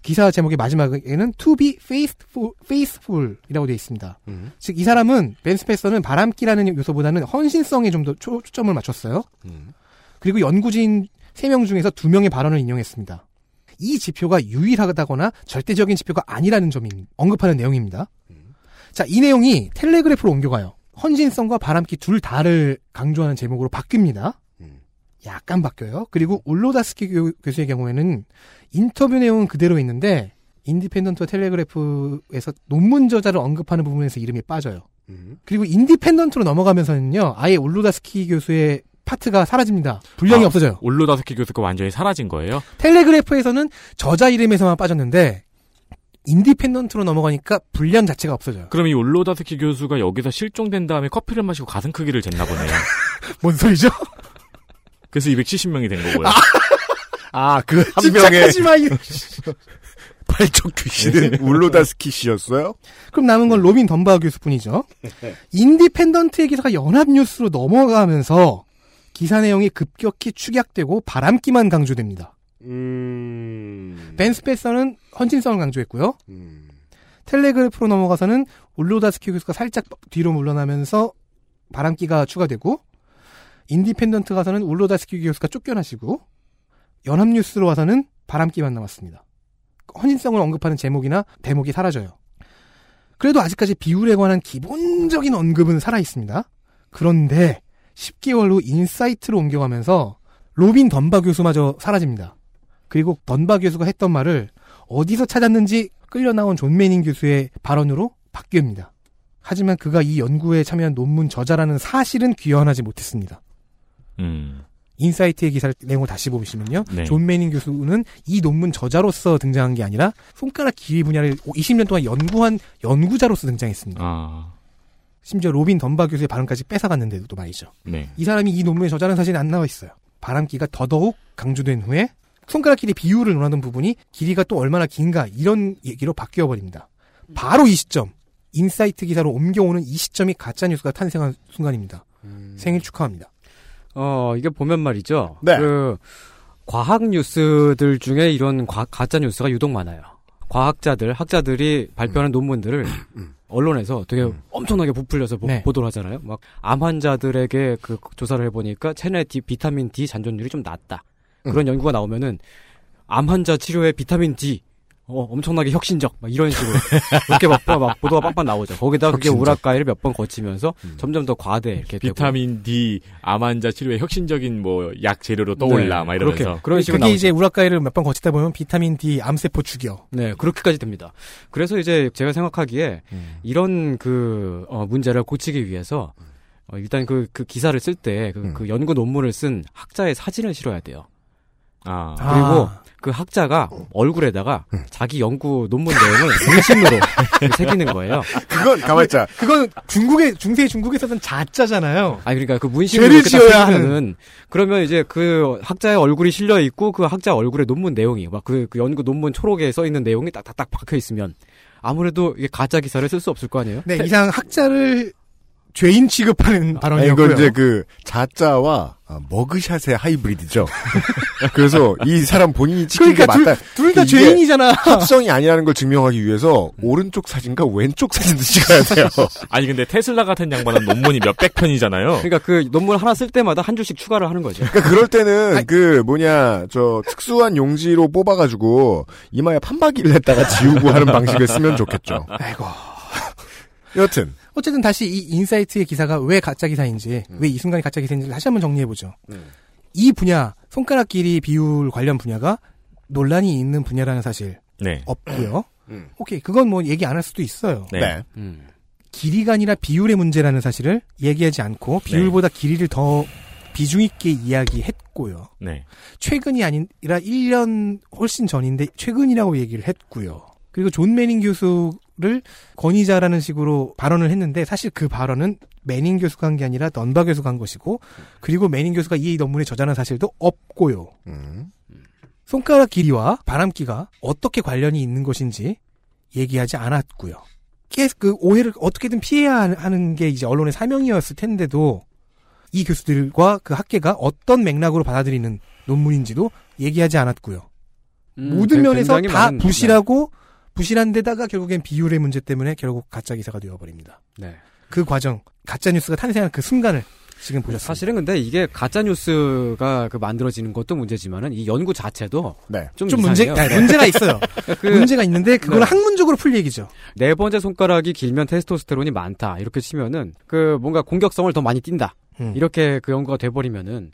기사 제목의 마지막에는 to be faithful, faithful이라고 되어 있습니다. 음. 즉이 사람은 벤 스펜서는 바람기라는 요소보다는 헌신성에 좀 더 초점을 맞췄어요. 음. 그리고 연구진 3명 중에서 2명의 발언을 인용했습니다. 이 지표가 유일하다거나 절대적인 지표가 아니라는 점이 언급하는 내용입니다. 자, 이 내용이 텔레그래프로 옮겨가요. 헌신성과 바람기 둘 다를 강조하는 제목으로 바뀝니다. 약간 바뀌어요. 그리고 울로다스키 교- 교수의 경우에는 인터뷰 내용은 그대로 있는데 인디펜던트와 텔레그래프에서 논문 저자를 언급하는 부분에서 이름이 빠져요. 그리고 인디펜던트로 넘어가면서는요, 아예 울로다스키 교수의 파트가 사라집니다. 분량이 아, 없어져요. 울로다스키 교수가 완전히 사라진 거예요? 텔레그래프에서는 저자 이름에서만 빠졌는데 인디펜던트로 넘어가니까 분량 자체가 없어져요. 그럼 이 울로다스키 교수가 여기서 실종된 다음에 커피를 마시고 가슴 크기를 쟀나 보네요. 뭔 소리죠? 그래서 270명이 된 거고요. 아, 그한 집착하지 마, 명의 이- 팔척 귀신은 울로다스키 씨였어요? 그럼 남은 건 로빈 던바 교수뿐이죠. 인디펜던트의 기사가 연합뉴스로 넘어가면서 기사 내용이 급격히 축약되고 바람기만 강조됩니다. 음. 벤 스펜서는 헌신성을 강조했고요. 텔레그래프로 넘어가서는 울로다스키 교수가 살짝 뒤로 물러나면서 바람기가 추가되고 인디펜던트 가서는 울로다스키 교수가 쫓겨나시고 연합뉴스로 와서는 바람기만 남았습니다. 헌신성을 언급하는 제목이나 대목이 사라져요. 그래도 아직까지 비율에 관한 기본적인 언급은 살아 있습니다. 그런데 10개월 후 인사이트로 옮겨가면서 로빈 던바 교수마저 사라집니다. 그리고 던바 교수가 했던 말을 어디서 찾았는지 끌려 나온 존 매닝 교수의 발언으로 바뀝니다. 하지만 그가 이 연구에 참여한 논문 저자라는 사실은 귀환하지 못했습니다. 음. 인사이트의 기사를 내용을 다시 보시면요. 네. 존 매닝 교수는 이 논문 저자로서 등장한 게 아니라 손가락 길이 분야를 20년 동안 연구한 연구자로서 등장했습니다. 아. 심지어 로빈 던바 교수의 발언까지 뺏어갔는데도 말이죠. 네. 이 사람이 이 논문의 저자라는 사실이 안 나와 있어요. 바람기가 더더욱 강조된 후에 손가락 길이 비율을 논하던 부분이 길이가 또 얼마나 긴가 이런 얘기로 바뀌어 버립니다. 바로 이 시점 인사이트 기사로 옮겨오는 이 시점이 가짜 뉴스가 탄생한 순간입니다. 생일 축하합니다. 어, 이게 보면 말이죠. 네. 그, 과학 뉴스들 중에 이런 과- 가짜 뉴스가 유독 많아요. 과학자들, 학자들이 발표하는 논문들을 언론에서 되게 엄청나게 부풀려서 보, 네. 도를 하잖아요. 막, 암 환자들에게 그 조사를 해보니까 체내 D, 비타민 D 잔존율이 좀 낮다. 그런 연구가 나오면은, 암 환자 치료에 비타민 D, 어, 엄청나게 혁신적, 막 이런 식으로. 이렇게 막, 막 보도가 빵빵 나오죠. 거기다가 그게. 우라카이를 몇 번 거치면서 점점 더 과대, 이렇게 되고. 비타민 D 암 환자 치료에 혁신적인 뭐 약 재료로 떠올라 네, 막 이러면서 그렇게, 그런 식으로 그게 나오죠. 이제 우라카이를 몇 번 거치다 보면 비타민 D 암세포 죽여. 네, 그렇게까지 됩니다. 그래서 이제 제가 생각하기에 이런 그 어, 문제를 고치기 위해서 어, 일단 그, 그 기사를 쓸 때그그 연구 논문을 쓴 학자의 사진을 실어야 돼요. 아. 그리고 그 학자가 얼굴에다가 자기 연구 논문 내용을 문신으로 새기는 거예요. 그건 가만있자. 그건 중국에 중세 중국에서는 자자잖아요. 아니 그러니까 그 문신으로 이렇게 새기면은 그러면 이제 그 학자의 얼굴이 실려 있고 그 학자 얼굴에 논문 내용이 막그 그 연구 논문 초록에 써 있는 내용이 딱딱딱 박혀 있으면 아무래도 이게 가짜 기사를 쓸 수 없을 거 아니에요? 네, 이상 학자를 죄인 취급하는 아, 발언이었고요. 이건 이제 그 자자와 아, 머그샷의 하이브리드죠. 그래서 이 사람 본인이 찍힌 그러니까 게 맞다. 둘 다 죄인이잖아. 합성이 아니라는 걸 증명하기 위해서 오른쪽 사진과 왼쪽 사진도 찍어야 돼요. 아니 근데 테슬라 같은 양반은 논문이 몇백 편이잖아요. 그러니까 그 논문 하나 쓸 때마다 한 줄씩 추가를 하는 거죠. 그러니까 그럴 때는 그 뭐냐 저 특수한 용지로 뽑아가지고 이마에 판박이를 했다가 지우고 하는 방식을 쓰면 좋겠죠. 아이고. 여튼 어쨌든 다시 이 인사이트의 기사가 왜 가짜 기사인지, 왜이 순간이 가짜 기사인지 다시 한번 정리해보죠. 이 분야, 손가락 길이 비율 관련 분야가 논란이 있는 분야라는 사실 네. 없고요. 오케이, 그건 뭐 얘기 안 할 수도 있어요. 네. 음. 길이가 아니라 비율의 문제라는 사실을 얘기하지 않고 비율보다 길이를 더 비중 있게 이야기했고요. 네. 최근이 아니라 1년 훨씬 전인데 최근이라고 얘기를 했고요. 그리고 존 매닝 교수 를 권위자라는 식으로 발언을 했는데 사실 그 발언은 매닝 교수가 한 게 아니라 던바 교수가 한 것이고 그리고 매닝 교수가 이 논문의 저자라는 사실도 없고요. 손가락 길이와 바람기가 어떻게 관련이 있는 것인지 얘기하지 않았고요. 계속 그 오해를 어떻게든 피해야 하는 게 이제 언론의 사명이었을 텐데도 이 교수들과 그 학계가 어떤 맥락으로 받아들이는 논문인지도 얘기하지 않았고요. 음, 모든 그- 면에서 다 부실하고 부실한 데다가 결국엔 비율의 문제 때문에 결국 가짜 기사가 되어버립니다. 네. 그 과정, 가짜 뉴스가 탄생하는 그 순간을 지금 보셨습니다. 사실은 근데 이게 가짜 뉴스가 그 만들어지는 것도 문제지만은 이 연구 자체도 좀, 좀 문제, 이상해요. 아니, 문제가 있어요. 그- 문제가 있는데 그걸 네. 학문적으로 풀 얘기죠. 네 번째 손가락이 길면 테스토스테론이 많다 이렇게 치면은 그 뭔가 공격성을 더 많이 띈다 음. 이렇게 그 연구가 돼버리면은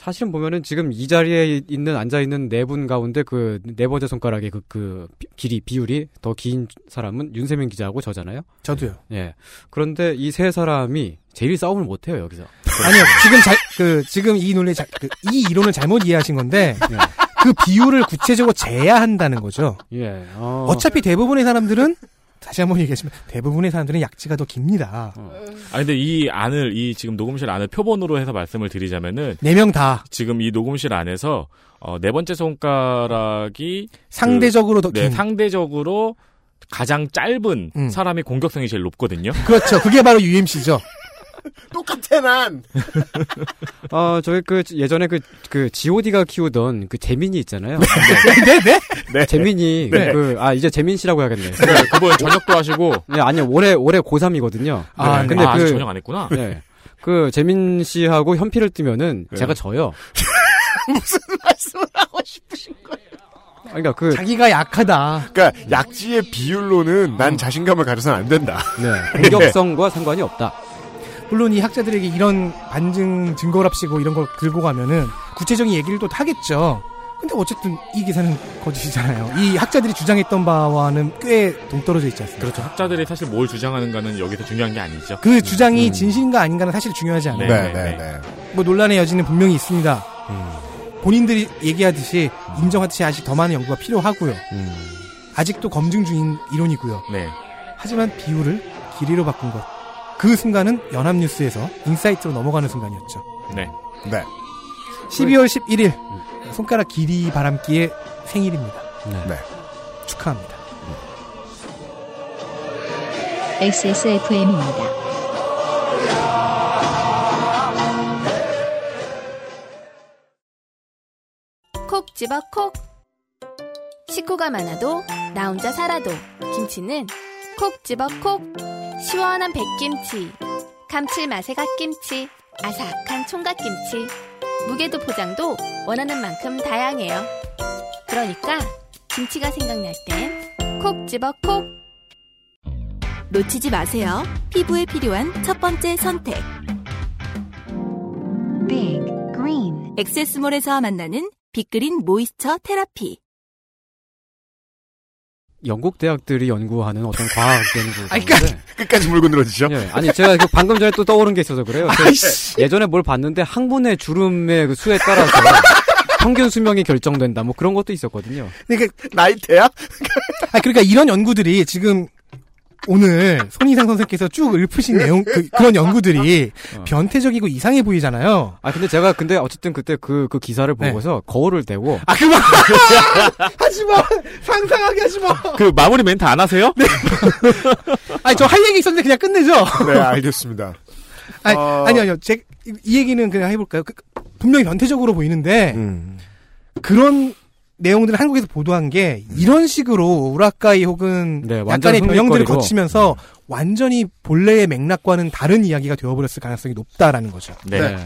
사실은 보면은 지금 이 자리에 있는 앉아 있는 네 분 가운데 그 네 번째 손가락의 그, 그 비- 길이 비율이 더 긴 사람은 윤세민 기자하고 저잖아요. 저도요. 예. 그런데 이 세 사람이 제일 싸움을 못 해요 여기서. 아니요, 지금 잘, 그, 지금 이 논리, 자, 그, 이 이론을 잘못 이해하신 건데, 그 비율을 구체적으로 재야 한다는 거죠. 예. 어. 어차피 대부분의 사람들은, 다시 한번 얘기하시면, 대부분의 사람들은 약지가 더 깁니다. 아 근데 이 안을 이 지금 녹음실 안을 표본으로 해서 말씀을 드리자면은 네 명 다. 지금 이 녹음실 안에서 어, 네 번째 손가락이 상대적으로 그, 더 네, 긴. 상대적으로 가장 짧은 음. 사람이 공격성이 제일 높거든요. 그렇죠. 그게 바로 UMC죠. 똑같아 난. 어, 저희 그 예전에 그, 그 G.O.D가 키우던 그 재민이 있잖아요. 네, 네? 네. 재민이, 네. 그, 아, 이제 재민 씨라고 해야겠네. 네, 그분 전역도 하시고. 네, 아니요, 올해, 올해 고3이거든요. 아, 네. 아, 아직 전역 안 했구나. 네. 그, 재민 씨하고 현피를 뜨면은 네. 제가 져요. 무슨 말씀을 하고 싶으신 거예요? 그러니까 그. 자기가 약하다. 그러니까 약지의 비율로는 난 자신감을 가져서는 안 된다. 네. 공격성과 상관이 없다. 물론 이 학자들에게 이런 반증 증거랍시고 이런 걸 들고 가면은 구체적인 얘기를 또 하겠죠. 근데 어쨌든 이 기사는 거짓이잖아요. 이 학자들이 주장했던 바와는 꽤 동떨어져 있지 않습니까? 그렇죠. 학자들이 사실 뭘 주장하는가는 여기서 중요한 게 아니죠. 그 주장이 진실인가 아닌가는 사실 중요하지 않아요. 네, 네, 네. 뭐 논란의 여지는 분명히 있습니다. 본인들이 얘기하듯이 인정하듯이 아직 더 많은 연구가 필요하고요. 아직도 검증 중인 이론이고요. 네. 하지만 비율을 길이로 바꾼 것. 그 순간은 연합뉴스에서 인사이트로 넘어가는 순간이었죠. 네. 네. 12월 11일 손가락 길이 바람기의 생일입니다. 네. 축하합니다. XSFM입니다. 콕 집어 콕. 식구가 많아도 나 혼자 살아도 김치는 콕 집어 콕. 시원한 백김치, 감칠맛의 갓김치, 아삭한 총각김치. 무게도 포장도 원하는 만큼 다양해요. 그러니까 김치가 생각날 땐 콕 집어 콕. 놓치지 마세요. 피부에 필요한 첫 번째 선택. Big Green 엑세스몰에서 만나는 빅그린 모이스처 테라피. 영국 대학들이 연구하는 어떤 과학 연구. 아니, 끝까지, 끝까지 물고 늘어지죠? 예, 아니 제가 그 방금 전에 또 떠오른 게 있어서 그래요. 그. 예전에 뭘 봤는데 항문의 주름의 그 수에 따라서 평균 수명이 결정된다. 뭐 그런 것도 있었거든요. 그러니까 나이테야? 아 그러니까 이런 연구들이 지금 오늘 손희상 선생께서 쭉 읊으신 내용 그, 런 연구들이 변태적이고 이상해 보이잖아요. 아 근데 제가 근데 어쨌든 그때 그그 기사를 보고서 거울을 대고 아 그만 하지 마 상상하게 하지 마. 그 마무리 멘트 안 하세요? 네. 아니 저 할 얘기 있었는데 그냥 끝내죠. 네, 알겠습니다. 아니 어. 아니 아니요 제, 이, 이 얘기는 그냥 해볼까요? 그, 분명히 변태적으로 보이는데 음. 그런 내용들을 한국에서 보도한 게 이런 식으로 우라카이 혹은 네, 약간의 변형들을. 거치면서 완전히 본래의 맥락과는 다른 이야기가 되어버렸을 가능성이 높다라는 거죠. 네.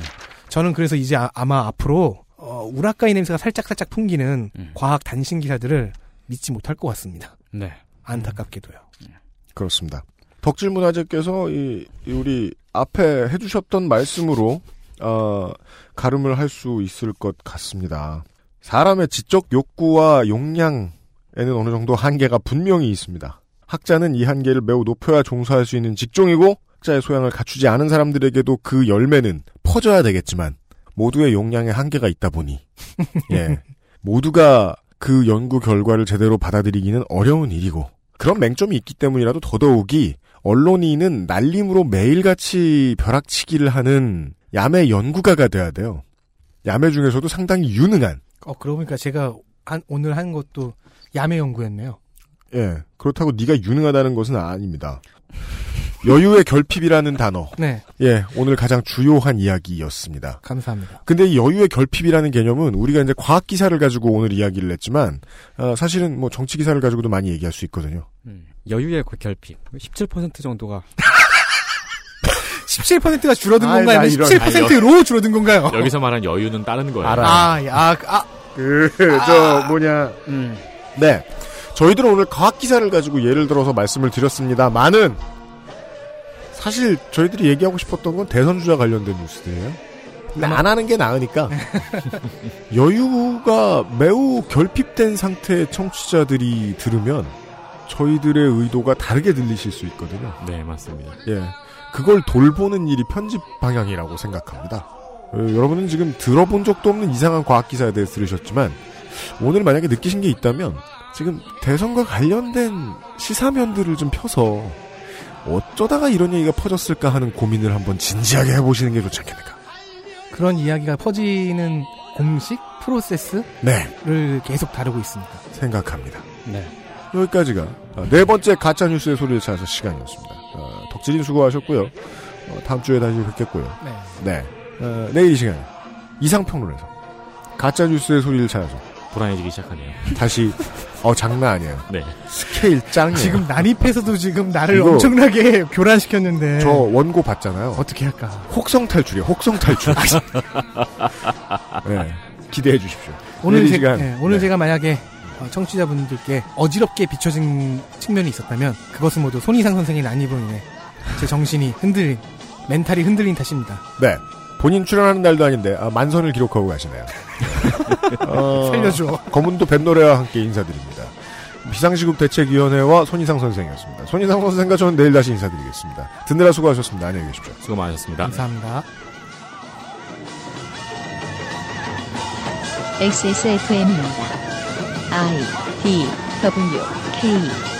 저는 그래서 이제 아, 마 앞으로 어, 우라카이 냄새가 살짝 살짝 풍기는 과학 단신 기사들을 믿지 못할 것 같습니다. 네. 안타깝게도요. 그렇습니다. 덕질 문화재께서 이, 이 우리 앞에 해주셨던 말씀으로 어, 가름을 할 수 있을 것 같습니다. 사람의 지적 욕구와 용량에는 어느 정도 한계가 분명히 있습니다. 학자는 이 한계를 매우 높여야 종사할 수 있는 직종이고 학자의 소양을 갖추지 않은 사람들에게도 그 열매는 퍼져야 되겠지만 모두의 용량에 한계가 있다 보니 예 모두가 그 연구 결과를 제대로 받아들이기는 어려운 일이고 그런 맹점이 있기 때문이라도 더더욱이 언론인은 날림으로 매일같이 벼락치기를 하는 야매 연구가가 돼야 돼요. 야매 중에서도 상당히 유능한 어 그러고 보니까 제가 한, 오늘 한 것도 야매 연구였네요. 예. 그렇다고 네가 유능하다는 것은 아닙니다. 여유의 결핍이라는 단어. 네. 예, 오늘 가장 주요한 이야기였습니다. 감사합니다. 근데 이 여유의 결핍이라는 개념은 우리가 이제 과학 기사를 가지고 오늘 이야기를 했지만 어, 사실은 뭐 정치 기사를 가지고도 많이 얘기할 수 있거든요. 여유의 결핍 17% 정도가 17%가 줄어든 아이, 건가요? 나 아니면 이런- 17%로 줄어든 건가요? 여기서 말한 여유는 다른 거예요. 아, 아, 아. 그, 저, 뭐냐. 네. 저희들은 오늘 과학 기사를 가지고 예를 들어서 말씀을 드렸습니다. 많은, 사실 저희들이 얘기하고 싶었던 건 대선 주자 관련된 뉴스들이에요. 근데 안 하는 게 나으니까. 여유가 매우 결핍된 상태의 청취자들이 들으면 저희들의 의도가 다르게 들리실 수 있거든요. 네, 맞습니다. 예. 그걸 돌보는 일이 편집 방향이라고 생각합니다. 어, 여러분은 지금 들어본 적도 없는 이상한 과학 기사에 대해 들으셨지만 오늘 만약에 느끼신 게 있다면 지금 대선과 관련된 시사면들을 좀 펴서 어쩌다가 이런 얘기가 퍼졌을까 하는 고민을 한번 진지하게 해보시는 게 좋지 않겠는가. 그런 이야기가 퍼지는 공식 프로세스를 네. 계속 다루고 있습니다. 생각합니다. 네. 여기까지가 어, 네 번째 가짜 뉴스의 소리를 찾아서 시간이었습니다. 어, 덕질인 수고하셨고요. 어, 다음 주에 다시 뵙겠고요. 네. 네. 어, 내일 이 시간에 이상평론에서 가짜 뉴스의 소리를 찾아서 불안해지기 시작하네요. 다시 어 장난 아니에요. 네. 스케일 짱이에요. 지금 난입해서도 지금 나를 이거- 엄청나게 교란시켰는데. 저 원고 봤잖아요. 어떻게 할까? 혹성 탈출이에요. 혹성 탈출. 네. 기대해 주십시오. 오늘, 내일 이 제, 시간. 네, 오늘 네. 제가 만약에 어, 청취자분들께 어지럽게 비춰진 측면이 있었다면 그것은 모두 손희상 선생의 난입으로 인해 제 정신이 흔들린 멘탈이 흔들린 탓입니다. 네. 본인 출연하는 날도 아닌데 아, 만선을 기록하고 가시네요. 어, 살려줘. 검은도 뱃노래와 함께 인사드립니다. 비상시국 대책위원회와 손희상 선생이었습니다. 손희상 선생과 저는 내일 다시 인사드리겠습니다. 듣느라 수고하셨습니다. 안녕히 계십시오. 수고 많으셨습니다. 감사합니다. XSFM입니다. I D W K